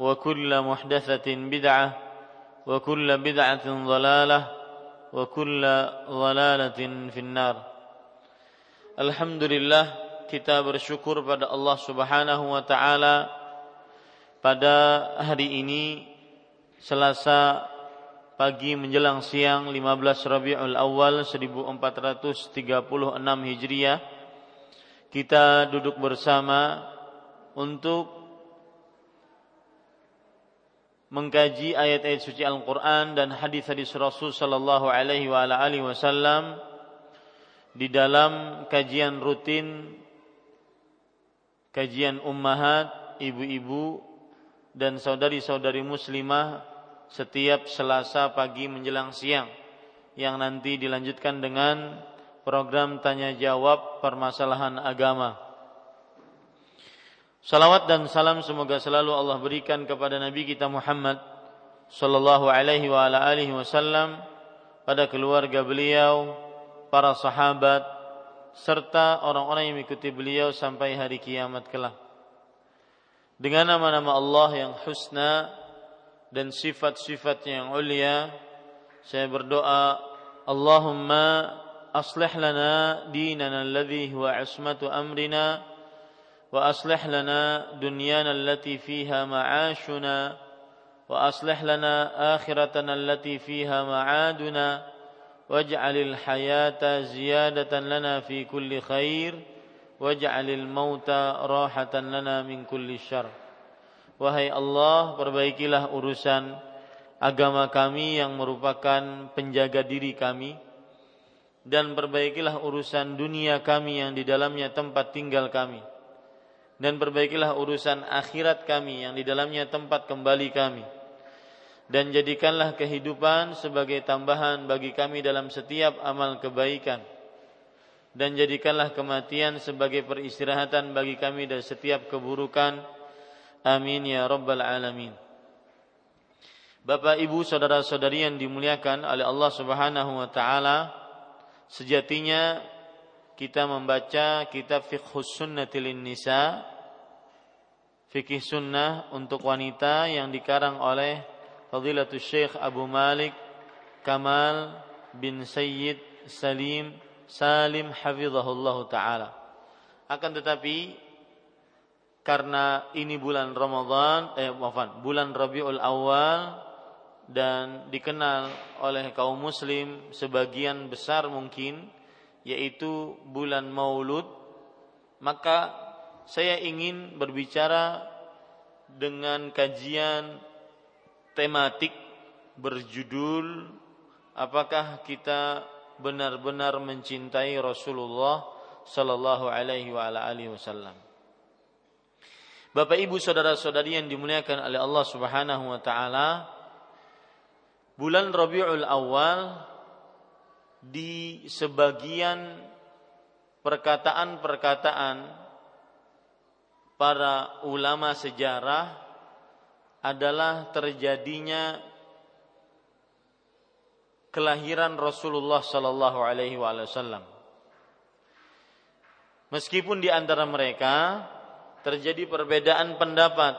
وكل محدثة بدعة وكل بدعة ضلالة وكل ضلالة في النار Alhamdulillah kita bersyukur pada Allah Subhanahu wa taala pada hari ini Selasa pagi menjelang siang 15 Rabiul Awal 1436 Hijriah kita duduk bersama untuk mengkaji ayat-ayat suci Al-Quran dan hadis-hadis Rasul Sallallahu Alaihi Wasallam di dalam kajian rutin kajian ummahat, ibu-ibu dan saudari-saudari muslimah setiap Selasa pagi menjelang siang yang nanti dilanjutkan dengan program tanya jawab permasalahan agama. Salawat dan salam semoga selalu Allah berikan kepada Nabi kita Muhammad sallallahu alaihi wa ala alihi wasallam pada keluarga beliau, para sahabat serta orang-orang yang mengikuti beliau sampai hari kiamat kelak. Dengan nama-nama Allah yang husna dan sifat-sifatnya yang ulia, saya berdoa, Allahumma aslih lana dinana alladhi huwa ismatu amrina واصلح لنا دنيانا التي فيها معاشنا واصلح لنا اخرتنا التي فيها معادنا واجعل الحياه زياده لنا في كل خير واجعل الموت راحه لنا من كل شر Wahai Allah, perbaikilah urusan agama kami yang merupakan penjaga diri kami dan perbaikilah urusan dunia kami yang di dalamnya tempat tinggal kami dan perbaikilah urusan akhirat kami yang di dalamnya tempat kembali kami. Dan jadikanlah kehidupan sebagai tambahan bagi kami dalam setiap amal kebaikan. Dan jadikanlah kematian sebagai peristirahatan bagi kami dari setiap keburukan. Amin ya rabbal alamin. Bapak Ibu saudara-saudari yang dimuliakan oleh Allah Subhanahu wa taala sejatinya kita membaca kitab Fiqhus Sunnatil Nisa Fikih Sunnah untuk wanita yang dikarang oleh Fadilatul Syekh Abu Malik Kamal bin Sayyid Salim Salim Hafizahullah Ta'ala. Akan tetapi karena ini bulan Ramadan eh maafan bulan Rabiul Awal dan dikenal oleh kaum muslim sebagian besar mungkin yaitu bulan Maulud maka saya ingin berbicara dengan kajian tematik berjudul apakah kita benar-benar mencintai Rasulullah sallallahu alaihi wa alihi wasallam. Bapak Ibu saudara-saudari yang dimuliakan oleh Allah Subhanahu wa taala, bulan Rabiul Awal di sebagian perkataan-perkataan para ulama sejarah adalah terjadinya kelahiran Rasulullah sallallahu alaihi wasallam. Meskipun di antara mereka terjadi perbedaan pendapat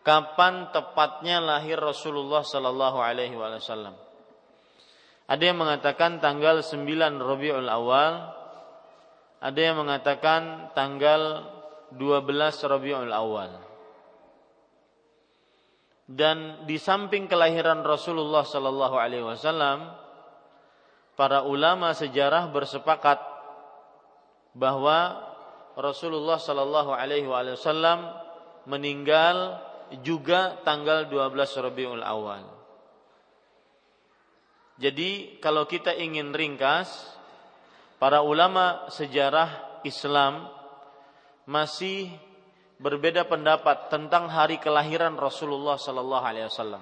kapan tepatnya lahir Rasulullah sallallahu alaihi wasallam. Ada yang mengatakan tanggal 9 Rabiul Awal, ada yang mengatakan tanggal 12 Rabiul Awal. Dan di samping kelahiran Rasulullah sallallahu alaihi wasallam, para ulama sejarah bersepakat bahwa Rasulullah Shallallahu Alaihi Wasallam meninggal juga tanggal 12 Rabiul Awal. Jadi kalau kita ingin ringkas, para ulama sejarah Islam masih berbeda pendapat tentang hari kelahiran Rasulullah Sallallahu Alaihi Wasallam.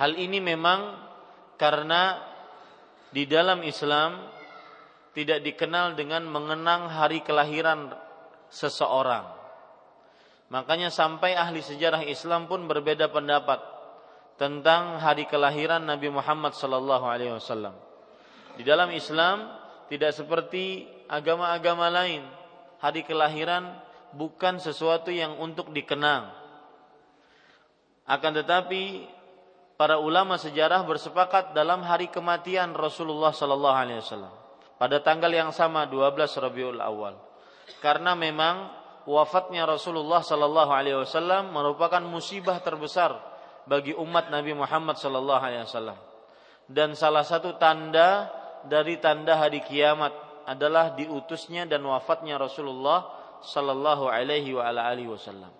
Hal ini memang karena di dalam Islam tidak dikenal dengan mengenang hari kelahiran seseorang. Makanya sampai ahli sejarah Islam pun berbeda pendapat tentang hari kelahiran Nabi Muhammad sallallahu alaihi wasallam. Di dalam Islam tidak seperti agama-agama lain. Hari kelahiran bukan sesuatu yang untuk dikenang. Akan tetapi para ulama sejarah bersepakat dalam hari kematian Rasulullah sallallahu alaihi wasallam pada tanggal yang sama 12 Rabiul Awal. Karena memang wafatnya Rasulullah sallallahu alaihi wasallam merupakan musibah terbesar bagi umat Nabi Muhammad sallallahu alaihi wasallam. Dan salah satu tanda dari tanda hari kiamat adalah diutusnya dan wafatnya Rasulullah sallallahu alaihi wa alihi wasallam.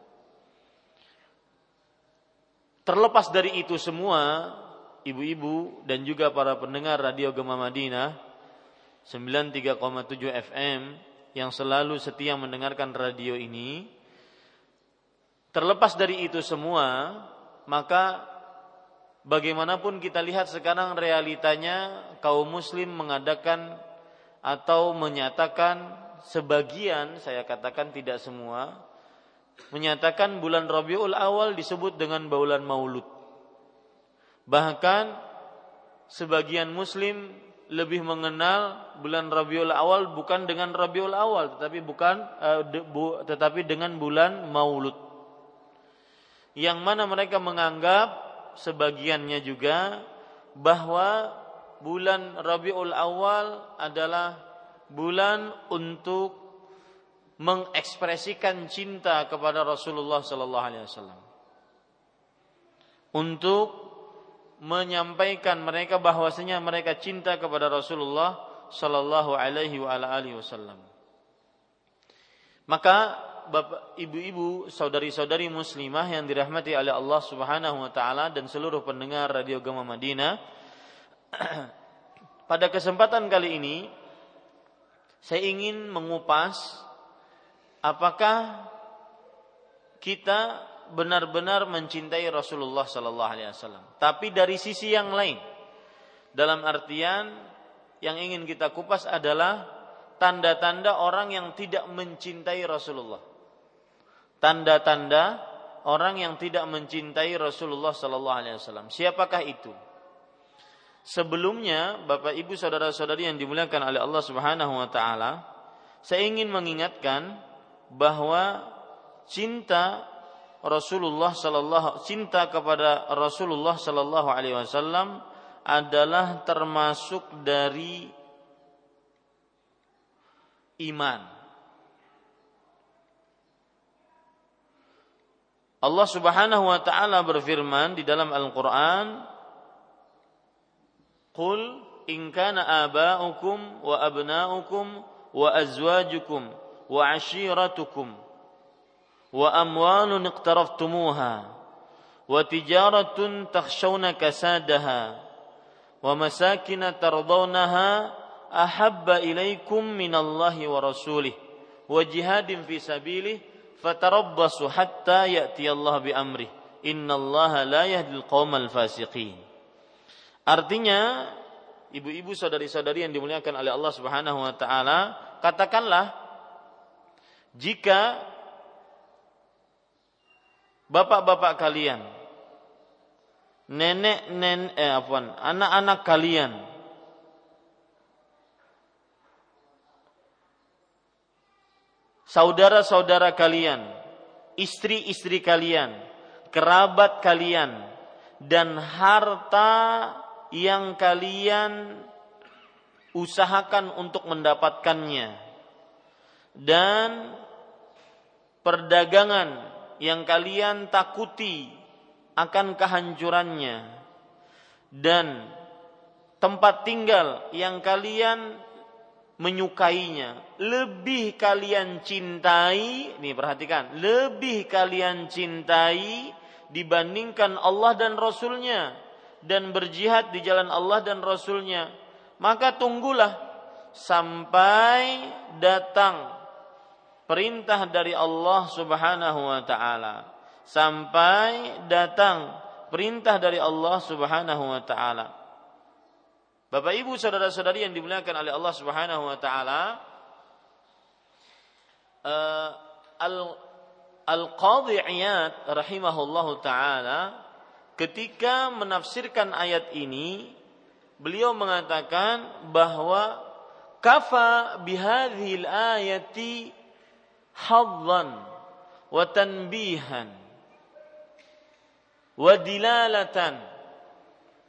Terlepas dari itu semua, ibu-ibu dan juga para pendengar Radio Gema Madinah 93,7 FM yang selalu setia mendengarkan radio ini terlepas dari itu semua maka bagaimanapun kita lihat sekarang realitanya kaum muslim mengadakan atau menyatakan sebagian saya katakan tidak semua menyatakan bulan Rabiul Awal disebut dengan bulan Maulud bahkan sebagian muslim lebih mengenal bulan Rabiul Awal bukan dengan Rabiul Awal tetapi bukan uh, de, bu, tetapi dengan bulan Maulud. Yang mana mereka menganggap sebagiannya juga bahwa bulan Rabiul Awal adalah bulan untuk mengekspresikan cinta kepada Rasulullah sallallahu alaihi wasallam. Untuk menyampaikan mereka bahwasanya mereka cinta kepada Rasulullah sallallahu alaihi wasallam. Maka Bapak, ibu-ibu, saudari-saudari muslimah yang dirahmati oleh Allah Subhanahu wa taala dan seluruh pendengar Radio Gema Madinah, pada kesempatan kali ini saya ingin mengupas apakah kita benar-benar mencintai Rasulullah Sallallahu Alaihi Wasallam. Tapi dari sisi yang lain, dalam artian yang ingin kita kupas adalah tanda-tanda orang yang tidak mencintai Rasulullah. Tanda-tanda orang yang tidak mencintai Rasulullah Sallallahu Alaihi Wasallam. Siapakah itu? Sebelumnya, Bapak Ibu saudara-saudari yang dimuliakan oleh Allah Subhanahu wa taala, saya ingin mengingatkan bahwa cinta Rasulullah sallallahu cinta kepada Rasulullah sallallahu alaihi wasallam adalah termasuk dari iman. Allah Subhanahu wa taala berfirman di dalam Al-Qur'an, قل إن كان آباؤكم وأبناؤكم وأزواجكم وعشيرتكم وأموال اقترفتموها وتجارة تخشون كسادها ومساكن ترضونها أحب إليكم من الله ورسوله وجهاد في سبيله فتربصوا حتى يأتي الله بأمره إن الله لا يهدي القوم الفاسقين artinya ibu-ibu saudari-saudari yang dimuliakan oleh Allah Subhanahu wa taala katakanlah jika bapak-bapak kalian, nenek nenek eh, anak-anak kalian saudara-saudara kalian istri-istri kalian kerabat kalian dan harta yang kalian usahakan untuk mendapatkannya. Dan perdagangan yang kalian takuti akan kehancurannya. Dan tempat tinggal yang kalian menyukainya. Lebih kalian cintai nih perhatikan lebih kalian cintai dibandingkan Allah dan Rasulnya dan berjihad di jalan Allah dan Rasulnya maka tunggulah sampai datang perintah dari Allah Subhanahu wa taala sampai datang perintah dari Allah Subhanahu wa taala. Bapak Ibu saudara-saudari yang dimuliakan oleh Allah Subhanahu wa taala, uh, al Al-Qadhi Iyad rahimahullahu taala ketika menafsirkan ayat ini beliau mengatakan bahwa kafa bihadhil ayati hadzan wa tanbihan wadilalatan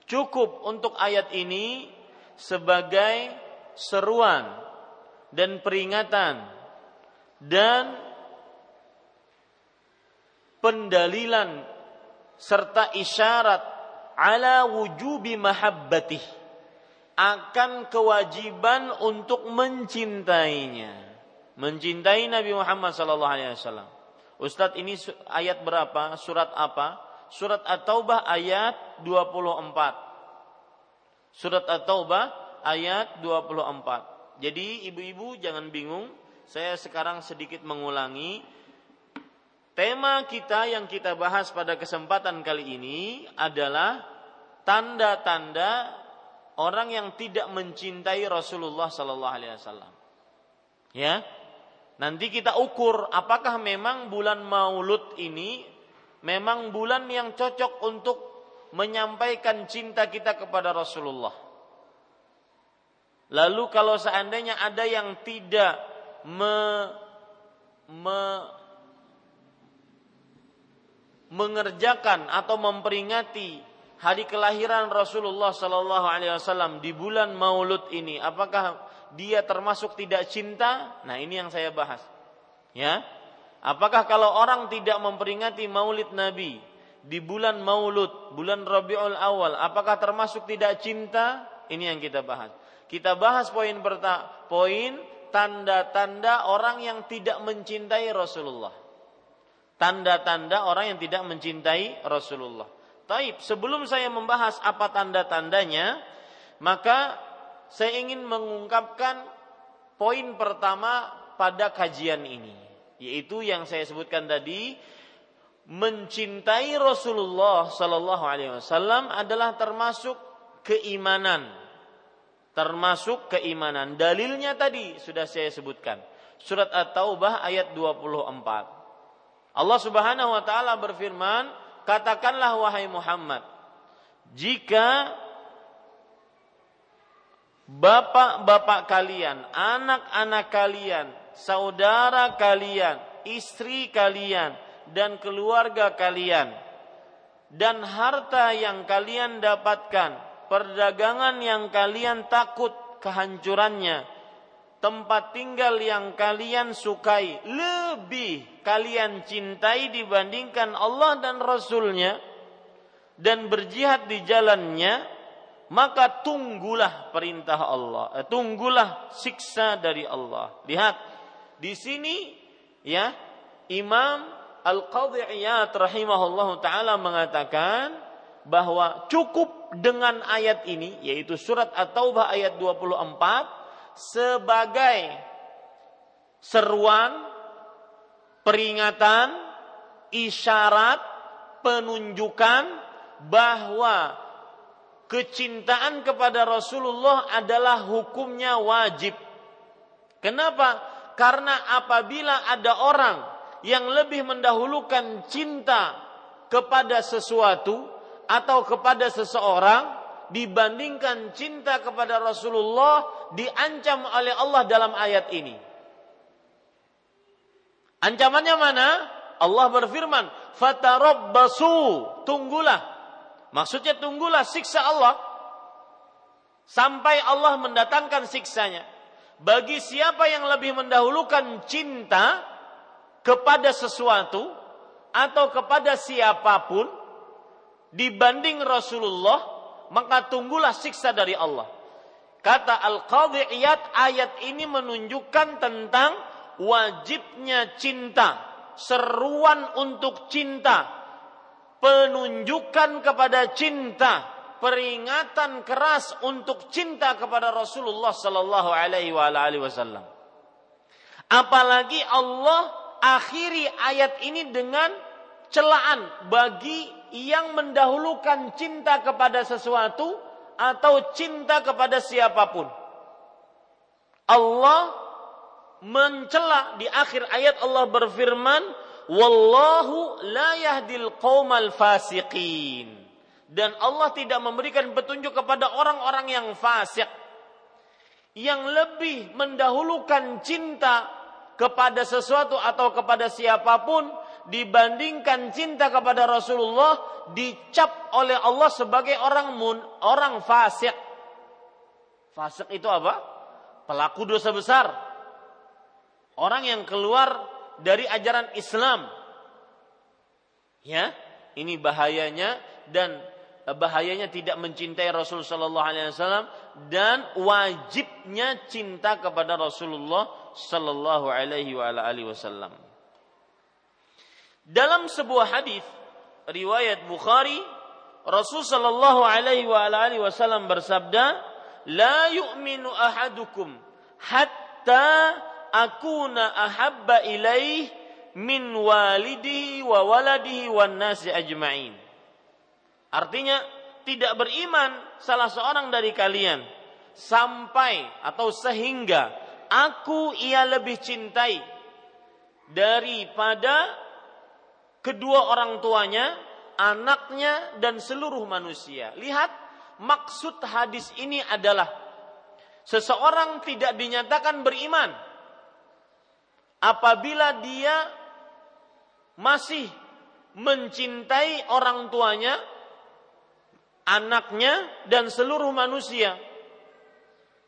cukup untuk ayat ini sebagai seruan dan peringatan dan pendalilan serta isyarat ala wujubi mahabbatih akan kewajiban untuk mencintainya. Mencintai Nabi Muhammad sallallahu alaihi wasallam. Ustadz ini ayat berapa? Surat apa? Surat At-Taubah ayat 24. Surat At-Taubah ayat 24. Jadi ibu-ibu jangan bingung, saya sekarang sedikit mengulangi tema kita yang kita bahas pada kesempatan kali ini adalah tanda-tanda orang yang tidak mencintai Rasulullah sallallahu alaihi wasallam. Ya. Nanti kita ukur apakah memang bulan Maulud ini memang bulan yang cocok untuk menyampaikan cinta kita kepada Rasulullah. Lalu kalau seandainya ada yang tidak me, me, mengerjakan atau memperingati hari kelahiran Rasulullah Sallallahu Alaihi Wasallam di bulan Maulud ini, apakah dia termasuk tidak cinta? Nah ini yang saya bahas, ya. Apakah kalau orang tidak memperingati Maulid Nabi di bulan Maulud, bulan Rabiul Awal, apakah termasuk tidak cinta? Ini yang kita bahas. Kita bahas poin pertama, poin tanda-tanda orang yang tidak mencintai Rasulullah. Tanda-tanda orang yang tidak mencintai Rasulullah. Taib, sebelum saya membahas apa tanda-tandanya, maka saya ingin mengungkapkan poin pertama pada kajian ini yaitu yang saya sebutkan tadi mencintai Rasulullah Sallallahu Alaihi Wasallam adalah termasuk keimanan, termasuk keimanan. Dalilnya tadi sudah saya sebutkan. Surat At-Taubah ayat 24. Allah Subhanahu wa taala berfirman, "Katakanlah wahai Muhammad, jika bapak-bapak kalian, anak-anak kalian saudara kalian, istri kalian, dan keluarga kalian, dan harta yang kalian dapatkan, perdagangan yang kalian takut kehancurannya, tempat tinggal yang kalian sukai, lebih kalian cintai dibandingkan Allah dan Rasulnya, dan berjihad di jalannya, maka tunggulah perintah Allah, eh, tunggulah siksa dari Allah. Lihat, di sini ya Imam Al-Qadhi Iyad rahimahullahu taala mengatakan bahwa cukup dengan ayat ini yaitu surat At-Taubah ayat 24 sebagai seruan peringatan isyarat penunjukan bahwa kecintaan kepada Rasulullah adalah hukumnya wajib. Kenapa? Karena apabila ada orang yang lebih mendahulukan cinta kepada sesuatu, atau kepada seseorang dibandingkan cinta kepada Rasulullah diancam oleh Allah dalam ayat ini. Ancamannya mana? Allah berfirman, "Fatarabbasu", tunggulah. Maksudnya tunggulah siksa Allah sampai Allah mendatangkan siksanya. Bagi siapa yang lebih mendahulukan cinta kepada sesuatu atau kepada siapa pun dibanding Rasulullah, maka tunggulah siksa dari Allah. Kata Al-Qadhi ayat ini menunjukkan tentang wajibnya cinta, seruan untuk cinta, penunjukan kepada cinta, peringatan keras untuk cinta kepada Rasulullah sallallahu alaihi wasallam. Apalagi Allah akhiri ayat ini dengan celaan bagi yang mendahulukan cinta kepada sesuatu atau cinta kepada siapa pun. Allah mencela di akhir ayat Allah berfirman, "Wallahu la yahdil qaumal fasiqin." Dan Allah tidak memberikan petunjuk kepada orang-orang yang fasik yang lebih mendahulukan cinta kepada sesuatu atau kepada siapa pun dibandingkan cinta kepada Rasulullah dicap oleh Allah sebagai orang mun, orang fasik. Fasik itu apa? Pelaku dosa besar. Orang yang keluar dari ajaran Islam. Ya, ini bahayanya dan bahayanya tidak mencintai Rasul Shallallahu Alaihi Wasallam dan wajibnya cinta kepada Rasulullah Shallallahu Alaihi Wasallam. Dalam sebuah hadis riwayat Bukhari, Rasul sallallahu alaihi wa alihi wasallam bersabda, "La yu'minu ahadukum hatta akuna ahabba ilaih min walidihi wa waladihi wan nasi ajma'in." Artinya, tidak beriman salah seorang dari kalian sampai atau sehingga aku ia lebih cintai daripada kedua orang tuanya, anaknya, dan seluruh manusia. Lihat, maksud hadis ini adalah seseorang tidak dinyatakan beriman apabila dia masih mencintai orang tuanya, anaknya, dan seluruh manusia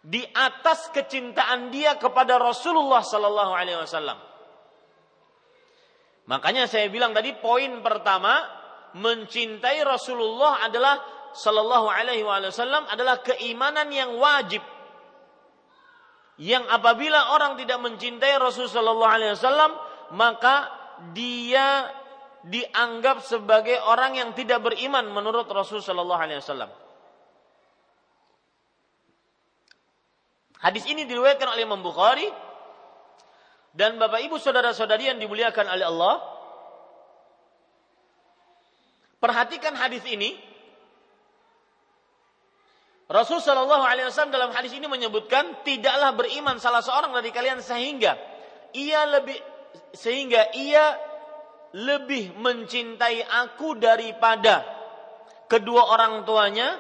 di atas kecintaan dia kepada Rasulullah Sallallahu Alaihi Wasallam. Makanya saya bilang tadi poin pertama mencintai Rasulullah adalah Sallallahu Alaihi Wasallam adalah keimanan yang wajib. Yang apabila orang tidak mencintai Rasul Sallallahu Alaihi Wasallam maka dia dianggap sebagai orang yang tidak beriman menurut Rasul Sallallahu Alaihi Wasallam. Hadis ini diriwayatkan oleh Imam Bukhari dan Bapak Ibu saudara-saudari yang dimuliakan oleh Allah, perhatikan hadis ini. Rasul Shallallahu Alaihi Wasallam dalam hadis ini menyebutkan tidaklah beriman salah seorang dari kalian sehingga ia lebih sehingga ia lebih mencintai aku daripada kedua orang tuanya,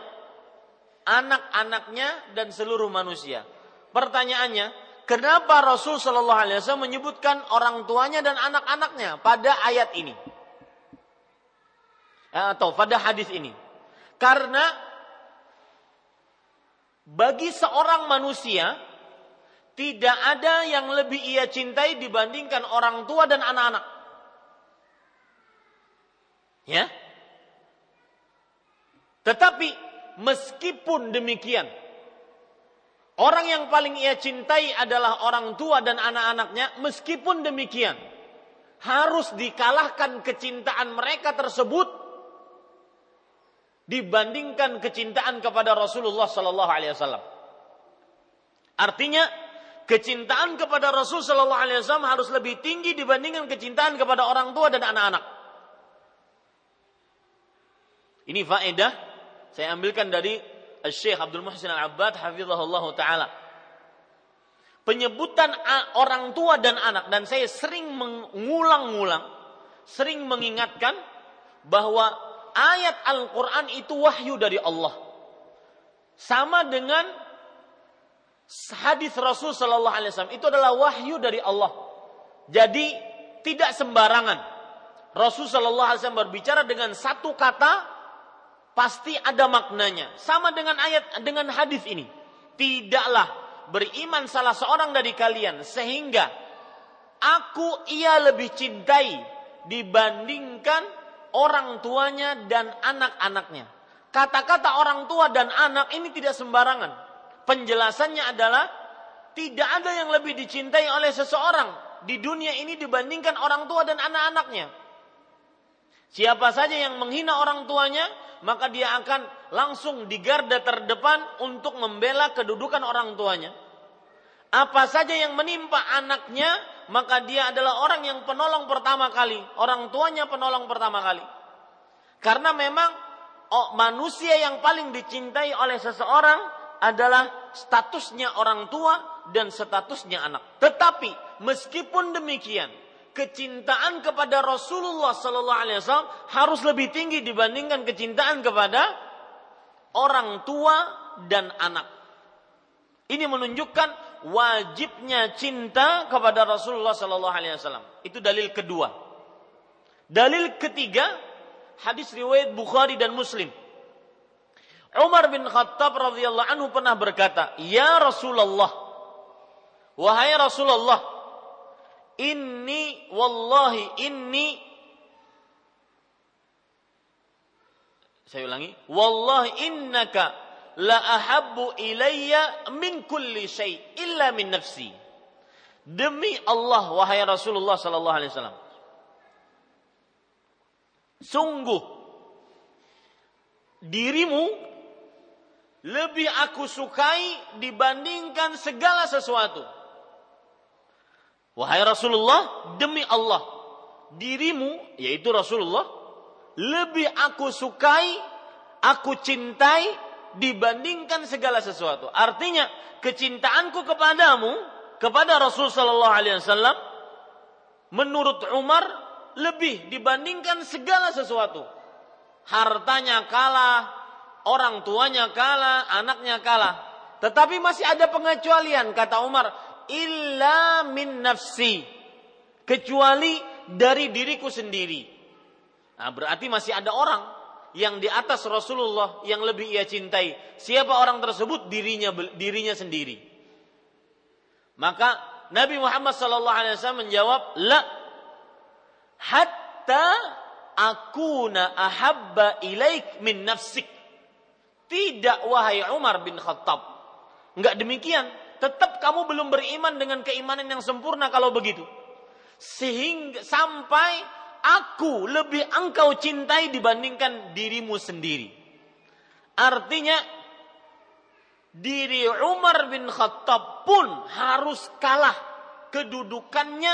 anak-anaknya dan seluruh manusia. Pertanyaannya, Kenapa Rasul Shallallahu Alaihi Wasallam menyebutkan orang tuanya dan anak-anaknya pada ayat ini atau pada hadis ini? Karena bagi seorang manusia tidak ada yang lebih ia cintai dibandingkan orang tua dan anak-anak. Ya. Tetapi meskipun demikian, Orang yang paling ia cintai adalah orang tua dan anak-anaknya. Meskipun demikian, harus dikalahkan kecintaan mereka tersebut dibandingkan kecintaan kepada Rasulullah Sallallahu Alaihi Wasallam. Artinya, kecintaan kepada Rasul Sallallahu Alaihi Wasallam harus lebih tinggi dibandingkan kecintaan kepada orang tua dan anak-anak. Ini faedah saya ambilkan dari Syekh Abdul Muhsin Al-Abbad hafizahullah taala. Penyebutan orang tua dan anak dan saya sering mengulang-ulang, sering mengingatkan bahwa ayat Al-Quran itu wahyu dari Allah. Sama dengan hadis Rasul Sallallahu Alaihi Wasallam itu adalah wahyu dari Allah. Jadi tidak sembarangan. Rasul Sallallahu Alaihi Wasallam berbicara dengan satu kata pasti ada maknanya. Sama dengan ayat dengan hadis ini. Tidaklah beriman salah seorang dari kalian sehingga aku ia lebih cintai dibandingkan orang tuanya dan anak-anaknya. Kata-kata orang tua dan anak ini tidak sembarangan. Penjelasannya adalah tidak ada yang lebih dicintai oleh seseorang di dunia ini dibandingkan orang tua dan anak-anaknya. Siapa saja yang menghina orang tuanya, maka dia akan langsung di garda terdepan untuk membela kedudukan orang tuanya. Apa saja yang menimpa anaknya, maka dia adalah orang yang penolong pertama kali, orang tuanya penolong pertama kali. Karena memang oh, manusia yang paling dicintai oleh seseorang adalah statusnya orang tua dan statusnya anak. Tetapi meskipun demikian, kecintaan kepada Rasulullah Sallallahu Alaihi Wasallam harus lebih tinggi dibandingkan kecintaan kepada orang tua dan anak. Ini menunjukkan wajibnya cinta kepada Rasulullah Sallallahu Alaihi Wasallam. Itu dalil kedua. Dalil ketiga, hadis riwayat Bukhari dan Muslim. Umar bin Khattab radhiyallahu anhu pernah berkata, "Ya Rasulullah, wahai Rasulullah, inni wallahi inni Saya ulangi, wallahi innaka la ahabbu ilayya min kulli syai illa min nafsi. Demi Allah wahai Rasulullah sallallahu alaihi wasallam. Sungguh dirimu lebih aku sukai dibandingkan segala sesuatu. Wahai Rasulullah, demi Allah, dirimu yaitu Rasulullah lebih aku sukai, aku cintai dibandingkan segala sesuatu. Artinya kecintaanku kepadamu kepada Rasul sallallahu menurut Umar lebih dibandingkan segala sesuatu. Hartanya kalah, orang tuanya kalah, anaknya kalah. Tetapi masih ada pengecualian kata Umar, illa min nafsi. Kecuali dari diriku sendiri. Nah, berarti masih ada orang yang di atas Rasulullah yang lebih ia cintai. Siapa orang tersebut? Dirinya dirinya sendiri. Maka Nabi Muhammad sallallahu alaihi wasallam menjawab, "La hatta akuna ahabba ilaik min nafsik." Tidak wahai Umar bin Khattab. Enggak demikian. Tetap kamu belum beriman dengan keimanan yang sempurna kalau begitu. Sehingga sampai aku lebih engkau cintai dibandingkan dirimu sendiri. Artinya diri Umar bin Khattab pun harus kalah kedudukannya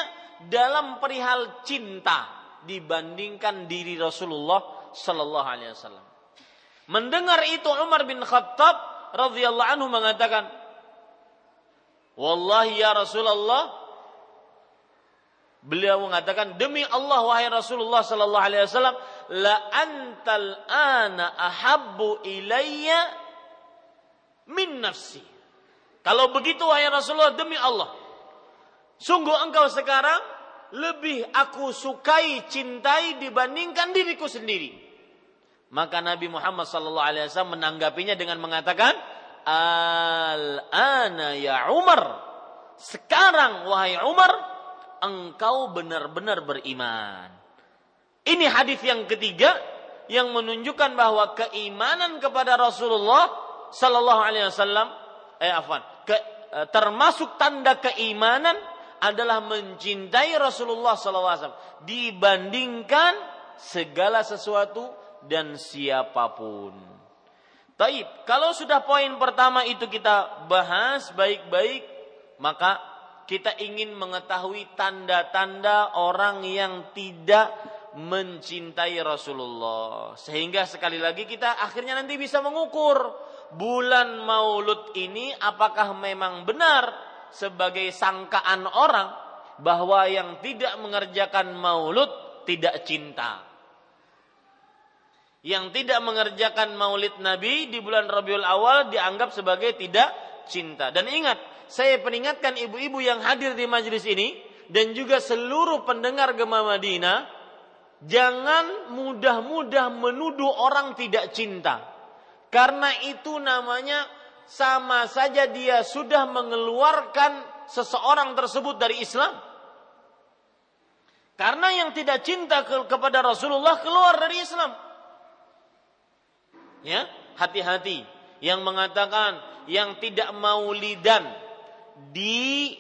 dalam perihal cinta dibandingkan diri Rasulullah sallallahu alaihi wasallam. Mendengar itu Umar bin Khattab radhiyallahu anhu mengatakan, "Wallahi ya Rasulullah, Beliau mengatakan demi Allah wahai Rasulullah sallallahu alaihi wasallam la antal ana ahabbu ilayya min nafsi. Kalau begitu wahai Rasulullah demi Allah sungguh engkau sekarang lebih aku sukai cintai dibandingkan diriku sendiri. Maka Nabi Muhammad sallallahu alaihi wasallam menanggapinya dengan mengatakan al ana ya Umar sekarang wahai Umar engkau benar-benar beriman. Ini hadis yang ketiga yang menunjukkan bahwa keimanan kepada Rasulullah Sallallahu Alaihi Wasallam, eh afan, ke, eh, termasuk tanda keimanan adalah mencintai Rasulullah Wasallam dibandingkan segala sesuatu dan siapa pun. Taib, kalau sudah poin pertama itu kita bahas baik-baik, maka kita ingin mengetahui tanda-tanda orang yang tidak mencintai Rasulullah. Sehingga sekali lagi kita akhirnya nanti bisa mengukur bulan Maulud ini apakah memang benar sebagai sangkaan orang bahwa yang tidak mengerjakan Maulud tidak cinta. Yang tidak mengerjakan maulid Nabi di bulan Rabiul Awal dianggap sebagai tidak cinta. Dan ingat, saya peringatkan ibu-ibu yang hadir di majelis ini dan juga seluruh pendengar Gema Madinah, jangan mudah-mudah menuduh orang tidak cinta. Karena itu namanya sama saja dia sudah mengeluarkan seseorang tersebut dari Islam. Karena yang tidak cinta kepada Rasulullah keluar dari Islam. Ya, hati-hati yang mengatakan yang tidak maulidan di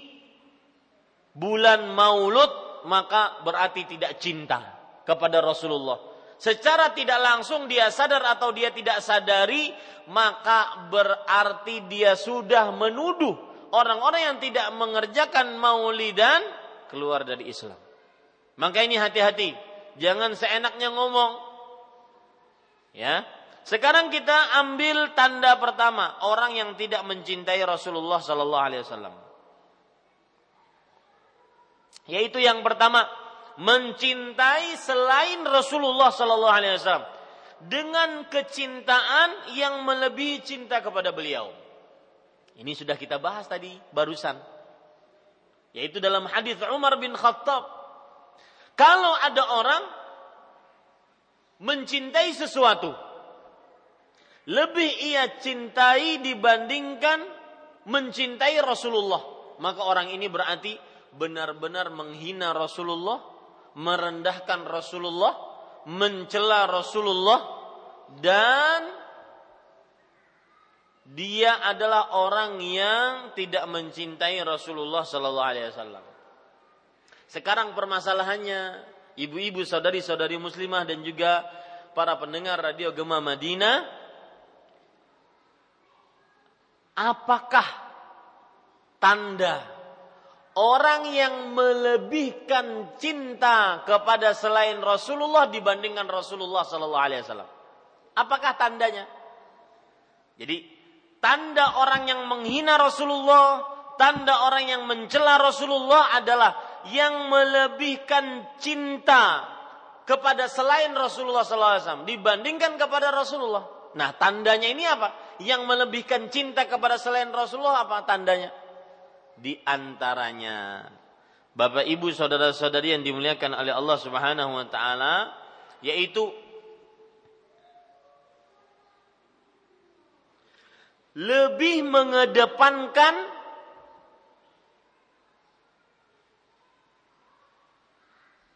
bulan Maulud maka berarti tidak cinta kepada Rasulullah. Secara tidak langsung dia sadar atau dia tidak sadari maka berarti dia sudah menuduh orang-orang yang tidak mengerjakan maulidan keluar dari Islam. Maka ini hati-hati, jangan seenaknya ngomong. Ya, sekarang kita ambil tanda pertama orang yang tidak mencintai Rasulullah Sallallahu Alaihi Wasallam. Yaitu yang pertama mencintai selain Rasulullah Sallallahu Alaihi Wasallam dengan kecintaan yang melebihi cinta kepada beliau. Ini sudah kita bahas tadi barusan. Yaitu dalam hadis Umar bin Khattab. Kalau ada orang mencintai sesuatu lebih ia cintai dibandingkan mencintai Rasulullah. Maka orang ini berarti benar-benar menghina Rasulullah, merendahkan Rasulullah, mencela Rasulullah dan dia adalah orang yang tidak mencintai Rasulullah sallallahu alaihi wasallam. Sekarang permasalahannya, ibu-ibu, saudari-saudari muslimah dan juga para pendengar radio Gema Madinah apakah tanda orang yang melebihkan cinta kepada selain Rasulullah dibandingkan Rasulullah Sallallahu Alaihi Wasallam? Apakah tandanya? Jadi tanda orang yang menghina Rasulullah, tanda orang yang mencela Rasulullah adalah yang melebihkan cinta kepada selain Rasulullah SAW dibandingkan kepada Rasulullah. Nah, tandanya ini apa? Yang melebihkan cinta kepada selain Rasulullah apa tandanya? Di antaranya Bapak Ibu saudara-saudari yang dimuliakan oleh Allah Subhanahu wa taala yaitu lebih mengedepankan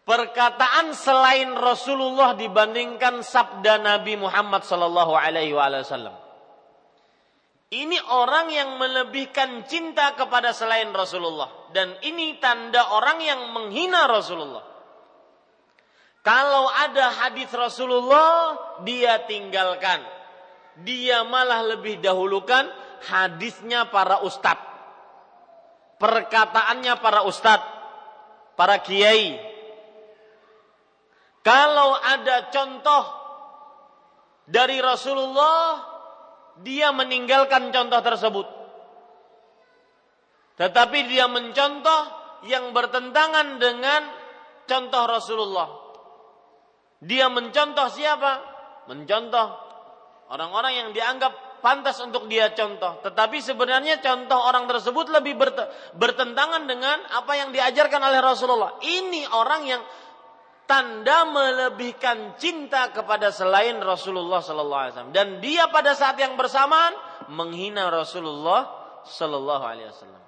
perkataan selain Rasulullah dibandingkan sabda Nabi Muhammad sallallahu alaihi wasallam. Ini orang yang melebihkan cinta kepada selain Rasulullah dan ini tanda orang yang menghina Rasulullah. Kalau ada hadis Rasulullah dia tinggalkan. Dia malah lebih dahulukan hadisnya para ustadz. Perkataannya para ustadz, para kiai, kalau ada contoh dari Rasulullah, dia meninggalkan contoh tersebut. Tetapi dia mencontoh yang bertentangan dengan contoh Rasulullah. Dia mencontoh siapa? Mencontoh orang-orang yang dianggap pantas untuk dia contoh. Tetapi sebenarnya contoh orang tersebut lebih bertentangan dengan apa yang diajarkan oleh Rasulullah. Ini orang yang tanda melebihkan cinta kepada selain Rasulullah sallallahu alaihi wasallam dan dia pada saat yang bersamaan menghina Rasulullah sallallahu alaihi wasallam.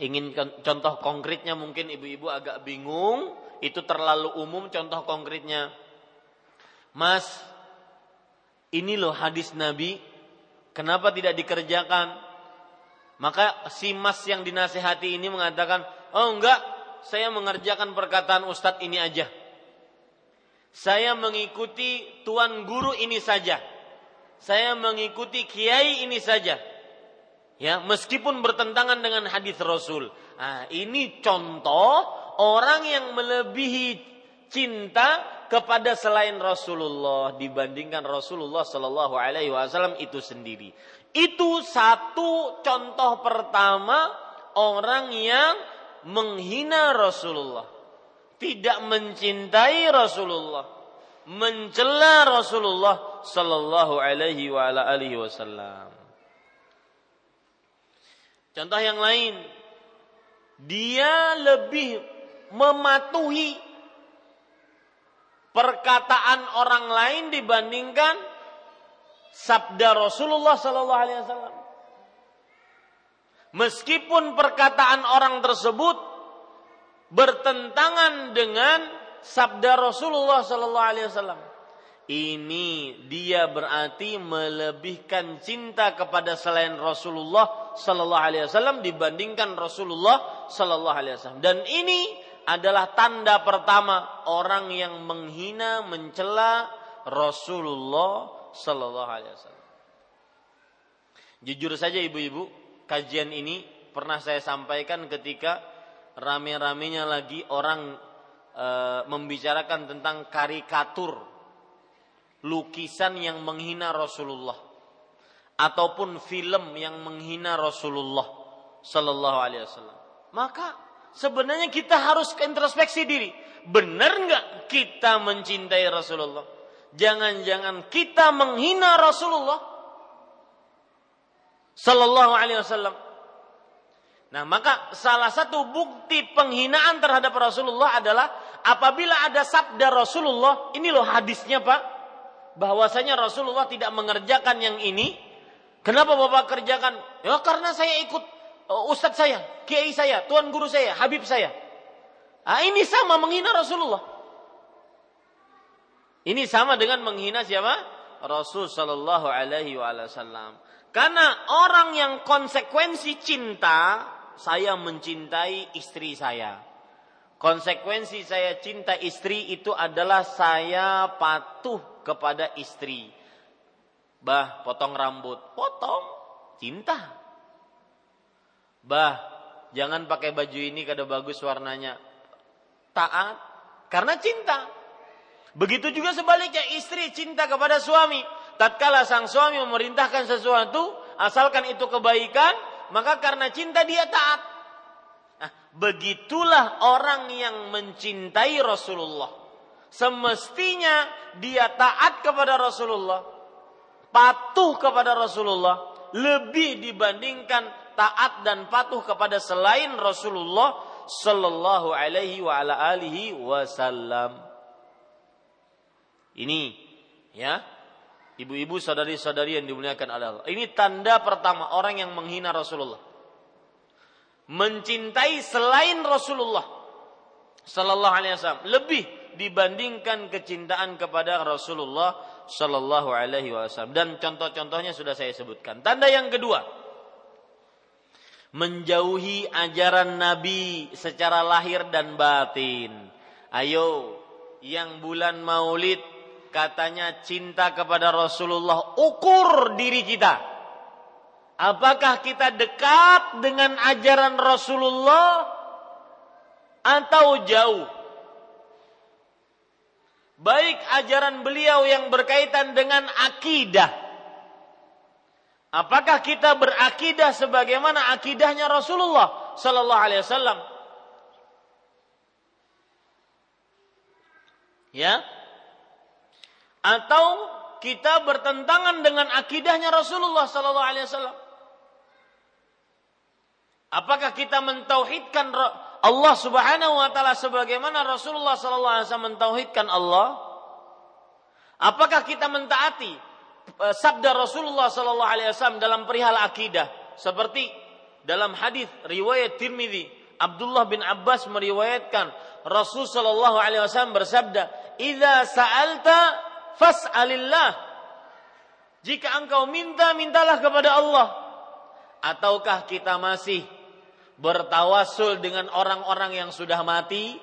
Ingin contoh konkretnya mungkin ibu-ibu agak bingung, itu terlalu umum contoh konkretnya. Mas, ini loh hadis Nabi, kenapa tidak dikerjakan? Maka si mas yang dinasehati ini mengatakan, oh enggak, saya mengerjakan perkataan ustadz ini aja. Saya mengikuti tuan guru ini saja. Saya mengikuti kiai ini saja. Ya, meskipun bertentangan dengan hadis Rasul. Nah, ini contoh orang yang melebihi cinta kepada selain Rasulullah dibandingkan Rasulullah Shallallahu Alaihi Wasallam itu sendiri. Itu satu contoh pertama orang yang menghina Rasulullah. tidak mencintai Rasulullah, mencela Rasulullah sallallahu alaihi wa ala alihi wasallam. Contoh yang lain, dia lebih mematuhi perkataan orang lain dibandingkan sabda Rasulullah sallallahu alaihi wasallam. Meskipun perkataan orang tersebut bertentangan dengan sabda Rasulullah sallallahu alaihi wasallam. Ini dia berarti melebihkan cinta kepada selain Rasulullah sallallahu alaihi wasallam dibandingkan Rasulullah sallallahu alaihi wasallam. Dan ini adalah tanda pertama orang yang menghina, mencela Rasulullah sallallahu alaihi wasallam. Jujur saja ibu-ibu, kajian ini pernah saya sampaikan ketika rame-ramenya lagi orang e, membicarakan tentang karikatur lukisan yang menghina Rasulullah ataupun film yang menghina Rasulullah sallallahu alaihi wasallam. Maka sebenarnya kita harus introspeksi diri. Benar nggak kita mencintai Rasulullah? Jangan-jangan kita menghina Rasulullah Sallallahu Alaihi Wasallam. Nah, maka salah satu bukti penghinaan terhadap Rasulullah adalah apabila ada sabda Rasulullah, ini loh hadisnya Pak, bahwasanya Rasulullah tidak mengerjakan yang ini. Kenapa Bapak kerjakan? Ya karena saya ikut uh, ustadz saya, kiai saya, tuan guru saya, habib saya. Nah, ini sama menghina Rasulullah. Ini sama dengan menghina siapa? Rasul Shallallahu Alaihi Wasallam. Karena orang yang konsekuensi cinta, saya mencintai istri saya. Konsekuensi saya cinta istri itu adalah saya patuh kepada istri. Bah, potong rambut, potong, cinta. Bah, jangan pakai baju ini kada bagus warnanya. Taat, karena cinta. Begitu juga sebaliknya istri cinta kepada suami. Tatkala sang suami memerintahkan sesuatu, asalkan itu kebaikan, maka karena cinta dia taat. Nah, begitulah orang yang mencintai Rasulullah. Semestinya dia taat kepada Rasulullah, patuh kepada Rasulullah, lebih dibandingkan taat dan patuh kepada selain Rasulullah sallallahu alaihi wa ala alihi wasallam. Ini ya. Ibu-ibu saudari-saudari yang dimuliakan Allah. Ini tanda pertama orang yang menghina Rasulullah. Mencintai selain Rasulullah sallallahu alaihi wasallam lebih dibandingkan kecintaan kepada Rasulullah sallallahu alaihi wasallam dan contoh-contohnya sudah saya sebutkan. Tanda yang kedua, menjauhi ajaran Nabi secara lahir dan batin. Ayo, yang bulan Maulid katanya cinta kepada Rasulullah, ukur diri kita. Apakah kita dekat dengan ajaran Rasulullah atau jauh? Baik ajaran beliau yang berkaitan dengan akidah. Apakah kita berakidah sebagaimana akidahnya Rasulullah sallallahu alaihi wasallam? Ya, atau kita bertentangan dengan akidahnya Rasulullah sallallahu alaihi wasallam. Apakah kita mentauhidkan Allah Subhanahu wa taala sebagaimana Rasulullah sallallahu alaihi wasallam mentauhidkan Allah? Apakah kita mentaati e, sabda Rasulullah sallallahu alaihi wasallam dalam perihal akidah seperti dalam hadis riwayat Tirmidzi Abdullah bin Abbas meriwayatkan Rasul sallallahu alaihi wasallam bersabda, "Idza sa'alta fas'alillah. Jika engkau minta, mintalah kepada Allah. Ataukah kita masih bertawasul dengan orang-orang yang sudah mati,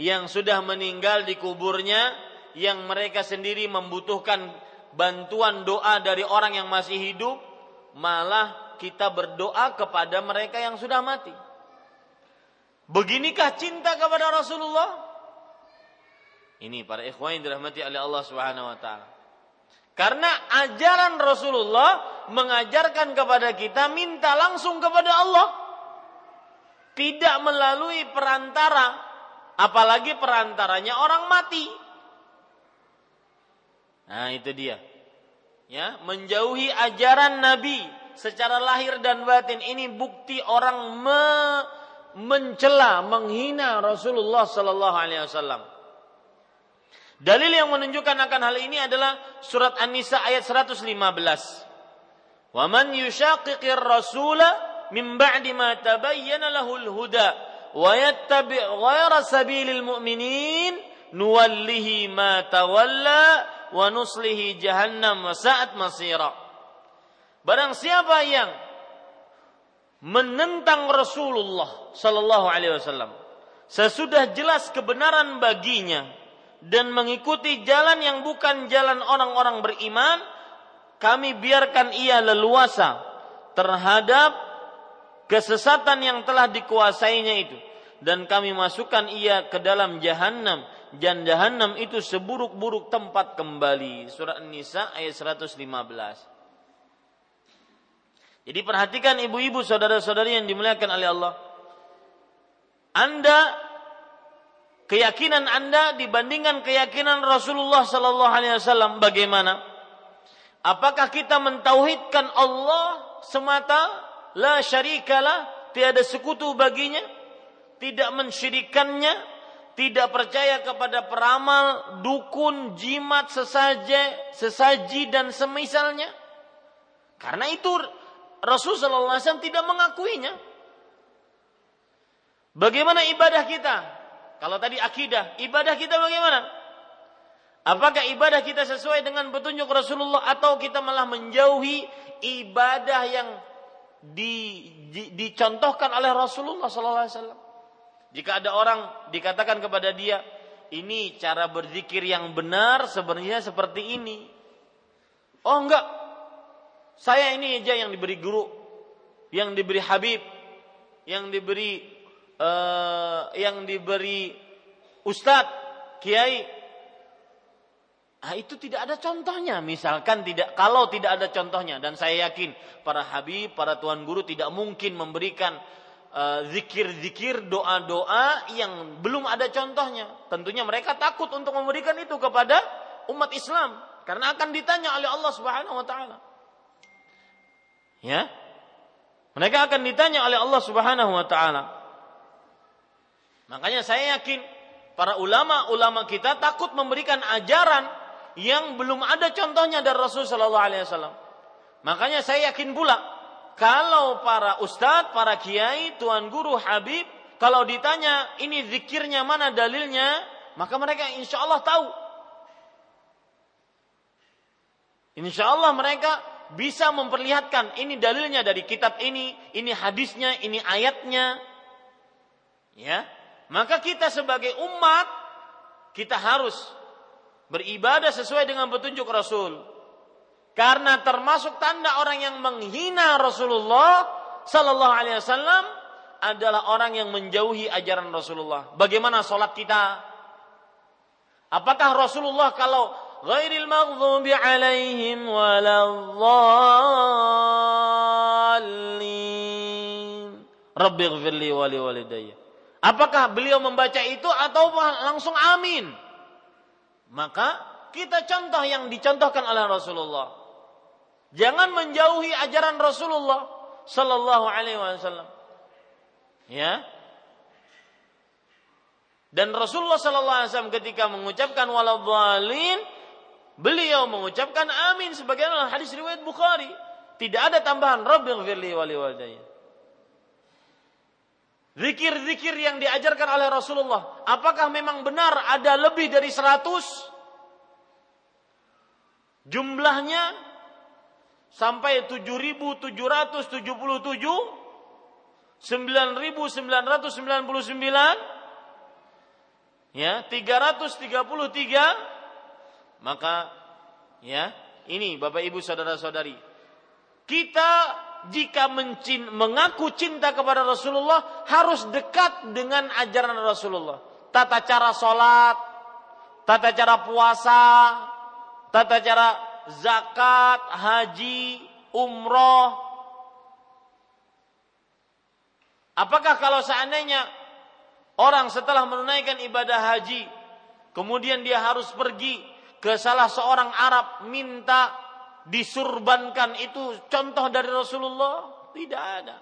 yang sudah meninggal di kuburnya, yang mereka sendiri membutuhkan bantuan doa dari orang yang masih hidup, malah kita berdoa kepada mereka yang sudah mati. Beginikah cinta kepada Rasulullah? Ini para ikhwan yang dirahmati oleh Allah Subhanahu wa taala. Karena ajaran Rasulullah mengajarkan kepada kita minta langsung kepada Allah. Tidak melalui perantara Apalagi perantaranya orang mati. Nah, itu dia. Ya, menjauhi ajaran Nabi secara lahir dan batin ini bukti orang me mencela, menghina Rasulullah sallallahu alaihi wasallam. Dalil yang menunjukkan akan hal ini adalah surat An-Nisa ayat 115. Wa man yushaqiqir rasula min ba'di ma tabayyana lahul huda wa yattabi' ghayra sabilil mu'minin nuwallihi ma tawalla wa nuslihi jahannam wa sa'at masira. Barang siapa yang menentang Rasulullah sallallahu alaihi wasallam sesudah jelas kebenaran baginya dan mengikuti jalan yang bukan jalan orang-orang beriman, kami biarkan ia leluasa terhadap kesesatan yang telah dikuasainya itu. Dan kami masukkan ia ke dalam jahanam dan jahanam itu seburuk-buruk tempat kembali. Surat An-Nisa ayat 115 jadi perhatikan ibu-ibu saudara-saudari yang dimuliakan oleh Allah. Anda keyakinan Anda dibandingkan keyakinan Rasulullah sallallahu alaihi wasallam bagaimana apakah kita mentauhidkan Allah semata la syarikalah, tiada sekutu baginya, tidak mensyirikannya, tidak percaya kepada peramal, dukun, jimat, sesaje, sesaji dan semisalnya. Karena itu Rasulullah SAW tidak mengakuinya. Bagaimana ibadah kita? Kalau tadi akidah, ibadah kita bagaimana? Apakah ibadah kita sesuai dengan petunjuk Rasulullah atau kita malah menjauhi ibadah yang di, di, dicontohkan oleh Rasulullah Sallallahu Alaihi Wasallam. Jika ada orang dikatakan kepada dia, ini cara berzikir yang benar sebenarnya seperti ini. Oh enggak, saya ini aja yang diberi guru, yang diberi Habib, yang diberi uh, yang diberi Ustadz, Kiai, Nah, itu tidak ada contohnya. Misalkan tidak kalau tidak ada contohnya dan saya yakin para habib, para tuan guru tidak mungkin memberikan uh, zikir-zikir, doa-doa yang belum ada contohnya. Tentunya mereka takut untuk memberikan itu kepada umat Islam karena akan ditanya oleh Allah Subhanahu wa taala. Ya. Mereka akan ditanya oleh Allah Subhanahu wa taala. Makanya saya yakin para ulama-ulama kita takut memberikan ajaran yang belum ada contohnya dari Rasul Shallallahu Alaihi Wasallam. Makanya saya yakin pula kalau para ustadz, para kiai, tuan guru, habib, kalau ditanya ini zikirnya mana dalilnya, maka mereka insya Allah tahu. Insya Allah mereka bisa memperlihatkan ini dalilnya dari kitab ini, ini hadisnya, ini ayatnya. Ya, maka kita sebagai umat kita harus beribadah sesuai dengan petunjuk Rasul. Karena termasuk tanda orang yang menghina Rasulullah Sallallahu Alaihi Wasallam adalah orang yang menjauhi ajaran Rasulullah. Bagaimana sholat kita? Apakah Rasulullah kalau ghairil maghdubi alaihim waladzallin Rabbi ghfirli wali walidayya. Apakah beliau membaca itu atau langsung amin? Maka kita contoh yang dicontohkan oleh Rasulullah. Jangan menjauhi ajaran Rasulullah sallallahu alaihi wasallam. Ya. Dan Rasulullah sallallahu alaihi wasallam ketika mengucapkan waladhdallin, beliau mengucapkan amin sebagaimana hadis riwayat Bukhari. Tidak ada tambahan Rabbighfirli wa. Zikir-zikir yang diajarkan oleh Rasulullah, apakah memang benar ada lebih dari 100? Jumlahnya sampai 7.777 9.999 ya 333 maka ya ini Bapak Ibu saudara-saudari kita jika mencin, mengaku cinta kepada Rasulullah harus dekat dengan ajaran Rasulullah. Tata cara sholat, tata cara puasa, tata cara zakat, haji, umroh. Apakah kalau seandainya orang setelah menunaikan ibadah haji, kemudian dia harus pergi ke salah seorang Arab minta disurbankan itu contoh dari Rasulullah? Tidak ada.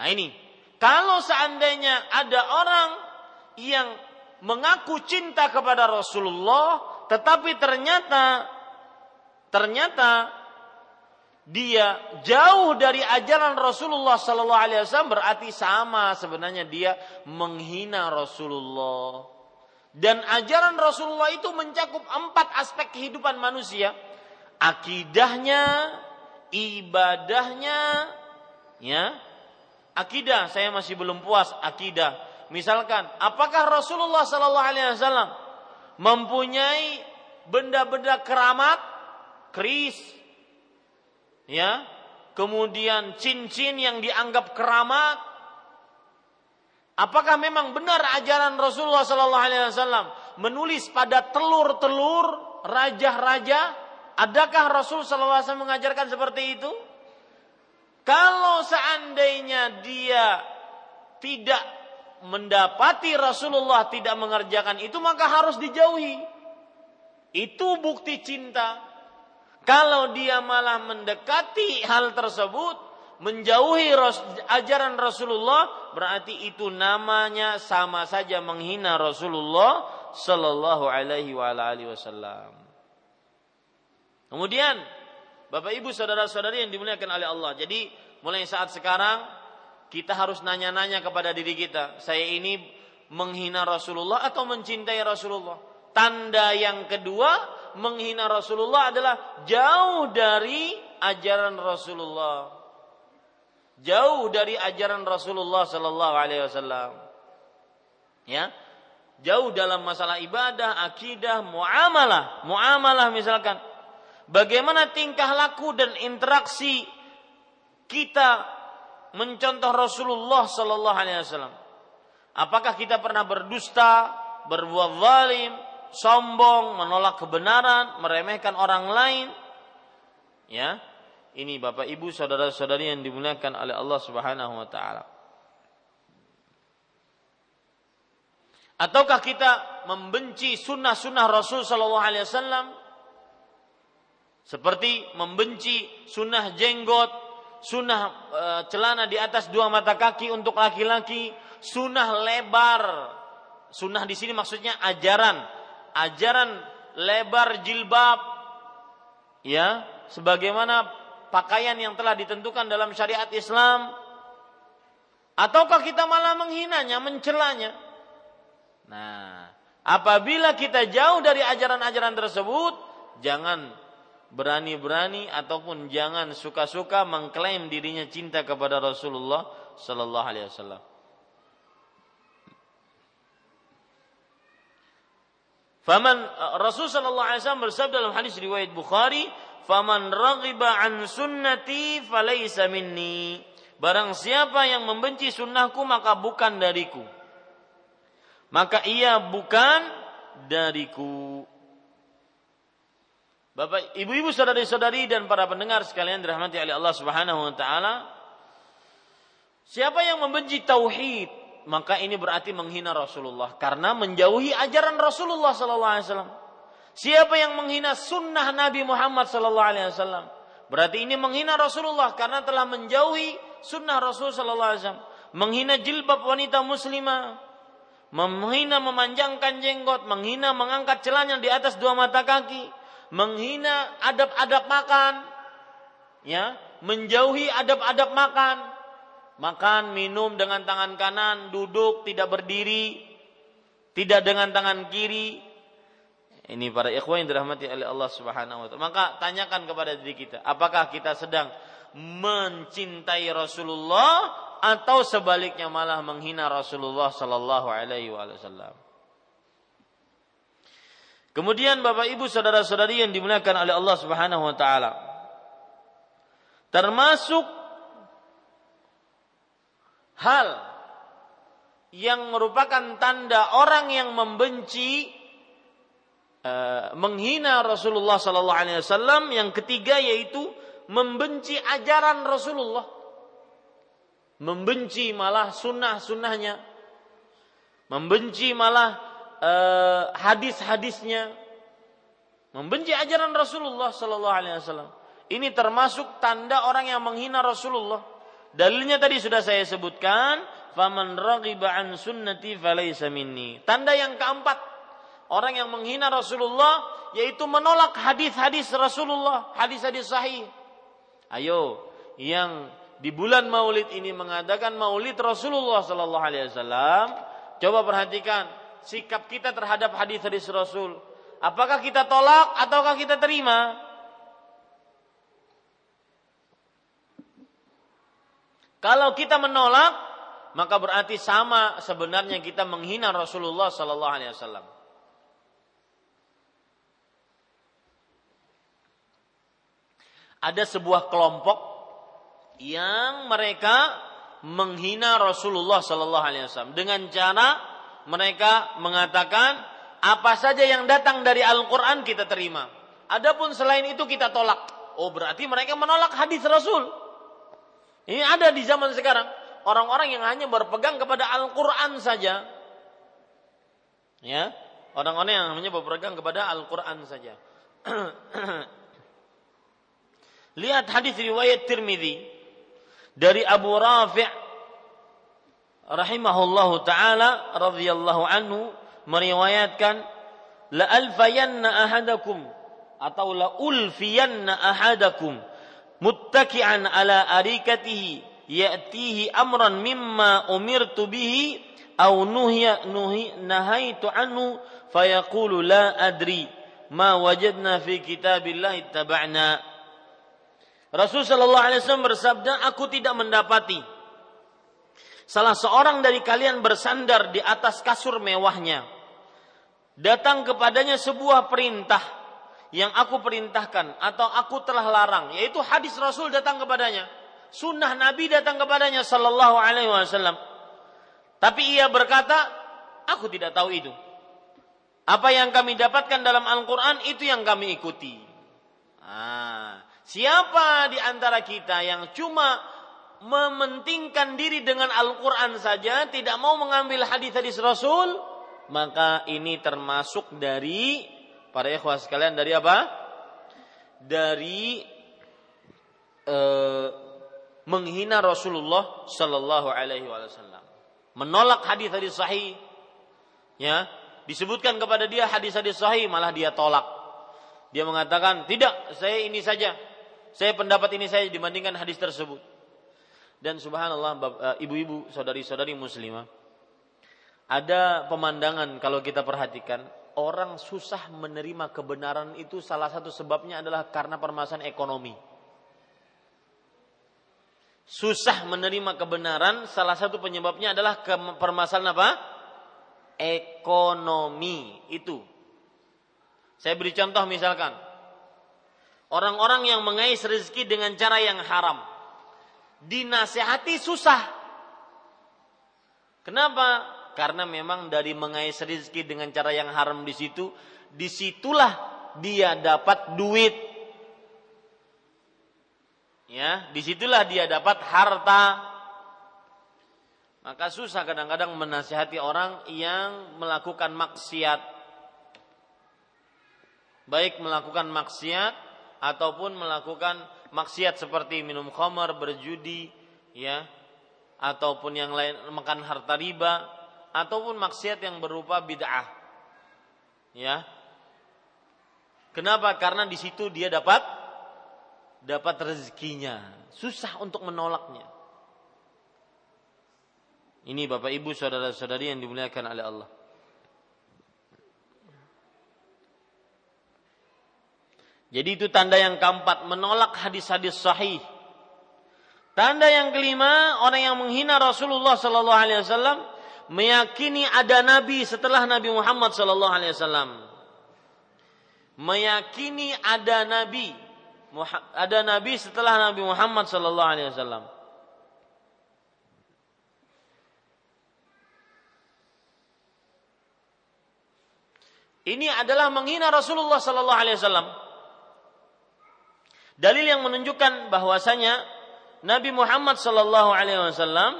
Nah ini, kalau seandainya ada orang yang mengaku cinta kepada Rasulullah, tetapi ternyata ternyata dia jauh dari ajaran Rasulullah Sallallahu Alaihi Wasallam berarti sama sebenarnya dia menghina Rasulullah. Dan ajaran Rasulullah itu mencakup empat aspek kehidupan manusia: akidahnya, ibadahnya, ya. Akidah saya masih belum puas akidah. Misalkan, apakah Rasulullah Sallallahu Alaihi Wasallam mempunyai benda-benda keramat, keris, ya, kemudian cincin yang dianggap keramat. Apakah memang benar ajaran Rasulullah Sallallahu Alaihi Wasallam menulis pada telur-telur raja-raja? Adakah Rasul Sallallahu Alaihi Wasallam mengajarkan seperti itu? Kalau seandainya dia tidak mendapati Rasulullah tidak mengerjakan itu maka harus dijauhi. Itu bukti cinta. Kalau dia malah mendekati hal tersebut, menjauhi ajaran Rasulullah, berarti itu namanya sama saja menghina Rasulullah Sallallahu Alaihi Wasallam. Kemudian, Bapak Ibu saudara-saudari yang dimuliakan oleh Allah. Jadi mulai saat sekarang kita harus nanya-nanya kepada diri kita, saya ini menghina Rasulullah atau mencintai Rasulullah? Tanda yang kedua, menghina Rasulullah adalah jauh dari ajaran Rasulullah. Jauh dari ajaran Rasulullah sallallahu alaihi wasallam. Ya. Jauh dalam masalah ibadah, akidah, muamalah, muamalah misalkan. Bagaimana tingkah laku dan interaksi kita mencontoh Rasulullah sallallahu alaihi wasallam? Apakah kita pernah berdusta, berbuat zalim, sombong, menolak kebenaran, meremehkan orang lain. Ya. Ini Bapak Ibu saudara-saudari yang dimuliakan oleh Allah Subhanahu wa taala. Ataukah kita membenci sunnah-sunnah Rasul Sallallahu Alaihi Wasallam? Seperti membenci sunnah jenggot, sunnah e, celana di atas dua mata kaki untuk laki-laki, sunnah lebar, sunnah di sini maksudnya ajaran. Ajaran lebar jilbab. Ya sebagaimana pakaian yang telah ditentukan dalam syariat Islam. Ataukah kita malah menghinanya mencelanya? Nah apabila kita jauh dari ajaran-ajaran tersebut jangan berani-berani ataupun jangan suka-suka mengklaim dirinya cinta kepada Rasulullah sallallahu alaihi wasallam. Faman Rasul sallallahu alaihi wasallam bersabda dalam hadis riwayat Bukhari, "Faman raghiba an sunnati falaysa minni." Barang siapa yang membenci sunnahku maka bukan dariku. Maka ia bukan dariku. Bapak, ibu-ibu, saudari-saudari dan para pendengar sekalian dirahmati oleh Allah Subhanahu wa taala. Siapa yang membenci tauhid, maka ini berarti menghina Rasulullah karena menjauhi ajaran Rasulullah sallallahu alaihi wasallam. Siapa yang menghina sunnah Nabi Muhammad sallallahu alaihi wasallam, berarti ini menghina Rasulullah karena telah menjauhi sunnah Rasul sallallahu alaihi wasallam. Menghina jilbab wanita muslimah, menghina memanjangkan jenggot, menghina mengangkat celana di atas dua mata kaki, menghina adab-adab makan, ya, menjauhi adab-adab makan, makan, minum dengan tangan kanan, duduk tidak berdiri, tidak dengan tangan kiri. Ini para ikhwan yang dirahmati oleh Allah Subhanahu wa taala. Maka tanyakan kepada diri kita, apakah kita sedang mencintai Rasulullah atau sebaliknya malah menghina Rasulullah sallallahu alaihi wasallam. Kemudian Bapak Ibu saudara-saudari yang dimuliakan oleh Allah Subhanahu wa taala. Termasuk hal yang merupakan tanda orang yang membenci uh, menghina Rasulullah sallallahu alaihi wasallam yang ketiga yaitu membenci ajaran Rasulullah membenci malah sunnah-sunnahnya, membenci malah uh, hadis-hadisnya, membenci ajaran Rasulullah Sallallahu Alaihi Wasallam. Ini termasuk tanda orang yang menghina Rasulullah. Dalilnya tadi sudah saya sebutkan, faman an sunnati minni. Tanda yang keempat, orang yang menghina Rasulullah yaitu menolak hadis-hadis Rasulullah, hadis-hadis sahih. Ayo, yang di bulan Maulid ini mengadakan Maulid Rasulullah sallallahu alaihi wasallam, coba perhatikan sikap kita terhadap hadis-hadis Rasul. Apakah kita tolak ataukah kita terima? Kalau kita menolak, maka berarti sama sebenarnya kita menghina Rasulullah sallallahu alaihi wasallam. Ada sebuah kelompok yang mereka menghina Rasulullah sallallahu alaihi wasallam dengan cara mereka mengatakan apa saja yang datang dari Al-Qur'an kita terima. Adapun selain itu kita tolak. Oh, berarti mereka menolak hadis Rasul. Ini ada di zaman sekarang. Orang-orang yang hanya berpegang kepada Al-Quran saja. Ya, orang-orang yang hanya berpegang kepada Al-Quran saja. Lihat hadis riwayat Tirmidzi dari Abu Rafi' rahimahullahu taala radhiyallahu anhu meriwayatkan la alfayanna ahadakum atau la ulfiyanna ahadakum muttaki'an ala arikatihi ya'tihi amran mimma umirtu bihi aw nuhiya nuhi nahaitu anhu fayaqulu la adri ma wajadna fi kitabillah ittaba'na Rasul sallallahu alaihi wasallam bersabda aku tidak mendapati salah seorang dari kalian bersandar di atas kasur mewahnya datang kepadanya sebuah perintah yang aku perintahkan atau aku telah larang. Yaitu hadis Rasul datang kepadanya sunnah Nabi datang kepadanya sallallahu alaihi wasallam. Tapi ia berkata aku tidak tahu itu. Apa yang kami dapatkan dalam Al-Qur'an itu yang kami ikuti. Ah, siapa di antara kita yang cuma mementingkan diri dengan Al-Qur'an saja tidak mau mengambil hadis-hadis Rasul maka ini termasuk dari para ikhwah sekalian dari apa? Dari e, menghina Rasulullah Shallallahu Alaihi Wasallam, menolak hadis-hadis sahih, ya disebutkan kepada dia hadis-hadis sahih malah dia tolak. Dia mengatakan tidak, saya ini saja, saya pendapat ini saja dibandingkan hadis tersebut. Dan subhanallah e, ibu-ibu, saudari-saudari muslimah, ada pemandangan kalau kita perhatikan orang susah menerima kebenaran itu salah satu sebabnya adalah karena permasalahan ekonomi. Susah menerima kebenaran salah satu penyebabnya adalah permasalahan apa? Ekonomi itu. Saya beri contoh misalkan orang-orang yang mengais rezeki dengan cara yang haram dinasehati susah. Kenapa? karena memang dari mengais rezeki dengan cara yang haram di situ, di situlah dia dapat duit. Ya, di situlah dia dapat harta. Maka susah kadang-kadang menasihati orang yang melakukan maksiat. Baik melakukan maksiat ataupun melakukan maksiat seperti minum khamar, berjudi, ya, ataupun yang lain makan harta riba, ataupun maksiat yang berupa bid'ah. Ya. Kenapa? Karena di situ dia dapat dapat rezekinya. Susah untuk menolaknya. Ini Bapak Ibu saudara-saudari yang dimuliakan oleh Allah. Jadi itu tanda yang keempat, menolak hadis-hadis sahih. Tanda yang kelima, orang yang menghina Rasulullah sallallahu alaihi wasallam meyakini ada nabi setelah Nabi Muhammad sallallahu alaihi wasallam. Meyakini ada nabi ada nabi setelah Nabi Muhammad sallallahu alaihi wasallam. Ini adalah menghina Rasulullah sallallahu alaihi wasallam. Dalil yang menunjukkan bahwasanya Nabi Muhammad sallallahu alaihi wasallam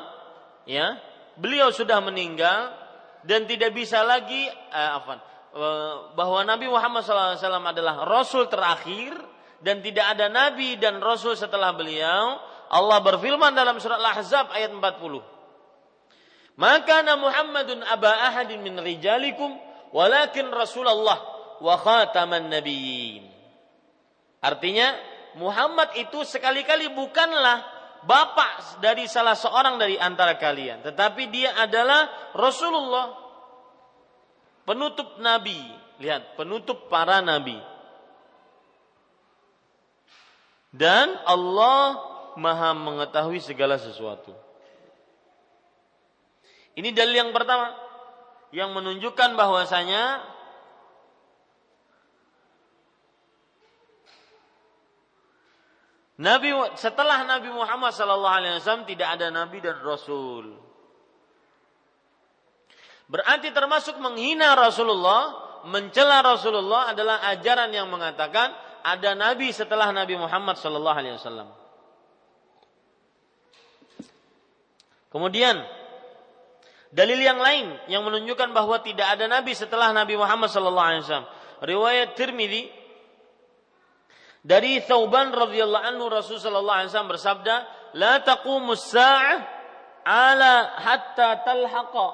ya, beliau sudah meninggal dan tidak bisa lagi eh, afan, eh, bahwa Nabi Muhammad wasallam adalah rasul terakhir dan tidak ada nabi dan rasul setelah beliau. Allah berfirman dalam surat Al-Ahzab ayat 40. Maka Muhammadun aba ahadin min rijalikum walakin Rasulullah wa khataman nabiyyin. Artinya Muhammad itu sekali-kali bukanlah bapak dari salah seorang dari antara kalian, tetapi dia adalah Rasulullah, penutup nabi. Lihat, penutup para nabi. Dan Allah Maha mengetahui segala sesuatu. Ini dalil yang pertama yang menunjukkan bahwasanya Nabi setelah Nabi Muhammad sallallahu alaihi wasallam tidak ada nabi dan rasul. Berarti termasuk menghina Rasulullah, mencela Rasulullah adalah ajaran yang mengatakan ada nabi setelah Nabi Muhammad sallallahu alaihi wasallam. Kemudian dalil yang lain yang menunjukkan bahwa tidak ada nabi setelah Nabi Muhammad sallallahu alaihi wasallam. Riwayat Tirmidzi dari Thauban radhiyallahu anhu Rasul sallallahu alaihi wasallam bersabda, "La taqumus sa'ah ala hatta talhaqa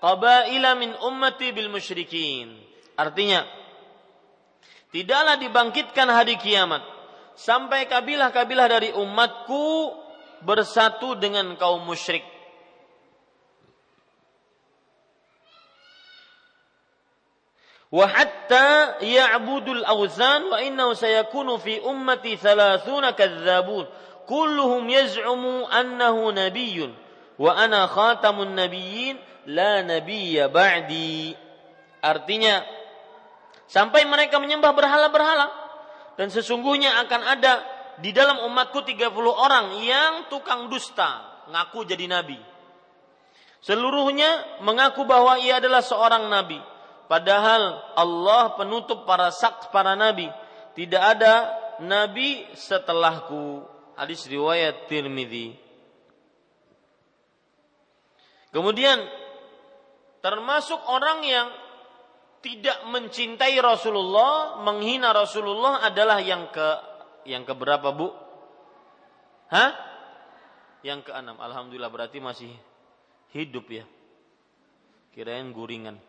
qabaila min ummati bil musyrikin." Artinya, tidaklah dibangkitkan hari kiamat sampai kabilah-kabilah dari umatku bersatu dengan kaum musyrik. Wa hatta ya'budul awzan wa innahu sayakunu fi ummati thalathuna kadzabun kulluhum yaz'umu annahu nabiyyun. Wa ana khatamun nabiyyin la artinya sampai mereka menyembah berhala-berhala dan sesungguhnya akan ada di dalam umatku 30 orang yang tukang dusta ngaku jadi nabi. Seluruhnya mengaku bahwa ia adalah seorang nabi Padahal Allah penutup para saks para nabi. Tidak ada nabi setelahku. Hadis riwayat Tirmidzi. Kemudian termasuk orang yang tidak mencintai Rasulullah, menghina Rasulullah adalah yang ke yang keberapa, Bu? Hah? Yang keenam. Alhamdulillah berarti masih hidup ya. Kirain guringan.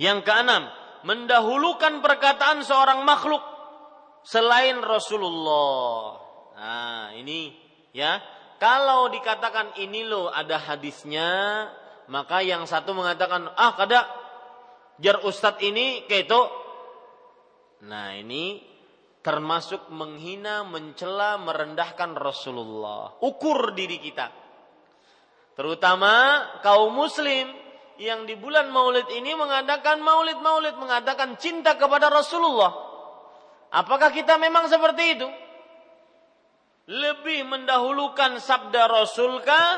Yang keenam, mendahulukan perkataan seorang makhluk selain Rasulullah. Nah, ini ya. Kalau dikatakan ini loh ada hadisnya, maka yang satu mengatakan, "Ah, kada jar ustadz ini itu." Nah, ini termasuk menghina, mencela, merendahkan Rasulullah. Ukur diri kita. Terutama kaum muslim yang di bulan Maulid ini mengadakan Maulid-Maulid, mengadakan cinta kepada Rasulullah. Apakah kita memang seperti itu? Lebih mendahulukan sabda Rasulkah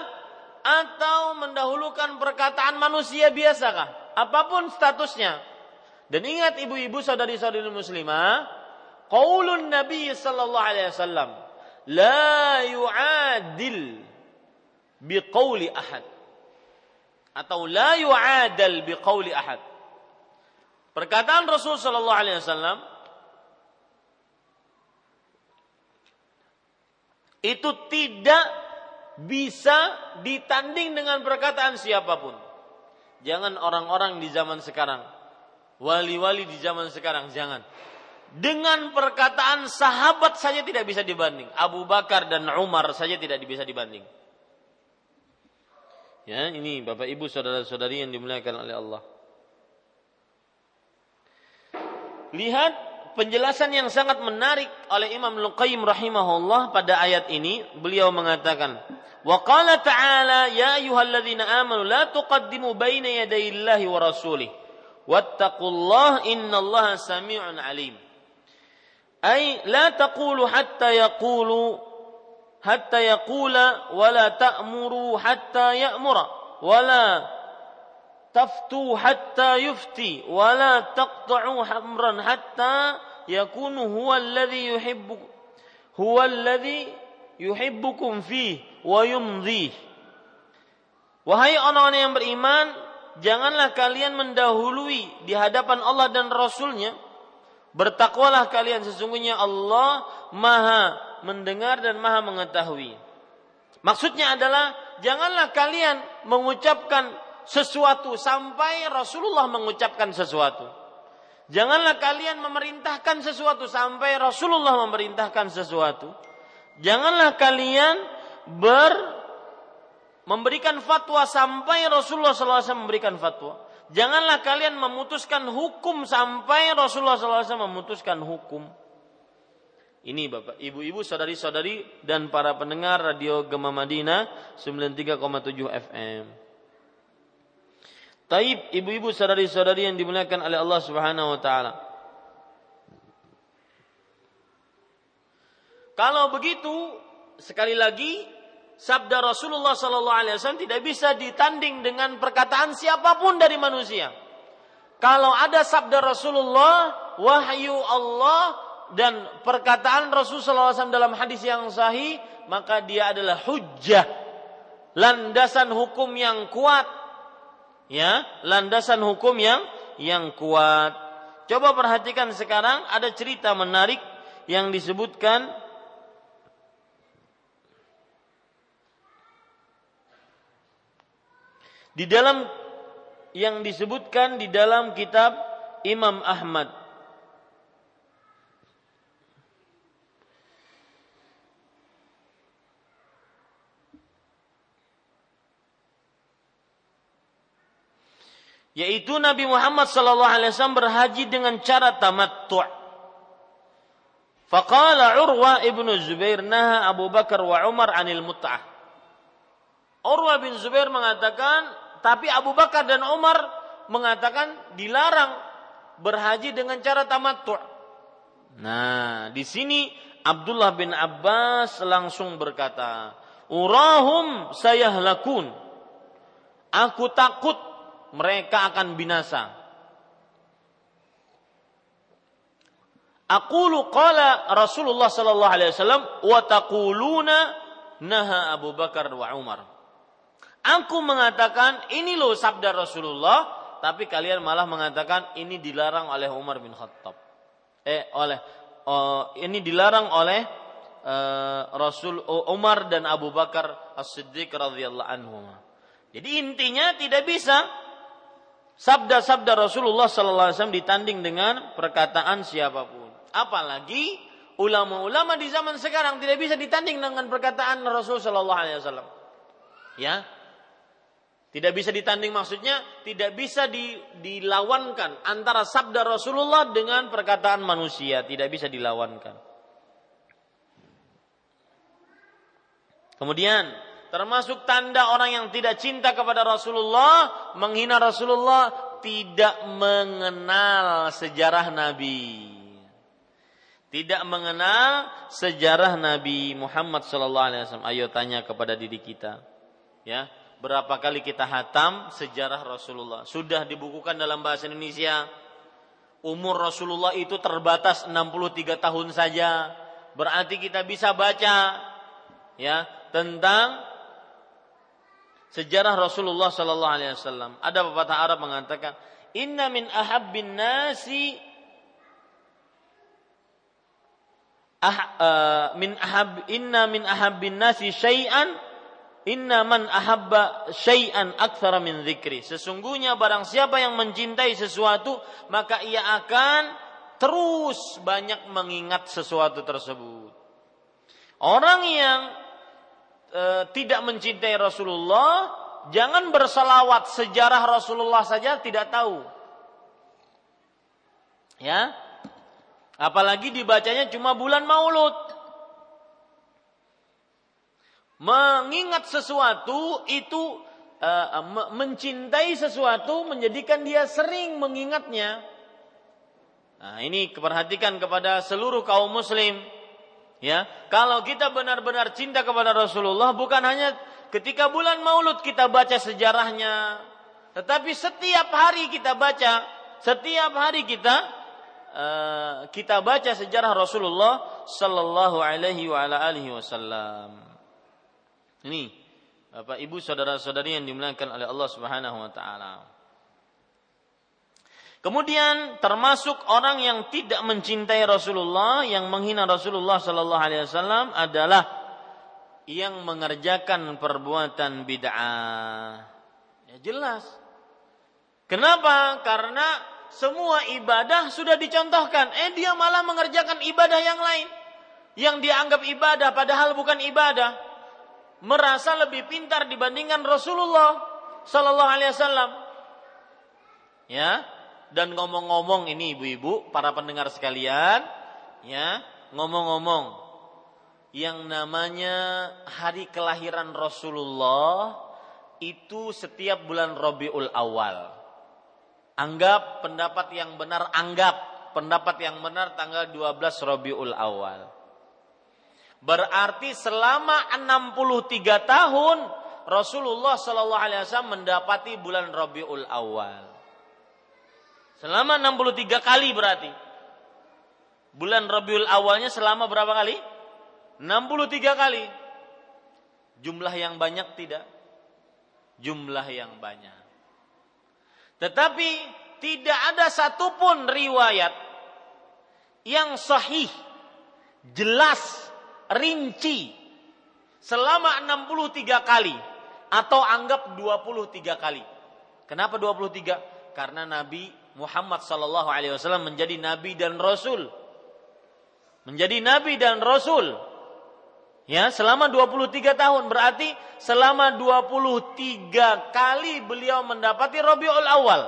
atau mendahulukan perkataan manusia biasakah? Apa pun statusnya. Dan ingat ibu-ibu saudari-saudari muslimah, qaulun Nabi sallallahu alaihi wasallam la yu'adil biqauli ahad atau la yu'adal biqauli ahad. Perkataan Rasul sallallahu alaihi wasallam itu tidak bisa ditanding dengan perkataan siapa pun. Jangan orang-orang di zaman sekarang, wali-wali di zaman sekarang, jangan. Dengan perkataan sahabat saja tidak bisa dibanding. Abu Bakar dan Umar saja tidak bisa dibanding. Ya, ini Bapak Ibu saudara-saudari yang dimuliakan oleh Allah. Lihat penjelasan yang sangat menarik oleh Imam Luqayyim rahimahullah pada ayat ini. Beliau mengatakan, "Wa qala ta'ala ya ayyuhalladzina amanu la tuqaddimu baina yadayillahi wa rasulih. Wattaqullaha innallaha samii'un alim." Ay la taqulu hatta yaqulu hatta yaqula wala ta'muru hatta ya'mura wala taftu hatta yufti wala taqta'u hamran hatta yakunu huwa alladhi yuhibbu huwa alladhi yuhibbukum fi wa yumdhi. Wahai orang-orang yang beriman, janganlah kalian mendahului di hadapan Allah dan Rasulnya. Bertakwalah kalian sesungguhnya Allah maha mendengar dan maha mengetahui. Maksudnya adalah janganlah kalian mengucapkan sesuatu sampai Rasulullah mengucapkan sesuatu. Janganlah kalian memerintahkan sesuatu sampai Rasulullah memerintahkan sesuatu. Janganlah kalian ber memberikan fatwa sampai Rasulullah SAW memberikan fatwa. Janganlah kalian memutuskan hukum sampai Rasulullah SAW memutuskan hukum. Ini Bapak, Ibu-ibu, saudari-saudari dan para pendengar Radio Gema Madinah 93,7 FM. Taib, ibu-ibu, saudari-saudari yang dimuliakan oleh Allah Subhanahu wa taala. Kalau begitu, sekali lagi sabda Rasulullah sallallahu alaihi wasallam tidak bisa ditanding dengan perkataan siapa pun dari manusia. Kalau ada sabda Rasulullah, wahyu Allah dan perkataan Rasulullah SAW dalam hadis yang sahih, maka dia adalah hujjah. Landasan hukum yang kuat. Ya, landasan hukum yang yang kuat. Coba perhatikan sekarang ada cerita menarik yang disebutkan di dalam yang disebutkan di dalam kitab Imam Ahmad yaitu Nabi Muhammad sallallahu alaihi wasallam berhaji dengan cara tamattu'. Faqala Urwa ibnu Zubair naha Abu Bakar wa Umar anil mut'ah. Urwa bin Zubair mengatakan, tapi Abu Bakar dan Umar mengatakan dilarang berhaji dengan cara tamattu'. Nah, di sini Abdullah bin Abbas langsung berkata, "Urahum sayahlakun." Aku takut mereka akan binasa. Aqulu qala Rasulullah sallallahu alaihi wasallam wa taquluna naha Abu Bakar wa Umar. Aku mengatakan ini loh sabda Rasulullah, tapi kalian malah mengatakan ini dilarang oleh Umar bin Khattab. Eh oleh uh, ini dilarang oleh uh, Rasul uh, Umar dan Abu Bakar As-Siddiq radhiyallahu anhu. Jadi intinya tidak bisa sabda-sabda Rasulullah sallallahu alaihi wasallam ditanding dengan perkataan siapa pun. Apalagi ulama-ulama di zaman sekarang tidak bisa ditanding dengan perkataan Rasul sallallahu alaihi wasallam. Ya. Tidak bisa ditanding maksudnya tidak bisa di, dilawankan antara sabda Rasulullah dengan perkataan manusia, tidak bisa dilawankan. Kemudian Termasuk tanda orang yang tidak cinta kepada Rasulullah, menghina Rasulullah, tidak mengenal sejarah Nabi. Tidak mengenal sejarah Nabi Muhammad sallallahu alaihi wasallam. Ayo tanya kepada diri kita. Ya, berapa kali kita hatam sejarah Rasulullah? Sudah dibukukan dalam bahasa Indonesia. Umur Rasulullah itu terbatas 63 tahun saja. Berarti kita bisa baca ya tentang sejarah Rasulullah sallallahu alaihi wasallam. Ada pepatah Arab mengatakan, "Inna min ahabbin nasi ah, uh, min ahab inna min ahabbin nasi syai'an inna man ahabba syai'an aktsara min dzikri. Sesungguhnya barang siapa yang mencintai sesuatu, maka ia akan terus banyak mengingat sesuatu tersebut. Orang yang e, tidak mencintai Rasulullah, jangan berselawat sejarah Rasulullah saja tidak tahu. Ya. Apalagi dibacanya cuma bulan Maulud. Mengingat sesuatu itu e, mencintai sesuatu menjadikan dia sering mengingatnya. Nah, ini perhatikan kepada seluruh kaum muslim Ya, kalau kita benar-benar cinta kepada Rasulullah bukan hanya ketika bulan Maulud kita baca sejarahnya, tetapi setiap hari kita baca, setiap hari kita uh, kita baca sejarah Rasulullah sallallahu alaihi wa ala alihi wasallam. Ini Bapak Ibu saudara-saudari yang dimuliakan oleh Allah Subhanahu wa taala. Kemudian termasuk orang yang tidak mencintai Rasulullah, yang menghina Rasulullah sallallahu alaihi wasallam adalah yang mengerjakan perbuatan bid'ah. Ya jelas. Kenapa? Karena semua ibadah sudah dicontohkan. Eh dia malah mengerjakan ibadah yang lain. Yang dianggap ibadah padahal bukan ibadah. Merasa lebih pintar dibandingkan Rasulullah Sallallahu Alaihi Wasallam. Ya, dan ngomong-ngomong ini ibu-ibu, para pendengar sekalian, ya, ngomong-ngomong yang namanya hari kelahiran Rasulullah itu setiap bulan Rabiul Awal. Anggap pendapat yang benar, anggap pendapat yang benar tanggal 12 Rabiul Awal. Berarti selama 63 tahun Rasulullah Shallallahu Alaihi Wasallam mendapati bulan Rabiul Awal. Selama 63 kali berarti. Bulan Rabiul Awalnya selama berapa kali? 63 kali. Jumlah yang banyak tidak? Jumlah yang banyak. Tetapi tidak ada satupun riwayat yang sahih, jelas, rinci selama 63 kali atau anggap 23 kali. Kenapa 23? Karena Nabi Muhammad sallallahu alaihi wasallam menjadi nabi dan rasul. Menjadi nabi dan rasul. Ya, selama 23 tahun berarti selama 23 kali beliau mendapati Rabiul Awal.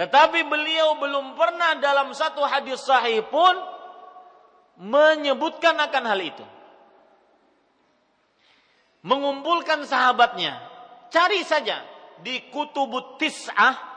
Tetapi beliau belum pernah dalam satu hadis sahih pun menyebutkan akan hal itu. Mengumpulkan sahabatnya. Cari saja di kutubut tis'ah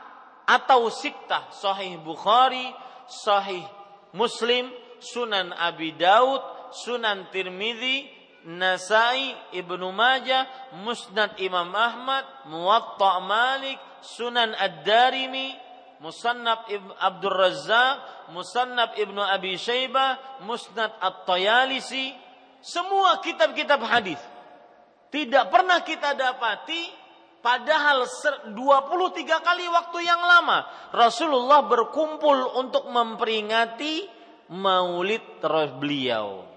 atau siktah sahih Bukhari, sahih Muslim, Sunan Abi Daud, Sunan Tirmidzi, Nasai, Ibnu Majah, Musnad Imam Ahmad, Muwatta Malik, Sunan Ad-Darimi, Musannaf Ibn Abdul Razzaq, Musannaf Ibnu Abi Syaibah, Musnad At-Tayalisi, semua kitab-kitab hadis. Tidak pernah kita dapati padahal 23 kali waktu yang lama Rasulullah berkumpul untuk memperingati maulid terus beliau.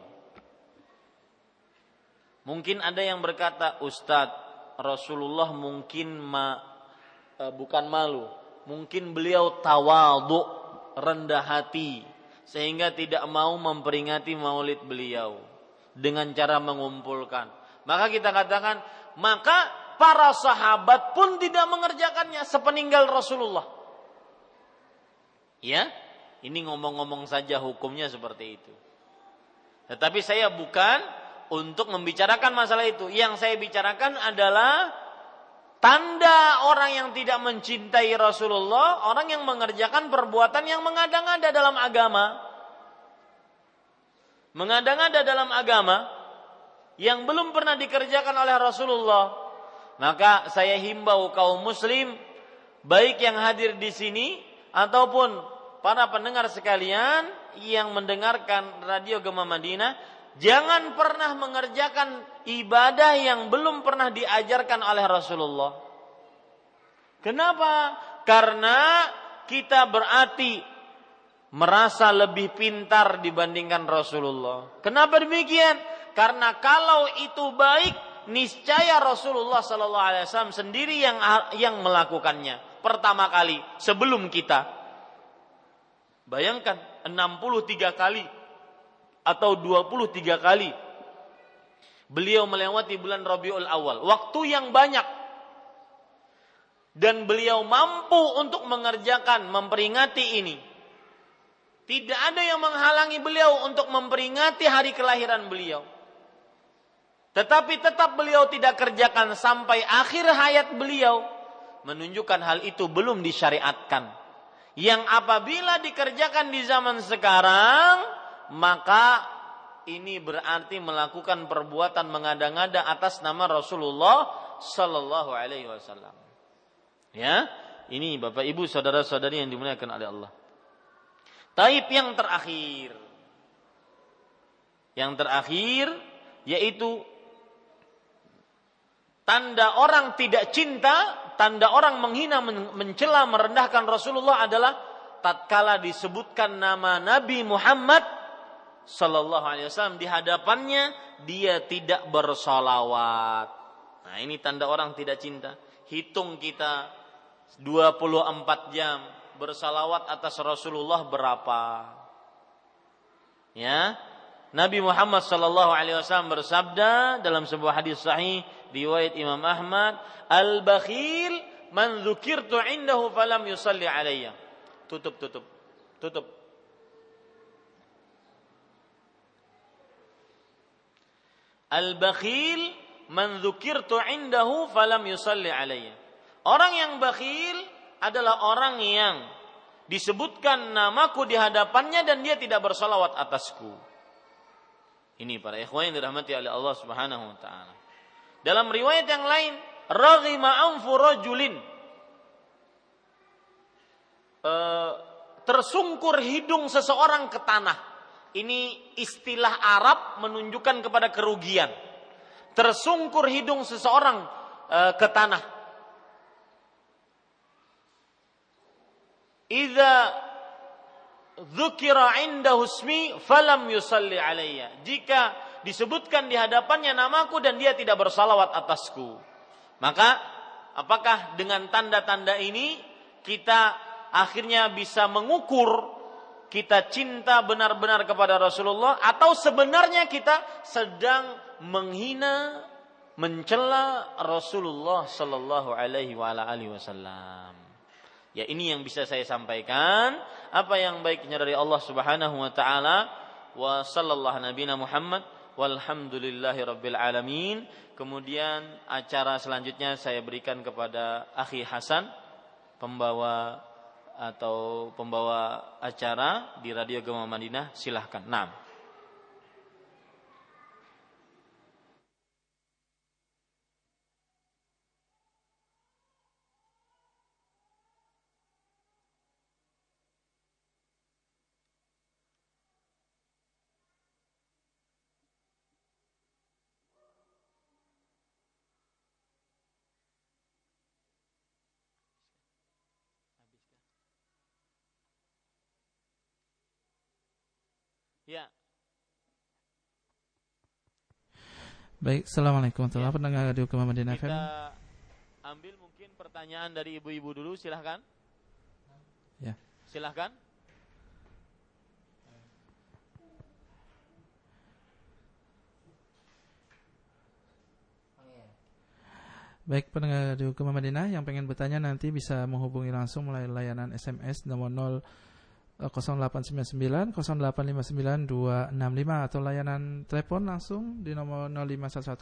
Mungkin ada yang berkata, Ustadz, Rasulullah mungkin ma, e, bukan malu, mungkin beliau tawadu, rendah hati, sehingga tidak mau memperingati maulid beliau dengan cara mengumpulkan. Maka kita katakan, maka para sahabat pun tidak mengerjakannya sepeninggal Rasulullah. Ya, ini ngomong-ngomong saja hukumnya seperti itu. Tetapi saya bukan untuk membicarakan masalah itu. Yang saya bicarakan adalah tanda orang yang tidak mencintai Rasulullah, orang yang mengerjakan perbuatan yang mengada-ngada dalam agama. Mengada-ngada dalam agama yang belum pernah dikerjakan oleh Rasulullah. Maka saya himbau kaum muslim baik yang hadir di sini ataupun para pendengar sekalian yang mendengarkan radio Gema Madinah Jangan pernah mengerjakan ibadah yang belum pernah diajarkan oleh Rasulullah. Kenapa? Karena kita berarti merasa lebih pintar dibandingkan Rasulullah. Kenapa demikian? Karena kalau itu baik, niscaya Rasulullah Sallallahu Alaihi Wasallam sendiri yang yang melakukannya pertama kali sebelum kita. Bayangkan 63 kali atau 23 kali beliau melewati bulan Rabiul Awal, waktu yang banyak. Dan beliau mampu untuk mengerjakan, memperingati ini. Tidak ada yang menghalangi beliau untuk memperingati hari kelahiran beliau. Tetapi tetap beliau tidak kerjakan sampai akhir hayat beliau. Menunjukkan hal itu belum disyariatkan. Yang apabila dikerjakan di zaman sekarang, maka ini berarti melakukan perbuatan mengada-ngada atas nama Rasulullah Sallallahu Alaihi Wasallam. Ya, ini Bapak Ibu saudara-saudari yang dimuliakan oleh Allah. Taib yang terakhir. Yang terakhir yaitu tanda orang tidak cinta, tanda orang menghina, mencela, merendahkan Rasulullah adalah tatkala disebutkan nama Nabi Muhammad sallallahu alaihi wasallam di hadapannya dia tidak bersolawat. Nah, ini tanda orang tidak cinta. Hitung kita 24 jam bersalawat atas Rasulullah berapa? Ya. Nabi Muhammad sallallahu alaihi wasallam bersabda dalam sebuah hadis sahih riwayat Imam Ahmad, "Al-bakhil man dzukirtu indahu falam yusalli alayya." Tutup, tutup. Tutup. Al-bakhil man dzukirtu indahu falam yusalli alayya. Orang yang bakhil adalah orang yang disebutkan namaku di hadapannya dan dia tidak bersolawat atasku. Ini para ikhwan yang dirahmati oleh Allah Subhanahu wa taala. Dalam riwayat yang lain, raghima anfu rajulin. E, tersungkur hidung seseorang ke tanah. Ini istilah Arab menunjukkan kepada kerugian. Tersungkur hidung seseorang e, ke tanah. Idza dzukira indahu ismi falam yusalli alayya. Jika disebutkan di hadapannya namaku dan dia tidak bersalawat atasku. Maka apakah dengan tanda-tanda ini kita akhirnya bisa mengukur kita cinta benar-benar kepada Rasulullah atau sebenarnya kita sedang menghina mencela Rasulullah sallallahu alaihi wasallam. Ya ini yang bisa saya sampaikan. Apa yang baiknya dari Allah Subhanahu wa taala. Wa sallallahu nabiyana Muhammad walhamdulillahi rabbil alamin. Kemudian acara selanjutnya saya berikan kepada Akhi Hasan pembawa atau pembawa acara di Radio Gema Madinah silahkan. Nah. Ya. Baik, Assalamualaikum warahmatullahi ya. pendengar Radio Kemah Madinah FM. Kita ambil mungkin pertanyaan dari ibu-ibu dulu, silahkan. Ya. Silahkan. Baik pendengar Radio Kemah Madinah yang pengen bertanya nanti bisa menghubungi langsung melalui layanan SMS nomor 0 0899 0859 265 atau layanan telepon langsung di nomor 0511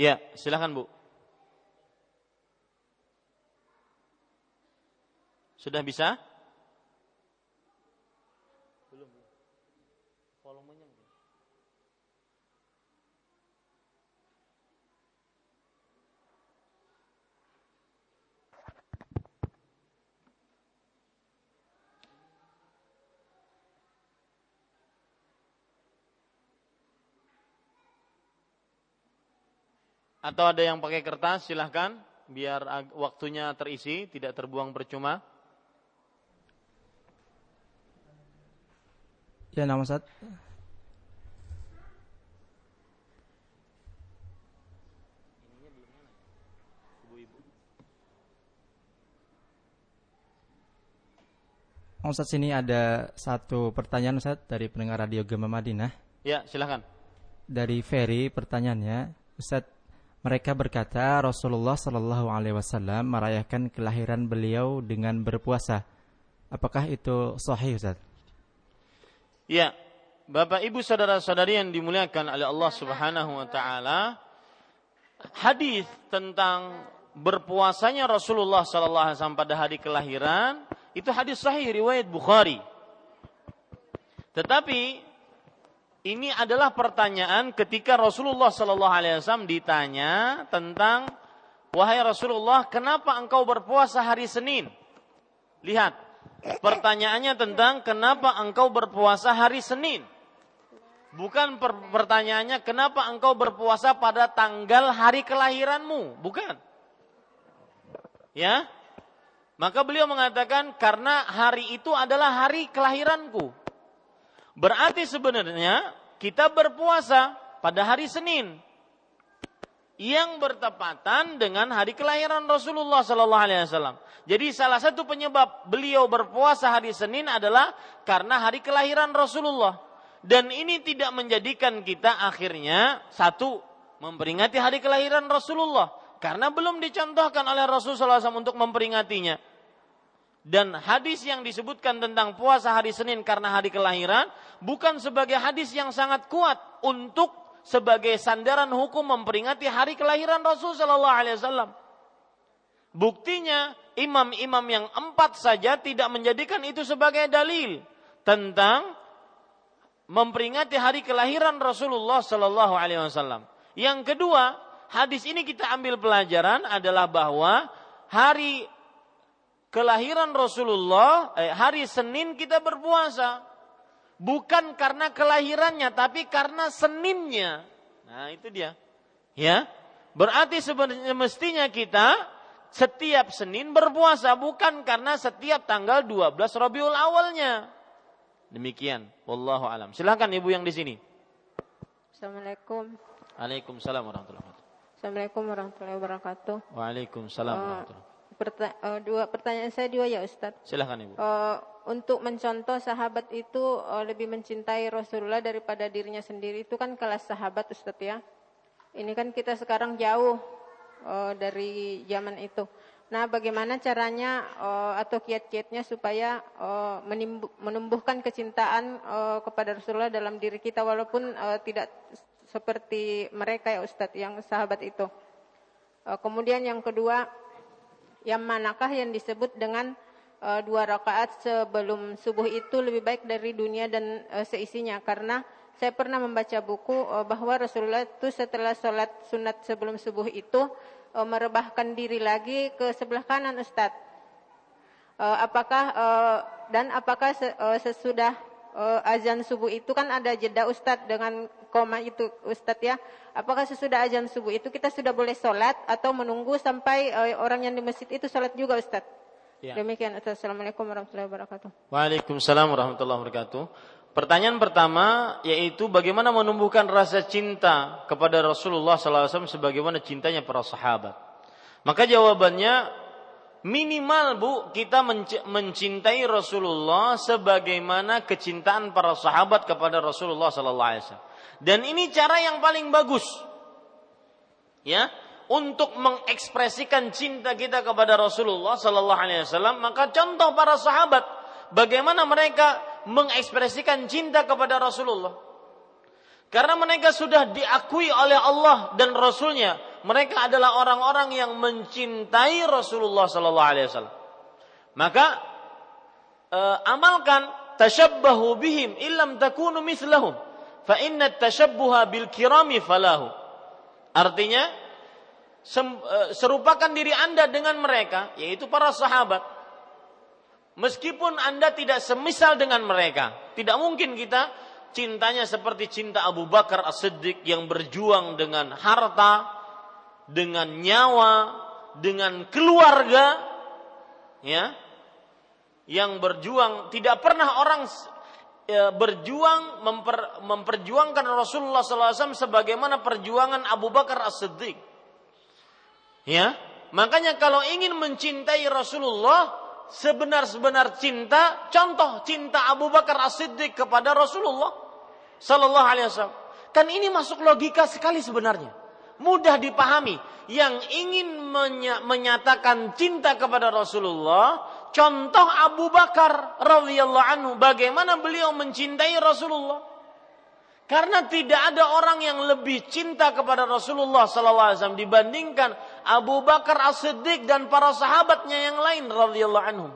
Ya, silakan Bu. Sudah bisa? Belum. Volumenya. Atau ada yang pakai kertas silahkan biar waktunya terisi tidak terbuang percuma. Ya nama Ustaz. Ustaz sini ada satu pertanyaan Ustaz dari pendengar Radio Gema Madinah. Ya, silahkan. Dari Ferry pertanyaannya, Ustaz, mereka berkata Rasulullah Shallallahu Alaihi Wasallam merayakan kelahiran beliau dengan berpuasa. Apakah itu sahih Ustaz? Ya, Bapak Ibu saudara-saudari yang dimuliakan oleh Allah Subhanahu wa taala, hadis tentang berpuasanya Rasulullah sallallahu alaihi wasallam pada hari kelahiran itu hadis sahih riwayat Bukhari. Tetapi ini adalah pertanyaan ketika Rasulullah sallallahu alaihi wasallam ditanya tentang wahai Rasulullah, kenapa engkau berpuasa hari Senin? Lihat, pertanyaannya tentang kenapa engkau berpuasa hari Senin. Bukan per pertanyaannya kenapa engkau berpuasa pada tanggal hari kelahiranmu, bukan. Ya. Maka beliau mengatakan karena hari itu adalah hari kelahiranku. Berarti sebenarnya kita berpuasa pada hari Senin yang bertepatan dengan hari kelahiran Rasulullah Sallallahu Alaihi Wasallam. Jadi salah satu penyebab beliau berpuasa hari Senin adalah karena hari kelahiran Rasulullah. Dan ini tidak menjadikan kita akhirnya satu memperingati hari kelahiran Rasulullah karena belum dicontohkan oleh Rasulullah SAW untuk memperingatinya. Dan hadis yang disebutkan tentang puasa hari Senin karena hari kelahiran bukan sebagai hadis yang sangat kuat untuk sebagai sandaran hukum memperingati hari kelahiran Rasul Shallallahu Alaihi Wasallam. Buktinya imam-imam yang empat saja tidak menjadikan itu sebagai dalil tentang memperingati hari kelahiran Rasulullah Shallallahu Alaihi Wasallam. Yang kedua, hadis ini kita ambil pelajaran adalah bahwa hari kelahiran Rasulullah, eh, hari Senin kita berpuasa bukan karena kelahirannya tapi karena seninnya. Nah, itu dia. Ya. Berarti sebenarnya mestinya kita setiap Senin berpuasa bukan karena setiap tanggal 12 Rabiul awalnya. Demikian. Wallahu alam. Silakan Ibu yang di sini. Assalamualaikum. Waalaikumsalam warahmatullahi wabarakatuh. Assalamualaikum warahmatullahi wabarakatuh. Waalaikumsalam Uh, warahmatullahi Perta- uh, dua pertanyaan saya dua ya Ustadz. Silakan Ibu. Uh, untuk mencontoh sahabat itu uh, lebih mencintai Rasulullah daripada dirinya sendiri itu kan kelas sahabat Ustadz ya. Ini kan kita sekarang jauh uh, dari zaman itu. Nah, bagaimana caranya uh, atau kiat-kiatnya supaya uh, menumbuhkan kecintaan kepada Rasulullah dalam diri kita walaupun tidak seperti mereka ya Ustadz yang sahabat itu. Kemudian yang kedua, yang manakah yang disebut dengan uh, dua rakaat sebelum subuh itu lebih baik dari dunia dan uh, seisinya karena saya pernah membaca buku uh, bahwa Rasulullah itu setelah sholat sunat sebelum subuh itu uh, merebahkan diri lagi ke sebelah kanan Ustadz. Uh, apakah uh, dan apakah se- uh, sesudah uh, azan subuh itu kan ada jeda Ustadz dengan koma itu Ustadz ya. Apakah sesudah azan subuh itu kita sudah boleh sholat atau menunggu sampai uh, orang yang di masjid itu sholat juga Ustadz? Ya. Demikian. Assalamualaikum warahmatullahi wabarakatuh. Waalaikumsalam warahmatullahi wabarakatuh. Pertanyaan pertama yaitu bagaimana menumbuhkan rasa cinta kepada Rasulullah SAW sebagaimana cintanya para sahabat. Maka jawabannya minimal bu kita menc- mencintai Rasulullah sebagaimana kecintaan para sahabat kepada Rasulullah SAW. Dan ini cara yang paling bagus, ya, untuk mengekspresikan cinta kita kepada Rasulullah Sallallahu Alaihi Wasallam. Maka contoh para sahabat, bagaimana mereka mengekspresikan cinta kepada Rasulullah. Karena mereka sudah diakui oleh Allah dan Rasulnya. Mereka adalah orang-orang yang mencintai Rasulullah Sallallahu Alaihi Wasallam. Maka eh, amalkan tashabbahu bihim illam takunu mithlahum fa inna tashabbuha bil kirami falahu. Artinya serupakan diri Anda dengan mereka yaitu para sahabat. Meskipun Anda tidak semisal dengan mereka, tidak mungkin kita cintanya seperti cinta Abu Bakar As-Siddiq yang berjuang dengan harta, dengan nyawa, dengan keluarga, ya, yang berjuang tidak pernah orang e, berjuang memper, memperjuangkan Rasulullah SAW sebagaimana perjuangan Abu Bakar As-Siddiq. Ya, makanya kalau ingin mencintai Rasulullah sebenar-benar cinta, contoh cinta Abu Bakar As-Siddiq kepada Rasulullah Sallallahu Alaihi Wasallam. Kan ini masuk logika sekali sebenarnya, mudah dipahami. Yang ingin menyatakan cinta kepada Rasulullah, contoh Abu Bakar radhiyallahu anhu, bagaimana beliau mencintai Rasulullah. Karena tidak ada orang yang lebih cinta kepada Rasulullah SAW dibandingkan Abu Bakar As-Siddiq dan para sahabatnya yang lain radhiyallahu anhum.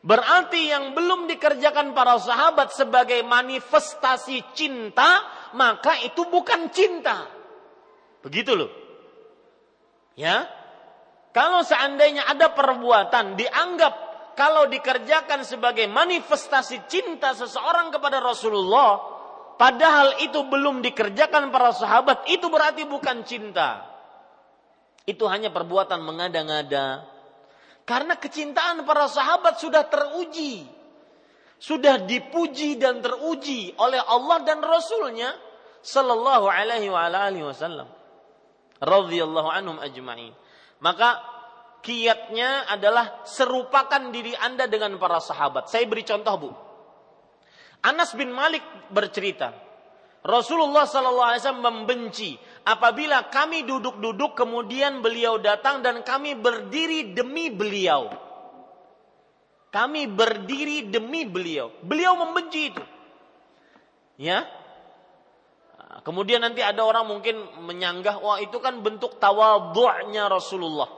Berarti yang belum dikerjakan para sahabat sebagai manifestasi cinta, maka itu bukan cinta. Begitu loh. Ya. Kalau seandainya ada perbuatan dianggap kalau dikerjakan sebagai manifestasi cinta seseorang kepada Rasulullah, padahal itu belum dikerjakan para sahabat, itu berarti bukan cinta. Itu hanya perbuatan mengada-ngada, karena kecintaan para sahabat sudah teruji. Sudah dipuji dan teruji oleh Allah dan Rasulnya sallallahu alaihi wa alihi wasallam. Radhiyallahu anhum ajma'in. Maka kiatnya adalah serupakan diri Anda dengan para sahabat. Saya beri contoh, Bu. Anas bin Malik bercerita, Rasulullah sallallahu alaihi wasallam membenci apabila kami duduk-duduk kemudian beliau datang dan kami berdiri demi beliau. Kami berdiri demi beliau. Beliau membenci itu. Ya. Kemudian nanti ada orang mungkin menyanggah, wah itu kan bentuk tawadhu'nya Rasulullah.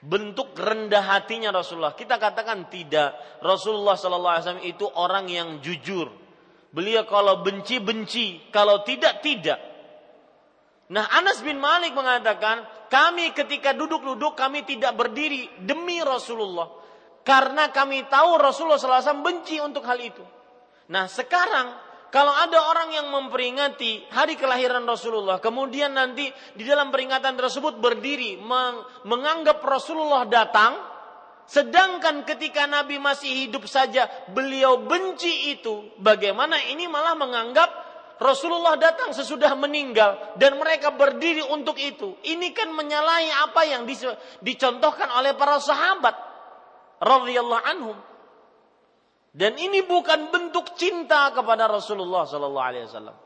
Bentuk rendah hatinya Rasulullah. Kita katakan tidak. Rasulullah sallallahu alaihi wasallam itu orang yang jujur. Beliau kalau benci benci, kalau tidak tidak. Nah Anas bin Malik mengatakan, kami ketika duduk-duduk kami tidak berdiri demi Rasulullah. Karena kami tahu Rasulullah SAW benci untuk hal itu. Nah sekarang kalau ada orang yang memperingati hari kelahiran Rasulullah, kemudian nanti di dalam peringatan tersebut berdiri menganggap Rasulullah datang, sedangkan ketika Nabi masih hidup saja beliau benci itu, bagaimana ini malah menganggap Rasulullah datang sesudah meninggal dan mereka berdiri untuk itu. Ini kan menyalahi apa yang dicontohkan oleh para sahabat radhiyallahu anhum. Dan ini bukan bentuk cinta kepada Rasulullah sallallahu alaihi wasallam.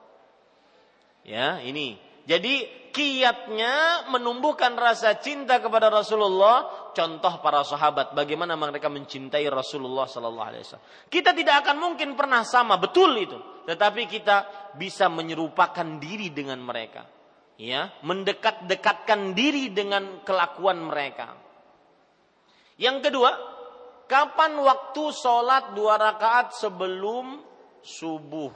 Ya, ini. Jadi kiatnya menumbuhkan rasa cinta kepada Rasulullah, contoh para sahabat bagaimana mereka mencintai Rasulullah sallallahu alaihi wasallam. Kita tidak akan mungkin pernah sama, betul itu tetapi kita bisa menyerupakan diri dengan mereka. Ya, mendekat-dekatkan diri dengan kelakuan mereka. Yang kedua, kapan waktu sholat dua rakaat sebelum subuh?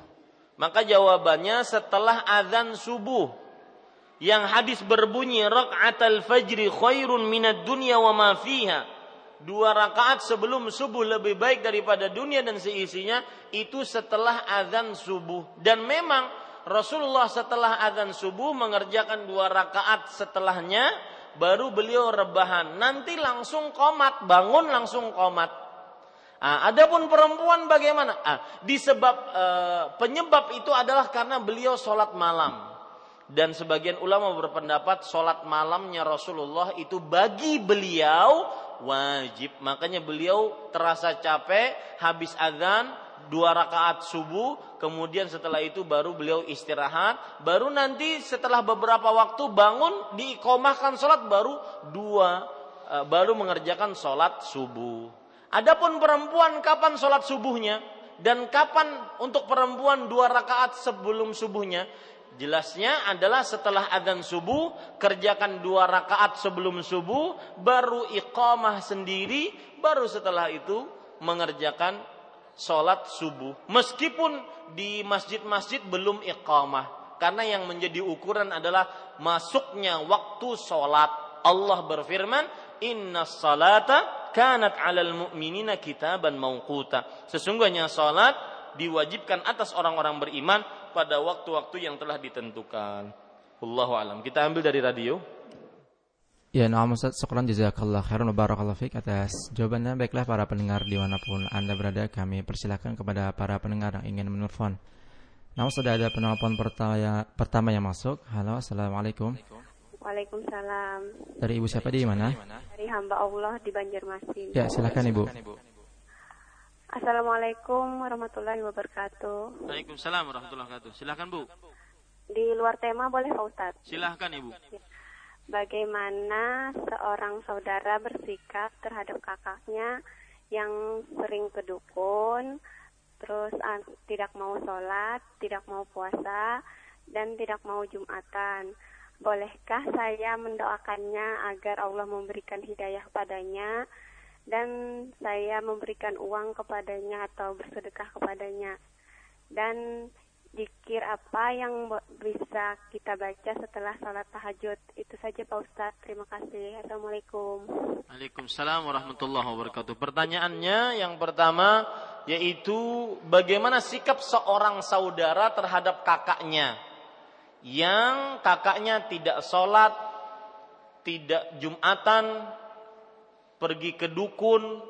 Maka jawabannya setelah azan subuh. Yang hadis berbunyi rakaat al-fajri khairun minad dunya wa ma fiha. Dua rakaat sebelum subuh lebih baik daripada dunia dan seisinya itu setelah azan subuh. Dan memang Rasulullah setelah azan subuh mengerjakan dua rakaat setelahnya baru beliau rebahan. Nanti langsung komat bangun langsung komat. Nah, adapun perempuan bagaimana? Ah, disebab eh, penyebab itu adalah karena beliau sholat malam dan sebagian ulama berpendapat sholat malamnya Rasulullah itu bagi beliau wajib. Makanya beliau terasa capek habis azan dua rakaat subuh, kemudian setelah itu baru beliau istirahat, baru nanti setelah beberapa waktu bangun diikomahkan sholat baru dua, e, baru mengerjakan sholat subuh. Adapun perempuan kapan sholat subuhnya dan kapan untuk perempuan dua rakaat sebelum subuhnya Jelasnya adalah setelah adzan subuh, kerjakan dua rakaat sebelum subuh, baru iqamah sendiri, baru setelah itu mengerjakan sholat subuh. Meskipun di masjid-masjid belum iqamah. Karena yang menjadi ukuran adalah masuknya waktu sholat. Allah berfirman, Inna salata kanat alal mu'minina kitaban mawquta. Sesungguhnya salat diwajibkan atas orang-orang beriman pada waktu-waktu yang telah ditentukan. Allahu alam. Kita ambil dari radio. Ya, nama Ustaz, syukran jazakallah khairan barakallahu fiik atas jawabannya. Baiklah para pendengar di mana pun Anda berada, kami persilahkan kepada para pendengar yang ingin menelpon. Nah, sudah ada penelpon pertama, pertama yang masuk. Halo, Assalamualaikum. Waalaikumsalam. Dari Ibu siapa di mana? Dari hamba Allah di Banjarmasin. Ya, silakan Ibu. Assalamualaikum warahmatullahi wabarakatuh. Waalaikumsalam warahmatullahi wabarakatuh. Silahkan Bu. Di luar tema boleh Pak Ustadz? Silahkan Ibu. Bagaimana seorang saudara bersikap terhadap kakaknya yang sering ke dukun, terus uh, tidak mau sholat, tidak mau puasa, dan tidak mau jumatan. bolehkah saya mendoakannya agar Allah memberikan hidayah padanya dan saya memberikan uang kepadanya atau bersedekah kepadanya? Dan Dikir apa yang bisa kita baca setelah salat tahajud? Itu saja Pak Ustadz. Terima kasih. Assalamualaikum. Waalaikumsalam warahmatullahi wabarakatuh. Pertanyaannya yang pertama yaitu bagaimana sikap seorang saudara terhadap kakaknya yang kakaknya tidak sholat, tidak jumatan, pergi ke dukun,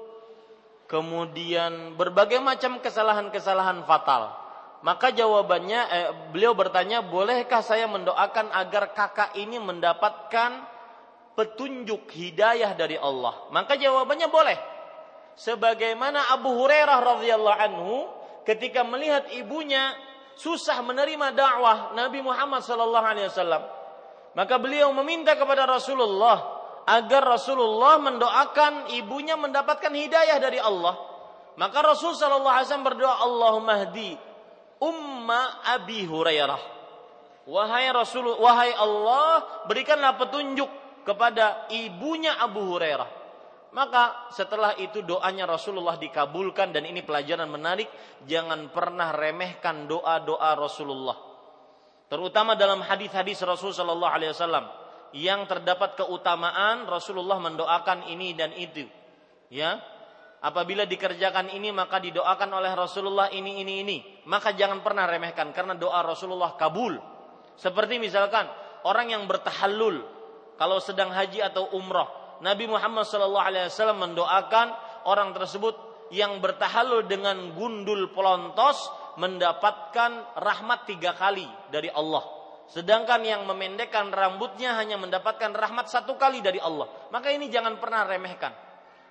kemudian berbagai macam kesalahan-kesalahan fatal maka jawabannya eh, beliau bertanya, "Bolehkah saya mendoakan agar kakak ini mendapatkan petunjuk hidayah dari Allah?" Maka jawabannya boleh. Sebagaimana Abu Hurairah radhiyallahu anhu ketika melihat ibunya susah menerima dakwah Nabi Muhammad sallallahu alaihi wasallam, maka beliau meminta kepada Rasulullah agar Rasulullah mendoakan ibunya mendapatkan hidayah dari Allah. Maka Rasul sallallahu alaihi wasallam berdoa, "Allahumma hdi umma Abi Hurairah. Wahai Rasul, wahai Allah, berikanlah petunjuk kepada ibunya Abu Hurairah. Maka setelah itu doanya Rasulullah dikabulkan dan ini pelajaran menarik, jangan pernah remehkan doa-doa Rasulullah. Terutama dalam hadis-hadis Rasul sallallahu alaihi wasallam yang terdapat keutamaan Rasulullah mendoakan ini dan itu. Ya, apabila dikerjakan ini maka didoakan oleh Rasulullah ini ini ini. Maka jangan pernah remehkan karena doa Rasulullah kabul. Seperti misalkan orang yang bertahallul kalau sedang haji atau umrah Nabi Muhammad SAW mendoakan orang tersebut yang bertahallul dengan gundul pelontos mendapatkan rahmat tiga kali dari Allah sedangkan yang memendekkan rambutnya hanya mendapatkan rahmat satu kali dari Allah. Maka ini jangan pernah remehkan.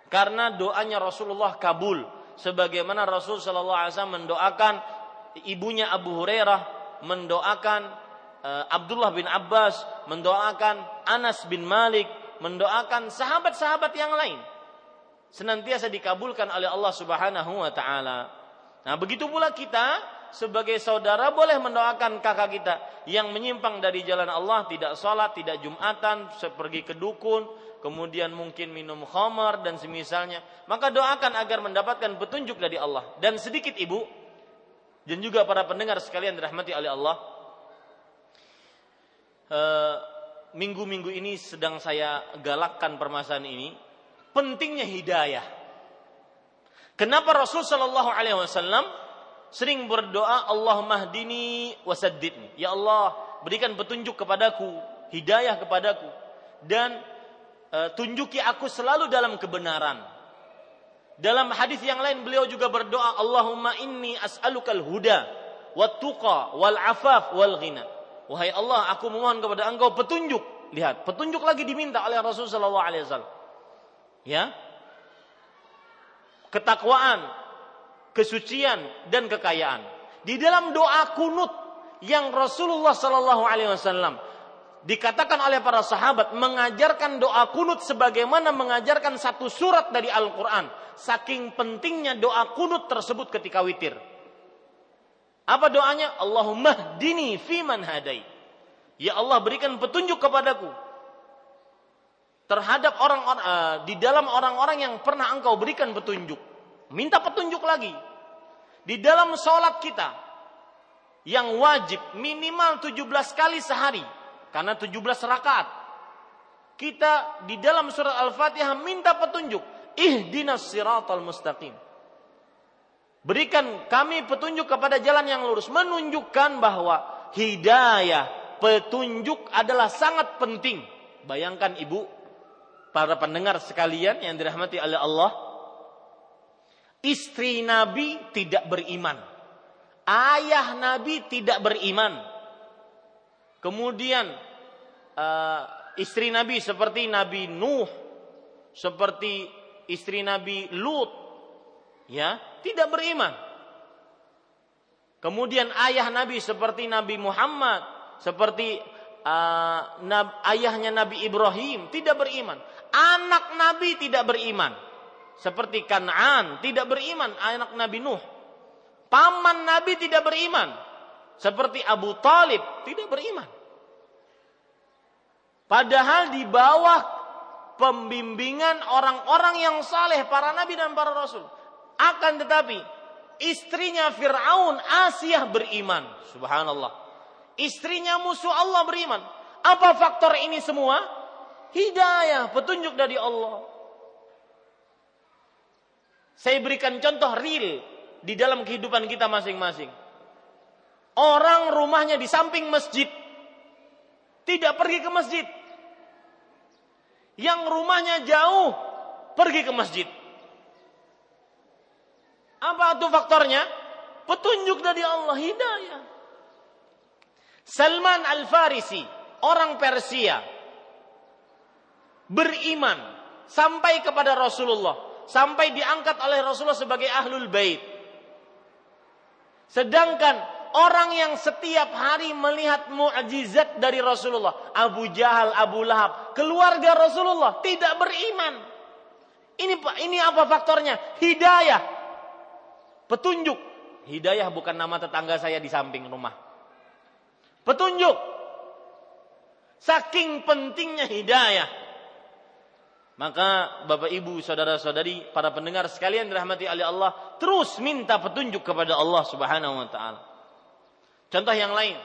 Karena doanya Rasulullah kabul. Sebagaimana Rasul Shallallahu alaihi wasallam mendoakan ibunya Abu Hurairah mendoakan uh, Abdullah bin Abbas mendoakan Anas bin Malik mendoakan sahabat-sahabat yang lain. Senantiasa dikabulkan oleh Allah Subhanahu wa taala. Nah, begitu pula kita sebagai saudara boleh mendoakan kakak kita yang menyimpang dari jalan Allah, tidak sholat, tidak jumatan, pergi ke dukun, kemudian mungkin minum khamar dan semisalnya, maka doakan agar mendapatkan petunjuk dari Allah. Dan sedikit ibu dan juga para pendengar sekalian dirahmati oleh Allah, eh, minggu-minggu ini sedang saya galakkan permasalahan ini, pentingnya hidayah. Kenapa Rasul Shallallahu Alaihi Wasallam sering berdoa Allahumma hdini wasaddidni. Ya Allah, berikan petunjuk kepadaku, hidayah kepadaku dan Eh, tunjuki aku selalu dalam kebenaran. Dalam hadis yang lain beliau juga berdoa, Allahumma inni as'alukal huda, wat tuqa, wal afaf, wal ghina. Wahai Allah, aku memohon kepada Engkau petunjuk. Lihat, petunjuk lagi diminta oleh Rasul sallallahu alaihi wasallam. Ya. Ketakwaan, kesucian dan kekayaan. Di dalam doa kunut yang Rasulullah sallallahu alaihi wasallam dikatakan oleh para sahabat mengajarkan doa kunut sebagaimana mengajarkan satu surat dari Al-Quran. Saking pentingnya doa kunut tersebut ketika witir. Apa doanya? Allahumma dini fiman hadai. Ya Allah berikan petunjuk kepadaku terhadap orang-orang uh, di dalam orang-orang yang pernah engkau berikan petunjuk. Minta petunjuk lagi. Di dalam sholat kita yang wajib minimal 17 kali sehari karena 17 rakaat. Kita di dalam surat Al-Fatihah minta petunjuk. Ihdinas siratal mustaqim. Berikan kami petunjuk kepada jalan yang lurus. Menunjukkan bahwa hidayah, petunjuk adalah sangat penting. Bayangkan ibu, para pendengar sekalian yang dirahmati oleh Allah. Istri Nabi tidak beriman. Ayah Nabi tidak beriman. Kemudian uh, istri Nabi seperti Nabi Nuh, seperti istri Nabi Lut, ya tidak beriman. Kemudian ayah Nabi seperti Nabi Muhammad, seperti uh, nab, ayahnya Nabi Ibrahim tidak beriman. Anak Nabi tidak beriman. Seperti Kan'an tidak beriman anak Nabi Nuh. Paman Nabi tidak beriman. Seperti Abu Talib tidak beriman. Padahal di bawah pembimbingan orang-orang yang saleh, para nabi dan para rasul. Akan tetapi istrinya Fir'aun Asia beriman. Subhanallah. Istrinya musuh Allah beriman. Apa faktor ini semua? Hidayah, petunjuk dari Allah. Saya berikan contoh real di dalam kehidupan kita masing-masing. Orang rumahnya di samping masjid. Tidak pergi ke masjid. Yang rumahnya jauh pergi ke masjid. Apa itu faktornya? Petunjuk dari Allah, hidayah. Salman Al-Farisi, orang Persia, beriman sampai kepada Rasulullah, sampai diangkat oleh Rasulullah sebagai ahlul bait. Sedangkan orang yang setiap hari melihat mukjizat dari Rasulullah, Abu Jahal, Abu Lahab, keluarga Rasulullah tidak beriman. Ini ini apa faktornya? Hidayah. Petunjuk. Hidayah bukan nama tetangga saya di samping rumah. Petunjuk. Saking pentingnya hidayah. Maka Bapak Ibu, saudara-saudari, para pendengar sekalian dirahmati oleh Allah, terus minta petunjuk kepada Allah Subhanahu wa taala. Contoh yang lain.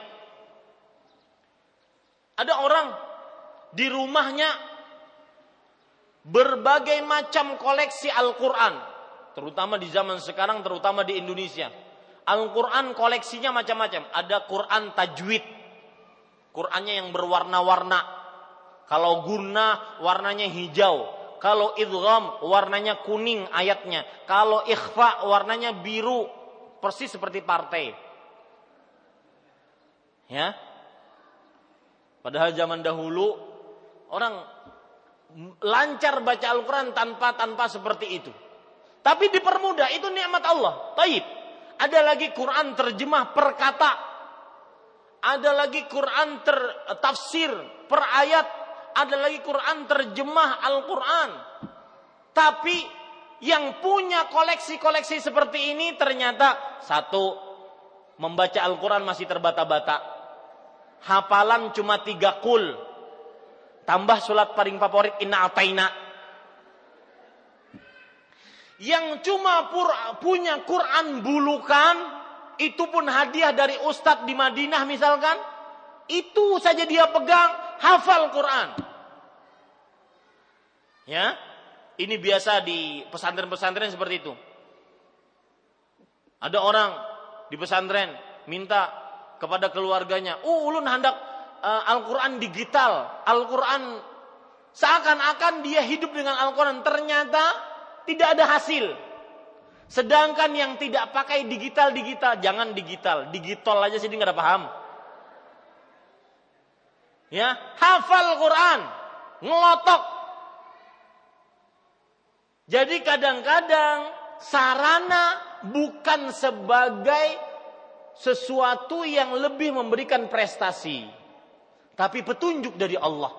Ada orang di rumahnya berbagai macam koleksi Al-Qur'an terutama di zaman sekarang, terutama di Indonesia. Al-Quran koleksinya macam-macam. Ada Quran tajwid, Qurannya yang berwarna-warna. Kalau guna warnanya hijau, kalau idgham warnanya kuning ayatnya, kalau ikhfa warnanya biru, persis seperti partai. Ya. Padahal zaman dahulu orang lancar baca Al-Quran tanpa tanpa seperti itu. Tapi dipermudah, itu nikmat Allah. Taib. Ada lagi Quran terjemah per kata. Ada lagi Quran ter, tafsir per ayat. Ada lagi Quran terjemah Al-Quran. Tapi yang punya koleksi-koleksi seperti ini ternyata satu membaca Al-Quran masih terbata-bata. Hafalan cuma tiga kul. Tambah sulat paling favorit inna ataina yang cuma punya Quran bulukan, itu pun hadiah dari ustadz di Madinah misalkan, itu saja dia pegang, hafal Quran. Ya, ini biasa di pesantren-pesantren seperti itu. Ada orang di pesantren minta kepada keluarganya, "Uh, ulun hendak uh, Al-Qur'an digital, Al-Qur'an seakan-akan dia hidup dengan Al-Qur'an." Ternyata tidak ada hasil. Sedangkan yang tidak pakai digital-digital, jangan digital. Digital aja sih nggak ada paham. Ya, hafal Quran, ngelotok. Jadi kadang-kadang sarana bukan sebagai sesuatu yang lebih memberikan prestasi, tapi petunjuk dari Allah.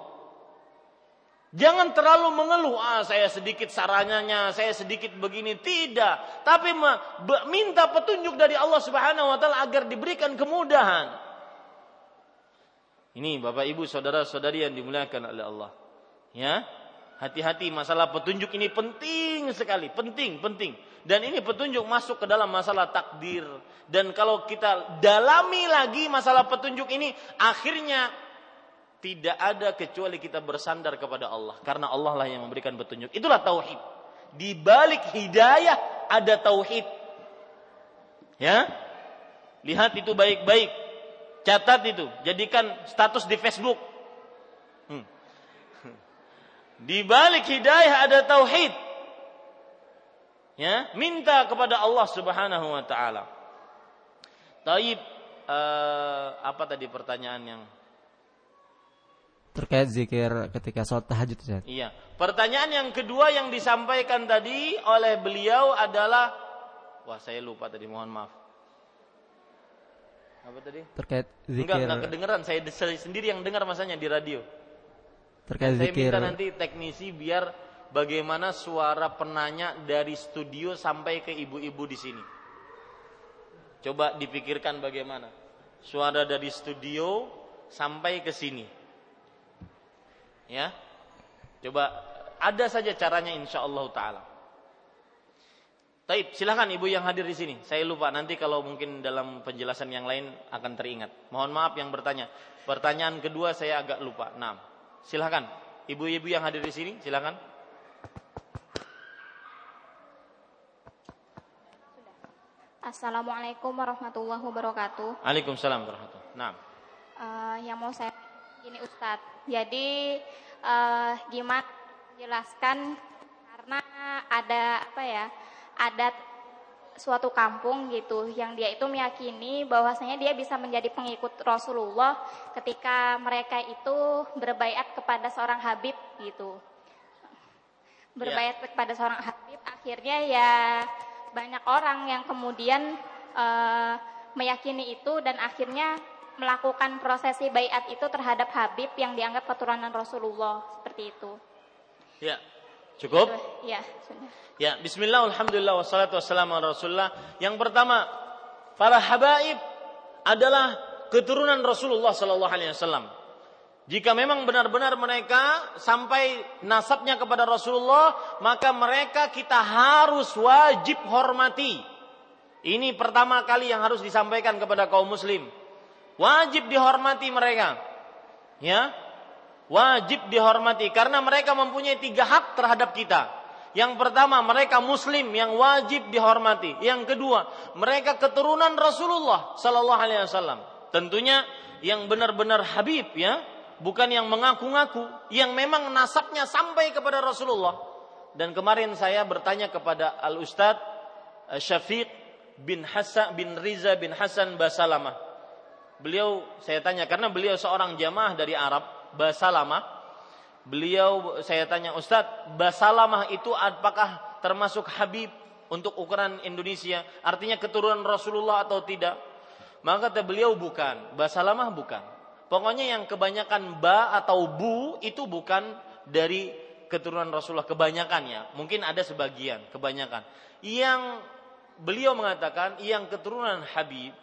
Jangan terlalu mengeluh, ah saya sedikit sarannya, saya sedikit begini. Tidak. Tapi minta petunjuk dari Allah Subhanahu wa taala agar diberikan kemudahan. Ini Bapak Ibu, saudara-saudari yang dimuliakan oleh Allah. Ya. Hati-hati masalah petunjuk ini penting sekali, penting, penting. Dan ini petunjuk masuk ke dalam masalah takdir. Dan kalau kita dalami lagi masalah petunjuk ini, akhirnya tidak ada kecuali kita bersandar kepada Allah karena Allah lah yang memberikan petunjuk. Itulah tauhid. Di balik hidayah ada tauhid. Ya. Lihat itu baik-baik. Catat itu, jadikan status di Facebook. Hmm. Di balik hidayah ada tauhid. Ya, minta kepada Allah Subhanahu wa taala. Taib uh, apa tadi pertanyaan yang terkait zikir ketika sholat tahajud Ustaz. Iya. Pertanyaan yang kedua yang disampaikan tadi oleh beliau adalah wah saya lupa tadi mohon maaf. Apa tadi? Terkait zikir. Enggak, enggak kedengeran. Saya sendiri yang dengar masanya di radio. Terkait saya zikir. minta nanti teknisi biar bagaimana suara penanya dari studio sampai ke ibu-ibu di sini. Coba dipikirkan bagaimana. Suara dari studio sampai ke sini Ya. Coba ada saja caranya insya Allah taala. Taib, silahkan ibu yang hadir di sini. Saya lupa nanti kalau mungkin dalam penjelasan yang lain akan teringat. Mohon maaf yang bertanya. Pertanyaan kedua saya agak lupa. Nah, silahkan ibu-ibu yang hadir di sini, silahkan. Assalamualaikum warahmatullahi wabarakatuh. Waalaikumsalam warahmatullahi wabarakatuh. Nah. Uh, yang mau saya ini Ustadz. Jadi uh, gimana jelaskan karena ada apa ya? Ada suatu kampung gitu yang dia itu meyakini bahwasanya dia bisa menjadi pengikut Rasulullah ketika mereka itu berbaiat kepada seorang habib gitu. Berbaiat ya. kepada seorang habib akhirnya ya banyak orang yang kemudian uh, meyakini itu dan akhirnya melakukan prosesi bayat itu terhadap Habib yang dianggap keturunan Rasulullah seperti itu. Ya, cukup? Ya, sudah. Ya, Bismillah, Alhamdulillah, wassalatu wassalamu ala Rasulullah. Yang pertama, para habaib adalah keturunan Rasulullah Sallallahu Alaihi Wasallam. Jika memang benar-benar mereka sampai nasabnya kepada Rasulullah, maka mereka kita harus wajib hormati. Ini pertama kali yang harus disampaikan kepada kaum muslim. Wajib dihormati mereka. Ya. Wajib dihormati karena mereka mempunyai tiga hak terhadap kita. Yang pertama, mereka muslim yang wajib dihormati. Yang kedua, mereka keturunan Rasulullah sallallahu alaihi wasallam. Tentunya yang benar-benar habib ya, bukan yang mengaku-ngaku, yang memang nasabnya sampai kepada Rasulullah. Dan kemarin saya bertanya kepada Al Ustad eh, Syafiq bin Hasan bin Riza bin Hasan Basalamah. Beliau saya tanya karena beliau seorang jamaah dari Arab, Basalamah. Beliau saya tanya Ustadz, Basalamah itu apakah termasuk Habib untuk ukuran Indonesia? Artinya keturunan Rasulullah atau tidak? Maka kata beliau bukan, Basalamah bukan. Pokoknya yang kebanyakan ba atau bu itu bukan dari keturunan Rasulullah kebanyakannya. Mungkin ada sebagian, kebanyakan. Yang beliau mengatakan yang keturunan Habib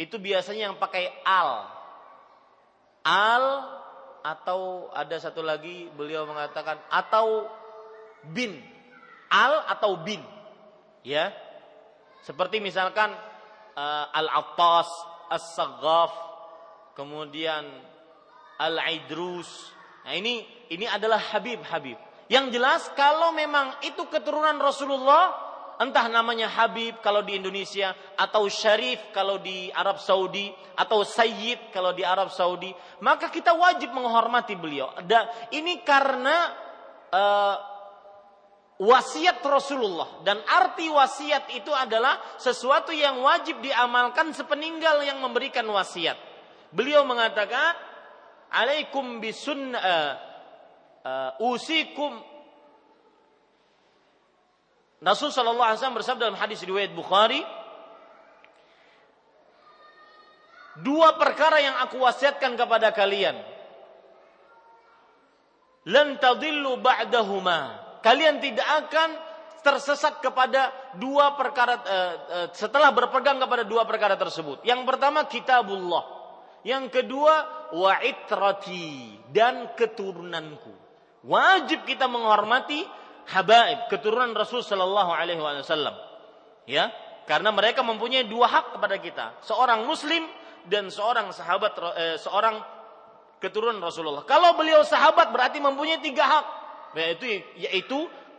itu biasanya yang pakai al. Al atau ada satu lagi beliau mengatakan atau bin. Al atau bin. Ya. Seperti misalkan uh, Al-Attas, As-Saghaf, kemudian Al-Idrus. Nah, ini ini adalah Habib Habib. Yang jelas kalau memang itu keturunan Rasulullah, entah namanya Habib kalau di Indonesia atau Syarif kalau di Arab Saudi atau Sayyid kalau di Arab Saudi, maka kita wajib menghormati beliau. Dan ini karena uh, wasiat Rasulullah dan arti wasiat itu adalah sesuatu yang wajib diamalkan sepeninggal yang memberikan wasiat. Beliau mengatakan, "Alaikum bisunnah uh, uh, usikum" Rasul sallallahu alaihi wasallam bersabda dalam hadis riwayat Bukhari, dua perkara yang aku wasiatkan kepada kalian. Lan tadillu ba'dahuma. Kalian tidak akan tersesat kepada dua perkara uh, uh, setelah berpegang kepada dua perkara tersebut. Yang pertama kitabullah. Yang kedua, wa itrati dan keturunanku. Wajib kita menghormati habaib, keturunan Rasul sallallahu alaihi wasallam. Ya, karena mereka mempunyai dua hak kepada kita, seorang muslim dan seorang sahabat eh, seorang keturunan Rasulullah. Kalau beliau sahabat berarti mempunyai tiga hak, yaitu yaitu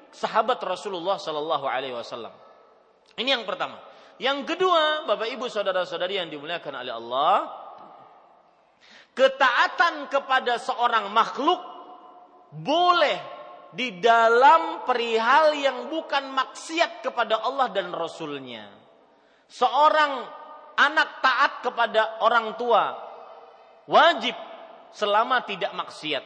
sahabat Rasulullah sallallahu alaihi wasallam. Ini yang pertama. Yang kedua, Bapak Ibu saudara-saudari yang dimuliakan oleh Allah, ketaatan kepada seorang makhluk boleh di dalam perihal yang bukan maksiat kepada Allah dan Rasulnya. Seorang anak taat kepada orang tua wajib selama tidak maksiat.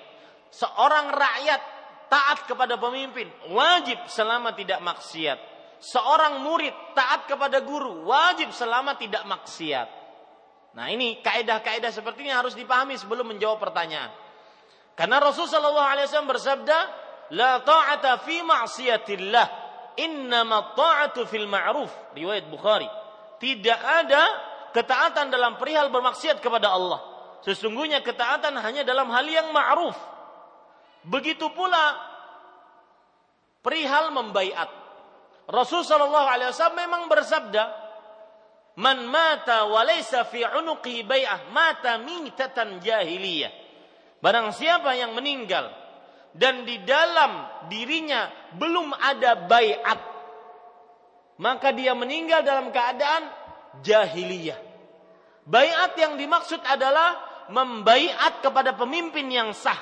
Seorang rakyat taat kepada pemimpin wajib selama tidak maksiat. Seorang murid taat kepada guru wajib selama tidak maksiat. Nah ini kaedah-kaedah seperti ini harus dipahami sebelum menjawab pertanyaan. Karena Rasul Shallallahu Alaihi Wasallam bersabda, La ta'ata fi ma'siyatillah, innama ta'atu fil ma'ruf. Riwayat Bukhari. Tidak ada ketaatan dalam perihal bermaksiat kepada Allah. Sesungguhnya ketaatan hanya dalam hal yang ma'ruf. Begitu pula perihal membaiat. Rasul sallallahu alaihi wasallam memang bersabda, "Man mata wa laysa fi unuqi bai'ah, mata mitatan jahiliyah." Barang siapa yang meninggal dan di dalam dirinya belum ada baiat, maka dia meninggal dalam keadaan jahiliyah. Baiat yang dimaksud adalah membaiat kepada pemimpin yang sah.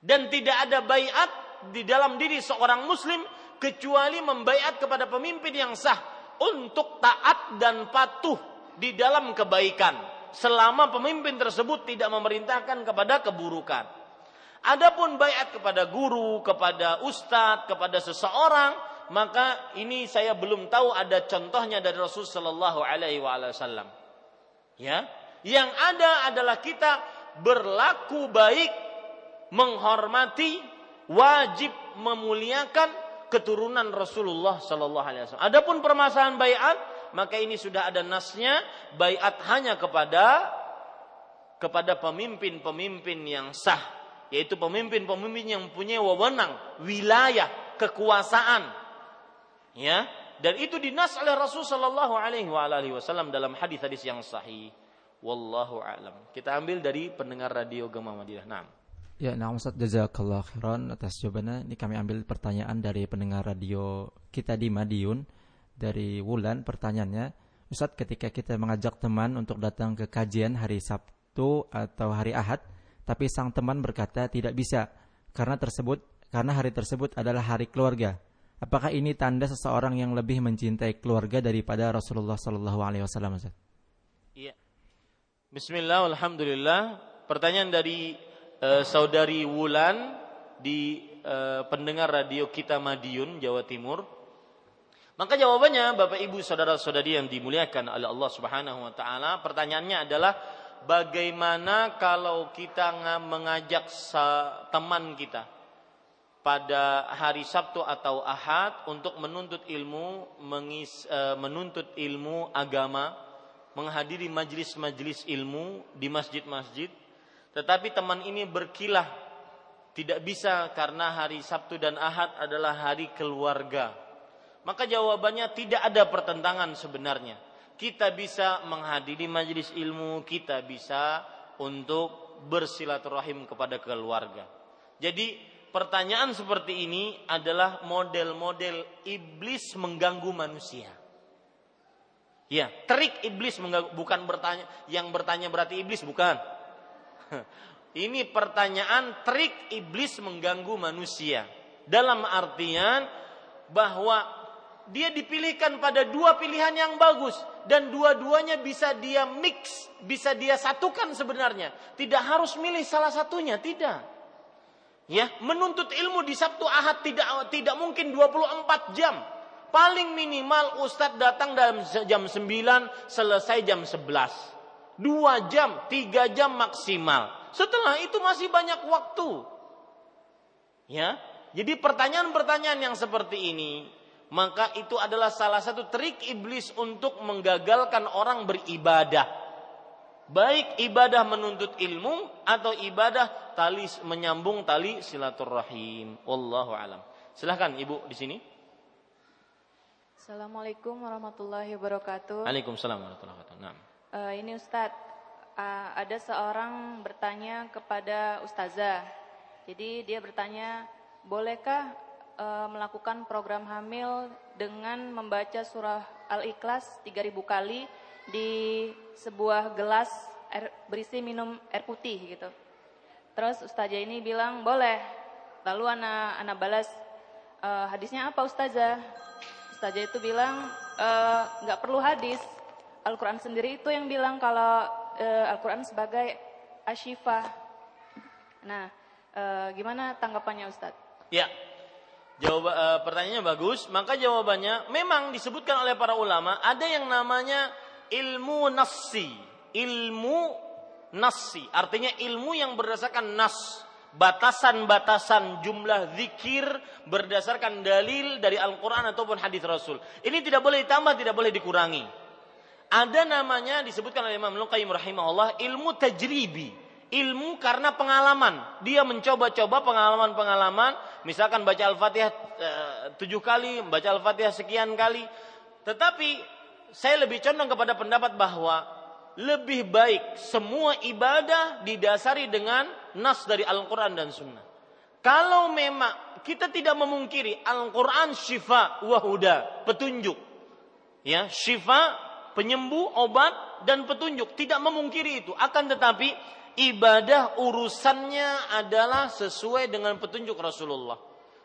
Dan tidak ada baiat di dalam diri seorang muslim kecuali membaiat kepada pemimpin yang sah untuk taat dan patuh di dalam kebaikan selama pemimpin tersebut tidak memerintahkan kepada keburukan. Adapun baiat kepada guru, kepada ustadz, kepada seseorang maka ini saya belum tahu ada contohnya dari Rasul Shallallahu Alaihi Wasallam. Ya, yang ada adalah kita berlaku baik, menghormati, wajib memuliakan keturunan Rasulullah Shallallahu Alaihi Wasallam. Adapun permasalahan bayat, maka ini sudah ada nasnya bayat hanya kepada kepada pemimpin-pemimpin yang sah, yaitu pemimpin-pemimpin yang punya wewenang, wilayah, kekuasaan, Ya, dan itu dinas oleh Rasul sallallahu alaihi wasallam dalam hadis-hadis yang sahih. Wallahu a'lam. Kita ambil dari pendengar radio Gema Madinah. Naam. Ya, nah Ustaz jazakallah khairan atas jawabannya. Ini kami ambil pertanyaan dari pendengar radio kita di Madiun dari Wulan pertanyaannya, Ustaz ketika kita mengajak teman untuk datang ke kajian hari Sabtu atau hari Ahad, tapi sang teman berkata tidak bisa karena tersebut karena hari tersebut adalah hari keluarga. Apakah ini tanda seseorang yang lebih mencintai keluarga daripada Rasulullah Sallallahu Alaihi Wasallam? Iya. Bismillah, alhamdulillah. Pertanyaan dari uh, saudari Wulan di uh, pendengar radio kita Madiun, Jawa Timur. Maka jawabannya, Bapak Ibu, saudara-saudari yang dimuliakan oleh Allah Subhanahu Wa Taala, pertanyaannya adalah bagaimana kalau kita mengajak teman kita pada hari Sabtu atau Ahad untuk menuntut ilmu, mengis, e, menuntut ilmu agama, menghadiri majelis-majelis ilmu di masjid-masjid. Tetapi teman ini berkilah tidak bisa karena hari Sabtu dan Ahad adalah hari keluarga. Maka jawabannya tidak ada pertentangan sebenarnya. Kita bisa menghadiri majelis ilmu, kita bisa untuk bersilaturahim kepada keluarga. Jadi pertanyaan seperti ini adalah model-model iblis mengganggu manusia. Ya, trik iblis mengganggu, bukan bertanya yang bertanya berarti iblis bukan. Ini pertanyaan trik iblis mengganggu manusia. Dalam artian bahwa dia dipilihkan pada dua pilihan yang bagus dan dua-duanya bisa dia mix, bisa dia satukan sebenarnya. Tidak harus milih salah satunya, tidak. Ya, menuntut ilmu di Sabtu Ahad tidak tidak mungkin 24 jam. Paling minimal Ustadz datang dalam jam 9, selesai jam 11. Dua jam, tiga jam maksimal. Setelah itu masih banyak waktu. Ya, jadi pertanyaan-pertanyaan yang seperti ini, maka itu adalah salah satu trik iblis untuk menggagalkan orang beribadah baik ibadah menuntut ilmu atau ibadah tali menyambung tali silaturahim. Wallahu alam. Silahkan Ibu di sini. Assalamualaikum warahmatullahi wabarakatuh. Waalaikumsalam warahmatullahi wabarakatuh. Nah. Uh, ini Ustadz, uh, ada seorang bertanya kepada Ustazah. Jadi dia bertanya, bolehkah uh, melakukan program hamil dengan membaca surah Al-Ikhlas 3000 kali di sebuah gelas air, berisi minum air putih gitu. Terus ustazah ini bilang boleh. Lalu anak anak balas e, hadisnya apa ustazah? Ustazah itu bilang eh, nggak e, perlu hadis. Al-Quran sendiri itu yang bilang kalau e, Al-Quran sebagai asyifa. Nah, e, gimana tanggapannya Ustadz? Ya, Jawab e, pertanyaannya bagus. Maka jawabannya memang disebutkan oleh para ulama ada yang namanya ilmu nasi, ilmu nasi, artinya ilmu yang berdasarkan nas, batasan-batasan jumlah zikir berdasarkan dalil dari Al-Quran ataupun hadis Rasul. Ini tidak boleh ditambah, tidak boleh dikurangi. Ada namanya disebutkan oleh Imam Luqayyim rahimahullah ilmu tajribi, ilmu karena pengalaman. Dia mencoba-coba pengalaman-pengalaman, misalkan baca Al-Fatihah eh, tujuh kali, baca Al-Fatihah sekian kali. Tetapi saya lebih condong kepada pendapat bahwa lebih baik semua ibadah didasari dengan nas dari Al-Quran dan Sunnah. Kalau memang kita tidak memungkiri Al-Quran syifa wahuda, petunjuk. Ya, syifa, penyembuh, obat, dan petunjuk. Tidak memungkiri itu. Akan tetapi ibadah urusannya adalah sesuai dengan petunjuk Rasulullah.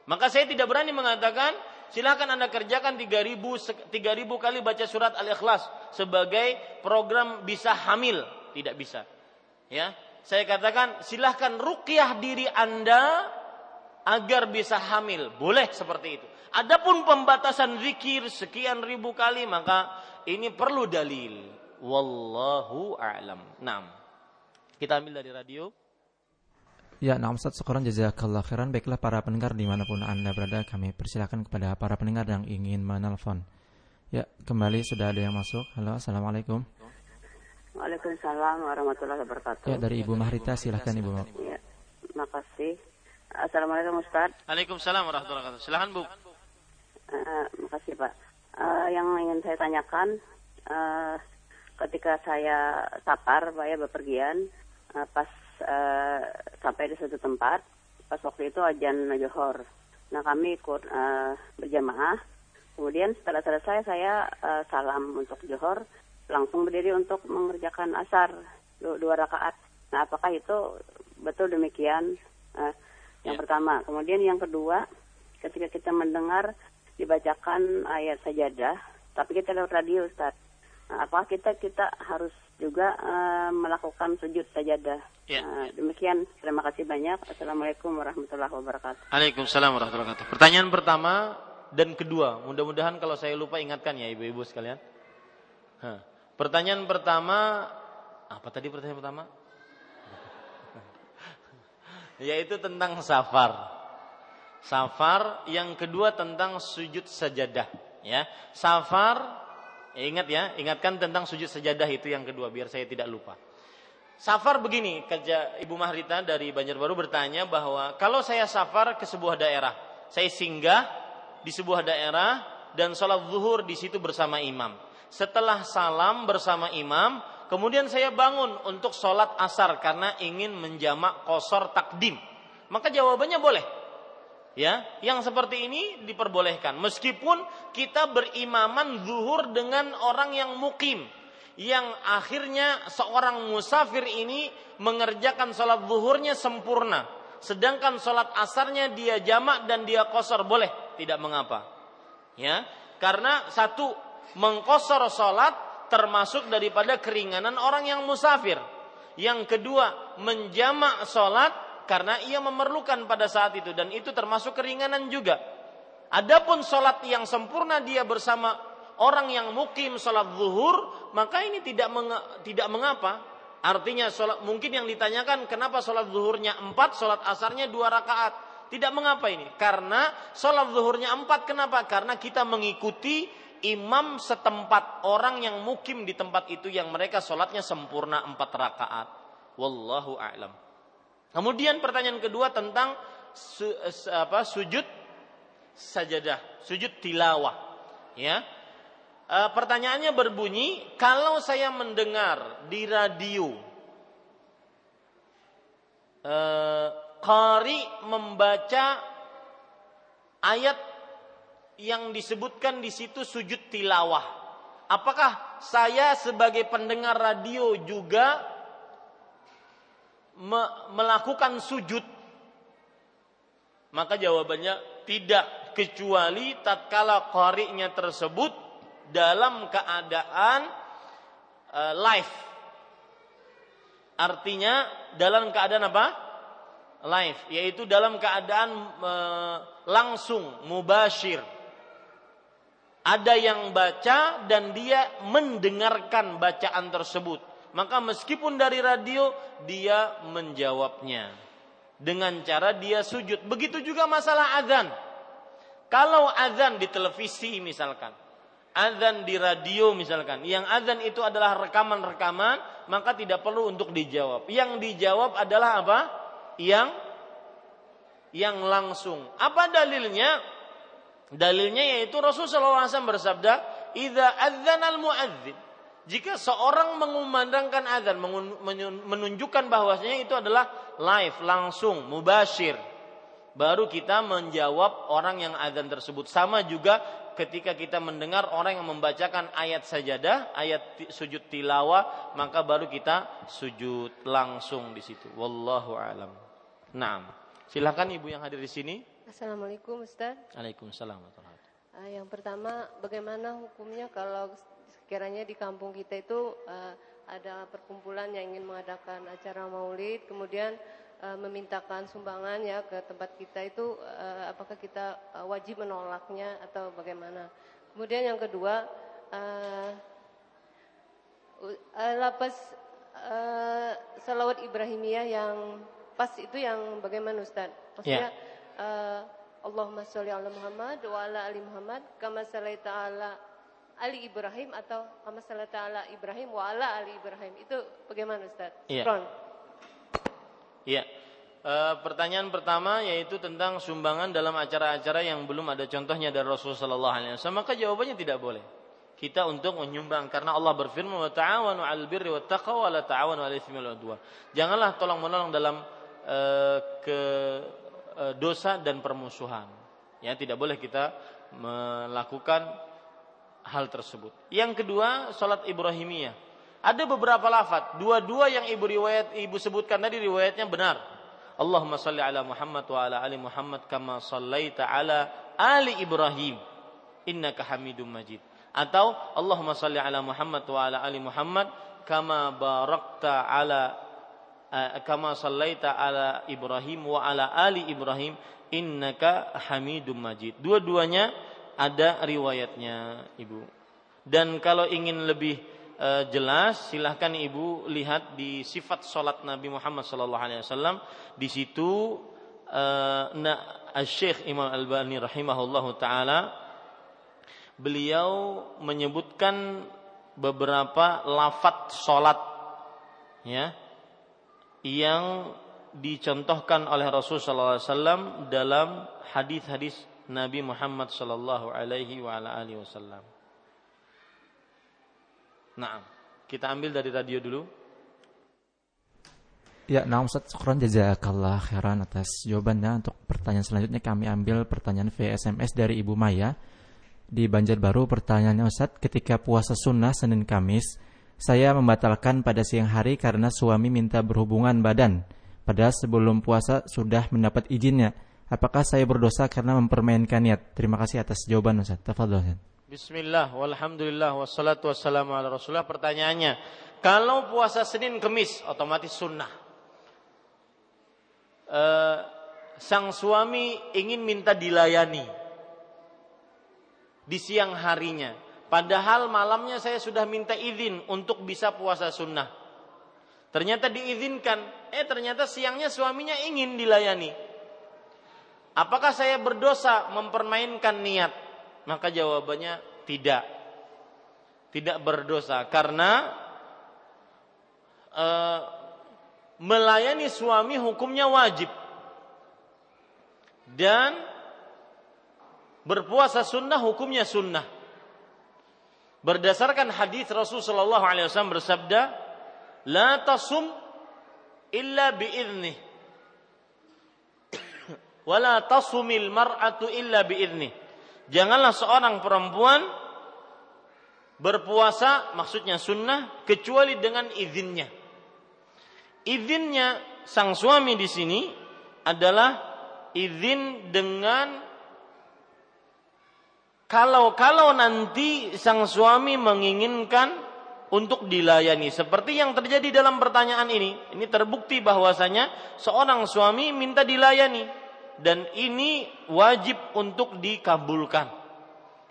Maka saya tidak berani mengatakan silahkan anda kerjakan 3000 3000 kali baca surat al-ikhlas sebagai program bisa hamil. Tidak bisa. Ya saya katakan silahkan rukyah diri anda agar bisa hamil. Boleh seperti itu. Adapun pembatasan zikir sekian ribu kali maka ini perlu dalil. Wallahu a'lam. Naam. Kita ambil dari radio. Ya, nah Ustaz Syukuran jazakallah khairan. Baiklah para pendengar di mana pun Anda berada, kami persilakan kepada para pendengar yang ingin menelpon. Ya, kembali sudah ada yang masuk. Halo, Assalamualaikum. Waalaikumsalam warahmatullahi wabarakatuh. Ya, dari Ibu Mahrita, silahkan Ibu. Ya, makasih. Assalamualaikum Ustaz. Waalaikumsalam warahmatullahi wabarakatuh. Silahkan Bu. Uh, makasih Pak. Uh, yang ingin saya tanyakan, uh, ketika saya sapar, Pak ya bepergian, uh, pas uh, sampai di suatu tempat, pas waktu itu ajan johor. Nah kami ikut uh, berjamaah. Kemudian setelah selesai saya uh, salam untuk johor, langsung berdiri untuk mengerjakan asar dua, dua rakaat. Nah apakah itu betul demikian? Uh, yang ya. pertama. Kemudian yang kedua, ketika kita mendengar dibacakan ayat sajadah, tapi kita lewat radio Ustaz. Apakah kita kita harus juga uh, melakukan sujud sajadah. Ya. Uh, demikian, terima kasih banyak. Assalamualaikum warahmatullahi wabarakatuh. Waalaikumsalam warahmatullahi wabarakatuh. Pertanyaan pertama dan kedua, mudah-mudahan kalau saya lupa ingatkan ya ibu-ibu sekalian. Huh. Pertanyaan pertama, apa tadi pertanyaan pertama? Yaitu tentang safar. Safar, yang kedua tentang sujud sajadah. Ya, safar Ya, ingat ya, ingatkan tentang sujud sejadah itu yang kedua biar saya tidak lupa. Safar begini, kerja Ibu Mahrita dari Banjarbaru bertanya bahwa kalau saya safar ke sebuah daerah, saya singgah di sebuah daerah dan sholat zuhur di situ bersama imam. Setelah salam bersama imam, kemudian saya bangun untuk sholat asar karena ingin menjamak kosor takdim. Maka jawabannya boleh ya yang seperti ini diperbolehkan. Meskipun kita berimaman zuhur dengan orang yang mukim yang akhirnya seorang musafir ini mengerjakan sholat zuhurnya sempurna. Sedangkan sholat asarnya dia jamak dan dia kosor boleh? Tidak mengapa. Ya karena satu mengkosor sholat termasuk daripada keringanan orang yang musafir. Yang kedua menjamak sholat karena ia memerlukan pada saat itu dan itu termasuk keringanan juga. Adapun sholat yang sempurna dia bersama orang yang mukim sholat zuhur maka ini tidak meng, tidak mengapa. Artinya sholat mungkin yang ditanyakan kenapa sholat zuhurnya empat, sholat asarnya dua rakaat. Tidak mengapa ini karena sholat zuhurnya empat kenapa? Karena kita mengikuti imam setempat orang yang mukim di tempat itu yang mereka sholatnya sempurna empat rakaat. Wallahu a'lam. Kemudian pertanyaan kedua tentang su, apa, sujud sajadah, sujud tilawah. Ya, e, pertanyaannya berbunyi, kalau saya mendengar di radio e, Qari membaca ayat yang disebutkan di situ sujud tilawah. Apakah saya sebagai pendengar radio juga me melakukan sujud? Maka jawabannya tidak kecuali tatkala qari'nya tersebut dalam keadaan uh, live. Artinya dalam keadaan apa? Live, yaitu dalam keadaan uh, langsung mubashir. Ada yang baca dan dia mendengarkan bacaan tersebut maka meskipun dari radio dia menjawabnya dengan cara dia sujud. Begitu juga masalah azan. Kalau azan di televisi misalkan azan di radio misalkan, yang azan itu adalah rekaman-rekaman, maka tidak perlu untuk dijawab. Yang dijawab adalah apa? Yang yang langsung. Apa dalilnya? Dalilnya yaitu Rasulullah SAW bersabda, "Idza adzanal muadzin." Jika seorang mengumandangkan azan, menunjukkan bahwasanya itu adalah live, langsung, mubashir. Baru kita menjawab orang yang azan tersebut. Sama juga ketika kita mendengar orang yang membacakan ayat sajadah, ayat sujud tilawah, maka baru kita sujud langsung di situ. Wallahu alam. Naam. Silakan ibu yang hadir di sini. Assalamualaikum Ustaz. Waalaikumsalam. Uh, yang pertama, bagaimana hukumnya kalau sekiranya di kampung kita itu uh, ada perkumpulan yang ingin mengadakan acara maulid, kemudian uh, memintakan sumbangan ya ke tempat kita itu, uh, apakah kita uh, wajib menolaknya atau bagaimana? Kemudian yang kedua, uh, uh, lapas uh, salawat Ibrahimiyah yang pas itu yang bagaimana Ustaz? Maksudnya yeah. Ya. uh, Allahumma sholli ala Muhammad wa ala ali Muhammad kama salaita ala Ali Ibrahim atau Muhammad Sallallahu ala Ibrahim wa ala Ali Ibrahim. Itu bagaimana Ustaz? Iya. Iya. E, pertanyaan pertama yaitu tentang sumbangan dalam acara-acara yang belum ada contohnya dari Rasulullah sallallahu alaihi wasallam. Maka jawabannya tidak boleh. Kita untuk menyumbang karena Allah berfirman wa ta'awanu 'alal birri wat taqwa wa la ta'awanu 'alal itsmi wal 'udwan. Janganlah tolong menolong dalam e, ke e, dosa dan permusuhan. Ya, tidak boleh kita melakukan hal tersebut. Yang kedua, salat Ibrahimiyah. Ada beberapa lafaz, dua-dua yang ibu riwayat ibu sebutkan tadi riwayatnya benar. Allahumma salli ala Muhammad wa ala ali Muhammad kama sallaita ala ali Ibrahim innaka Hamidum Majid. Atau Allahumma salli ala Muhammad wa ala ali Muhammad kama barakta ala uh, kama sallaita ala Ibrahim wa ala ali Ibrahim innaka Hamidum Majid. Dua-duanya ada riwayatnya Ibu. Dan kalau ingin lebih uh, jelas silahkan Ibu lihat di sifat sholat Nabi Muhammad SAW. Di situ uh, nah, Syekh Imam Al-Bani rahimahullahu taala beliau menyebutkan beberapa lafat sholat ya yang dicontohkan oleh Rasulullah SAW dalam hadis-hadis Nabi Muhammad sallallahu alaihi wa ala alihi wasallam. Nah, kita ambil dari radio dulu. Ya, nah Ustaz Syukran jazakallah khairan atas jawabannya. Untuk pertanyaan selanjutnya kami ambil pertanyaan via SMS dari Ibu Maya di Banjarbaru. Pertanyaannya Ustaz, ketika puasa sunnah Senin Kamis, saya membatalkan pada siang hari karena suami minta berhubungan badan. Padahal sebelum puasa sudah mendapat izinnya. Apakah saya berdosa karena mempermainkan niat? Terima kasih atas jawaban Ustaz. Tafadhol Ustaz. Bismillah, walhamdulillah, wassalatu wassalamu ala rasulullah. Pertanyaannya, kalau puasa Senin Kemis, otomatis sunnah. Uh, sang suami ingin minta dilayani di siang harinya. Padahal malamnya saya sudah minta izin untuk bisa puasa sunnah. Ternyata diizinkan, eh ternyata siangnya suaminya ingin dilayani. Apakah saya berdosa mempermainkan niat? Maka jawabannya tidak. Tidak berdosa karena e, melayani suami hukumnya wajib. Dan berpuasa sunnah hukumnya sunnah. Berdasarkan hadis Rasulullah SAW bersabda, "La tasum illa biiznih." Wala tasumil mar'atu illa biidni. Janganlah seorang perempuan berpuasa maksudnya sunnah kecuali dengan izinnya. Izinnya sang suami di sini adalah izin dengan kalau-kalau nanti sang suami menginginkan untuk dilayani seperti yang terjadi dalam pertanyaan ini ini terbukti bahwasanya seorang suami minta dilayani dan ini wajib untuk dikabulkan.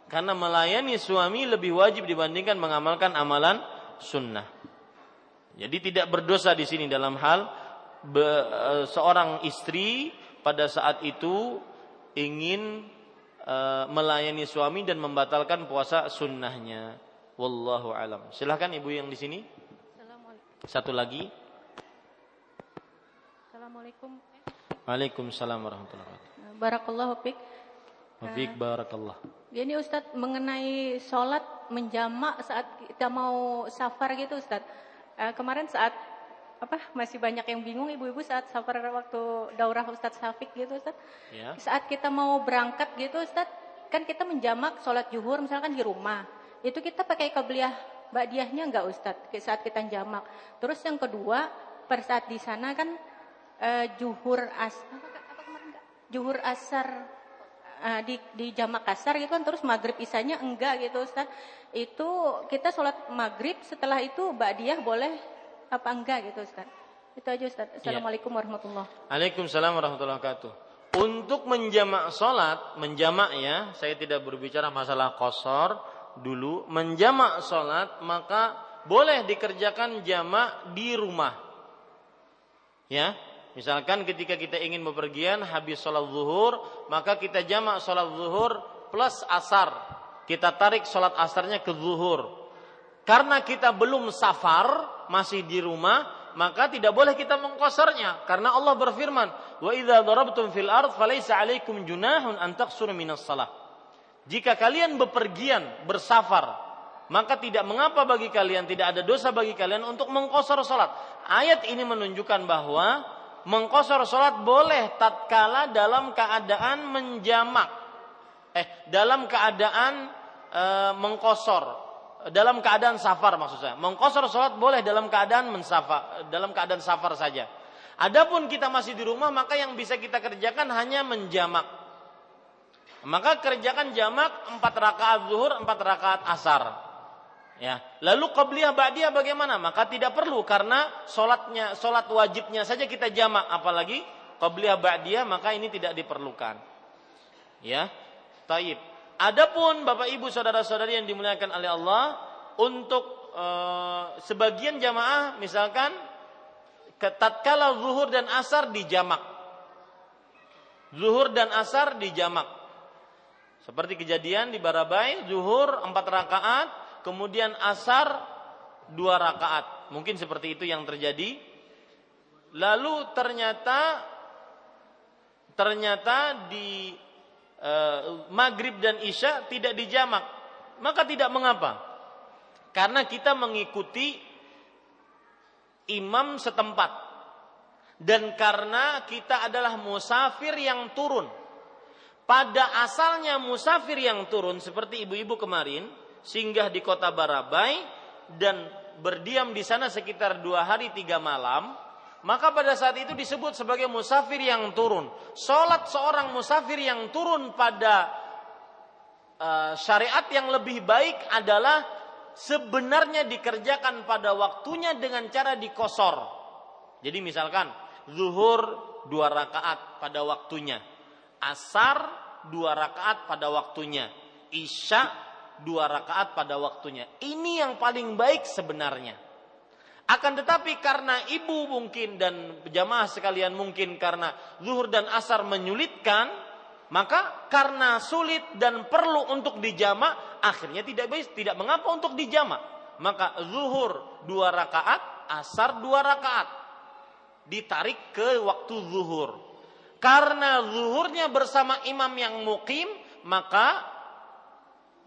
Karena melayani suami lebih wajib dibandingkan mengamalkan amalan sunnah. Jadi tidak berdosa di sini dalam hal be, e, seorang istri pada saat itu ingin uh, melayani suami dan membatalkan puasa sunnahnya. Wallahu alam. Silahkan ibu yang di sini. Satu lagi. Assalamualaikum. Waalaikumsalam warahmatullahi wabarakatuh. Barakallahu fiik. Wafik barakallah. Ini Ustadz mengenai sholat menjamak saat kita mau safar gitu Ustadz. Uh, kemarin saat apa masih banyak yang bingung ibu-ibu saat safar waktu daurah Ustadz Safik gitu Ustadz. Ya. Saat kita mau berangkat gitu Ustadz, kan kita menjamak sholat juhur misalkan di rumah. Itu kita pakai kabliyah badiahnya enggak Ustadz saat kita jamak. Terus yang kedua, pada saat di sana kan uh, juhur as? Juhur asar uh, di di jamak kasar gitu kan terus maghrib isanya enggak gitu Ustaz. Itu kita sholat maghrib setelah itu ba'diyah boleh apa enggak gitu Ustaz. Itu aja Ustaz. Iya. Assalamualaikum warahmatullahi Waalaikumsalam warahmatullahi wabarakatuh. Untuk menjamak sholat, menjamak ya, saya tidak berbicara masalah kosor dulu. Menjamak sholat, maka boleh dikerjakan jamak di rumah. Ya, misalkan ketika kita ingin bepergian habis sholat zuhur, maka kita jamak sholat zuhur plus asar. Kita tarik sholat asarnya ke zuhur. Karena kita belum safar, masih di rumah, maka tidak boleh kita mengkosornya karena Allah berfirman wa idza darabtum fil ard falaysa alaikum junahun an minas salah jika kalian bepergian bersafar maka tidak mengapa bagi kalian tidak ada dosa bagi kalian untuk mengkosor salat ayat ini menunjukkan bahwa mengkosor salat boleh tatkala dalam keadaan menjamak eh dalam keadaan e, mengkosor dalam keadaan safar maksud saya. Mengkosor sholat boleh dalam keadaan mensafar, dalam keadaan safar saja. Adapun kita masih di rumah maka yang bisa kita kerjakan hanya menjamak. Maka kerjakan jamak empat rakaat zuhur, empat rakaat asar. Ya, lalu qabliyah ba'diyah bagaimana? Maka tidak perlu karena sholatnya, sholat wajibnya saja kita jamak, apalagi qabliyah ba'diyah maka ini tidak diperlukan. Ya, taib. Adapun Bapak Ibu saudara-saudari yang dimuliakan oleh Allah untuk e, sebagian jamaah misalkan tatkala zuhur dan asar di jamak. Zuhur dan asar di jamak. Seperti kejadian di Barabai, zuhur empat rakaat, kemudian asar dua rakaat. Mungkin seperti itu yang terjadi. Lalu ternyata ternyata di uh, maghrib dan isya tidak dijamak, maka tidak mengapa. Karena kita mengikuti imam setempat. Dan karena kita adalah musafir yang turun. Pada asalnya musafir yang turun seperti ibu-ibu kemarin singgah di kota Barabai dan berdiam di sana sekitar dua hari tiga malam maka pada saat itu disebut sebagai musafir yang turun. Sholat seorang musafir yang turun pada uh, syariat yang lebih baik adalah sebenarnya dikerjakan pada waktunya dengan cara dikosor. Jadi misalkan zuhur dua rakaat pada waktunya, asar dua rakaat pada waktunya, isya dua rakaat pada waktunya. Ini yang paling baik sebenarnya. Akan tetapi karena ibu mungkin dan jamaah sekalian mungkin karena zuhur dan asar menyulitkan, maka karena sulit dan perlu untuk dijama, akhirnya tidak baik, tidak mengapa untuk dijama. Maka zuhur dua rakaat, asar dua rakaat, ditarik ke waktu zuhur. Karena zuhurnya bersama imam yang mukim, maka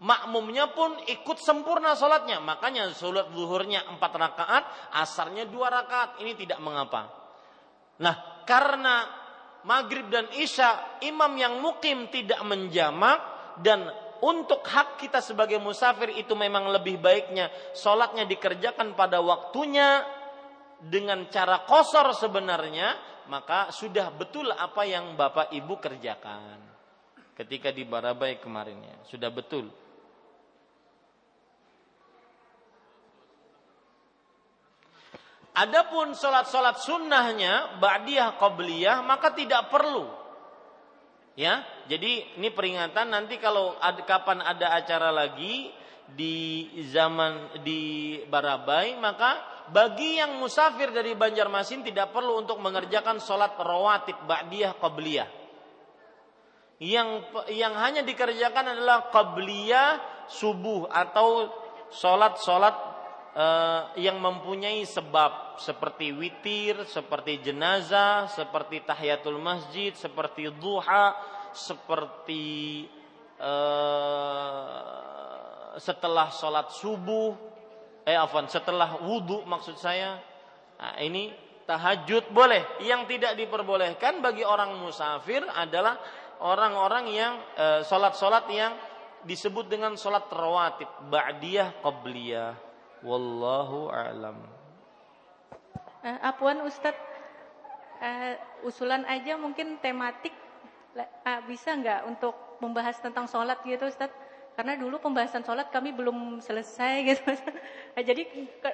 makmumnya pun ikut sempurna sholatnya. Makanya sholat zuhurnya empat rakaat, asarnya dua rakaat. Ini tidak mengapa. Nah, karena maghrib dan isya imam yang mukim tidak menjamak dan untuk hak kita sebagai musafir itu memang lebih baiknya sholatnya dikerjakan pada waktunya dengan cara kosor sebenarnya maka sudah betul apa yang bapak ibu kerjakan ketika di Barabai kemarinnya sudah betul Adapun sholat-sholat sunnahnya, ba'diyah, qabliyah, maka tidak perlu. Ya, jadi ini peringatan nanti kalau ada, kapan ada acara lagi di zaman di Barabai, maka bagi yang musafir dari Banjarmasin tidak perlu untuk mengerjakan sholat rawatib ba'diyah, qabliyah. yang yang hanya dikerjakan adalah qabliyah subuh atau sholat-sholat uh, yang mempunyai sebab seperti witir, seperti jenazah, seperti tahiyatul masjid, seperti duha, seperti uh, setelah sholat subuh, eh afan setelah wudhu maksud saya. Nah, ini tahajud boleh. Yang tidak diperbolehkan bagi orang musafir adalah orang-orang yang uh, sholat-sholat yang disebut dengan sholat rawatib ba'diyah qabliyah wallahu a'lam uh, Apuan Ustadz uh, usulan aja mungkin tematik uh, bisa nggak untuk membahas tentang sholat gitu Ustadz karena dulu pembahasan sholat kami belum selesai gitu uh, jadi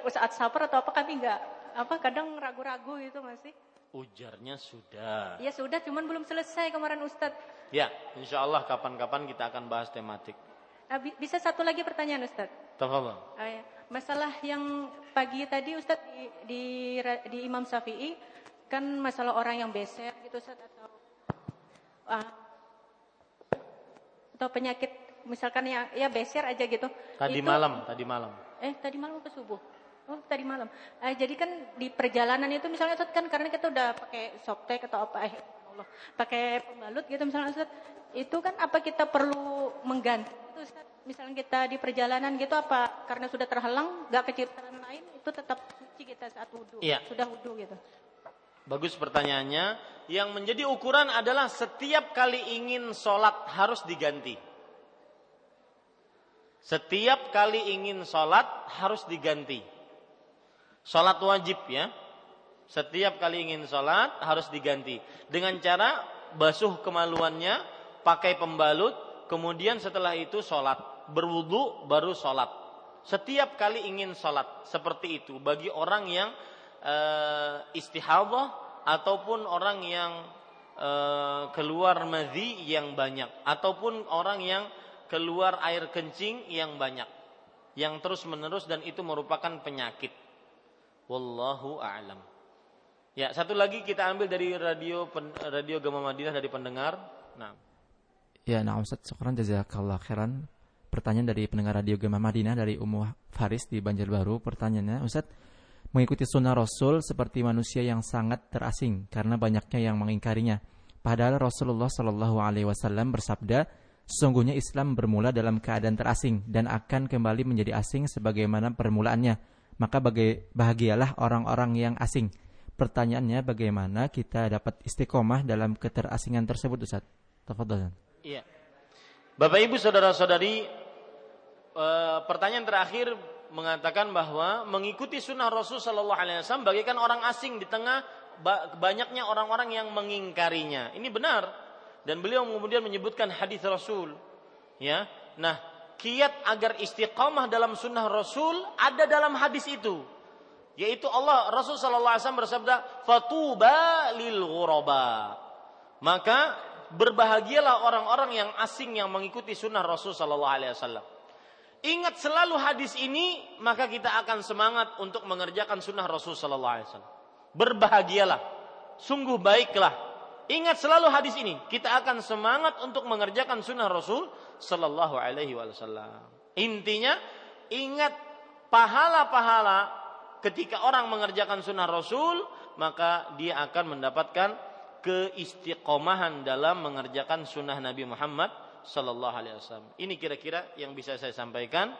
saat saper atau apa kami nggak apa kadang ragu-ragu gitu masih ujarnya sudah ya sudah cuman belum selesai kemarin Ustadz Ya, insya Allah kapan-kapan kita akan bahas tematik. Nah, bisa satu lagi pertanyaan Ustaz? Tafadhol. Ah, ya. Masalah yang pagi tadi Ustaz di, di, di Imam Syafi'i kan masalah orang yang beser gitu Ustaz atau uh, atau penyakit misalkan yang ya beser aja gitu. Tadi itu, malam, tadi malam. Eh, tadi malam ke subuh. Oh, tadi malam. Uh, jadi kan di perjalanan itu misalnya Ustaz kan karena kita udah pakai softtek atau apa eh Allah pakai pembalut gitu misalnya Ustaz itu kan apa kita perlu mengganti itu Ustaz misalnya kita di perjalanan gitu apa karena sudah terhalang gak keciptaan lain itu tetap suci kita saat wudhu iya. sudah wudhu gitu Bagus pertanyaannya. Yang menjadi ukuran adalah setiap kali ingin sholat harus diganti. Setiap kali ingin sholat harus diganti. Sholat wajib ya. Setiap kali ingin sholat harus diganti dengan cara basuh kemaluannya, pakai pembalut, kemudian setelah itu sholat, berwudu baru sholat. Setiap kali ingin sholat seperti itu bagi orang yang e, istihadah ataupun orang yang e, keluar madhi yang banyak ataupun orang yang keluar air kencing yang banyak yang terus menerus dan itu merupakan penyakit. Wallahu a'lam. Ya, satu lagi kita ambil dari radio radio Gama Madinah dari pendengar. Nah. Ya, nah Ustaz, syukran jazakallah khairan. Pertanyaan dari pendengar radio Gama Madinah dari Ummu Faris di Banjarbaru. Pertanyaannya, Ustaz, mengikuti sunnah Rasul seperti manusia yang sangat terasing karena banyaknya yang mengingkarinya. Padahal Rasulullah Shallallahu Alaihi Wasallam bersabda, sesungguhnya Islam bermula dalam keadaan terasing dan akan kembali menjadi asing sebagaimana permulaannya. Maka bahagialah orang-orang yang asing pertanyaannya bagaimana kita dapat istiqomah dalam keterasingan tersebut Ustaz? Tafadhol. Iya. Bapak Ibu saudara-saudari eh, pertanyaan terakhir mengatakan bahwa mengikuti sunnah Rasul Shallallahu Alaihi Wasallam bagaikan orang asing di tengah banyaknya orang-orang yang mengingkarinya. Ini benar dan beliau kemudian menyebutkan hadis Rasul. Ya, nah kiat agar istiqomah dalam sunnah Rasul ada dalam hadis itu yaitu Allah Rasul sallallahu alaihi wasallam bersabda fatuba lil ghuraba maka berbahagialah orang-orang yang asing yang mengikuti sunnah Rasul sallallahu alaihi wasallam ingat selalu hadis ini maka kita akan semangat untuk mengerjakan sunnah Rasul sallallahu alaihi wasallam. Berbahagialah. Sungguh baiklah. Ingat selalu hadis ini. Kita akan semangat untuk mengerjakan sunnah Rasul sallallahu alaihi wasallam. Intinya ingat pahala-pahala ketika orang mengerjakan sunnah Rasul, maka dia akan mendapatkan keistiqomahan dalam mengerjakan sunnah Nabi Muhammad Sallallahu Alaihi Wasallam. Ini kira-kira yang bisa saya sampaikan.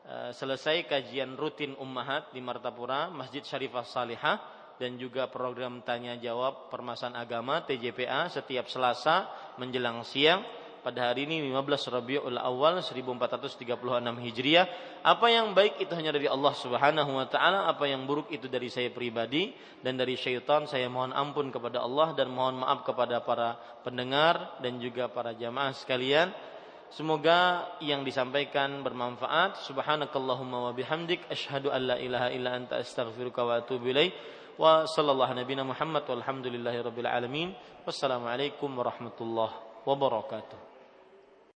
Eh, selesai kajian rutin Ummahat di Martapura, Masjid Syarifah Salihah dan juga program tanya jawab permasalahan agama TJPA setiap Selasa menjelang siang pada hari ini 15 Rabiul Awal 1436 Hijriah. Apa yang baik itu hanya dari Allah Subhanahu wa taala, apa yang buruk itu dari saya pribadi dan dari syaitan. Saya mohon ampun kepada Allah dan mohon maaf kepada para pendengar dan juga para jamaah sekalian. Semoga yang disampaikan bermanfaat. Subhanakallahumma wa bihamdik asyhadu an la ilaha illa anta astaghfiruka wa atubu ilaik. Wa sallallahu nabiyana Muhammad walhamdulillahi alamin. Wassalamualaikum warahmatullahi wabarakatuh.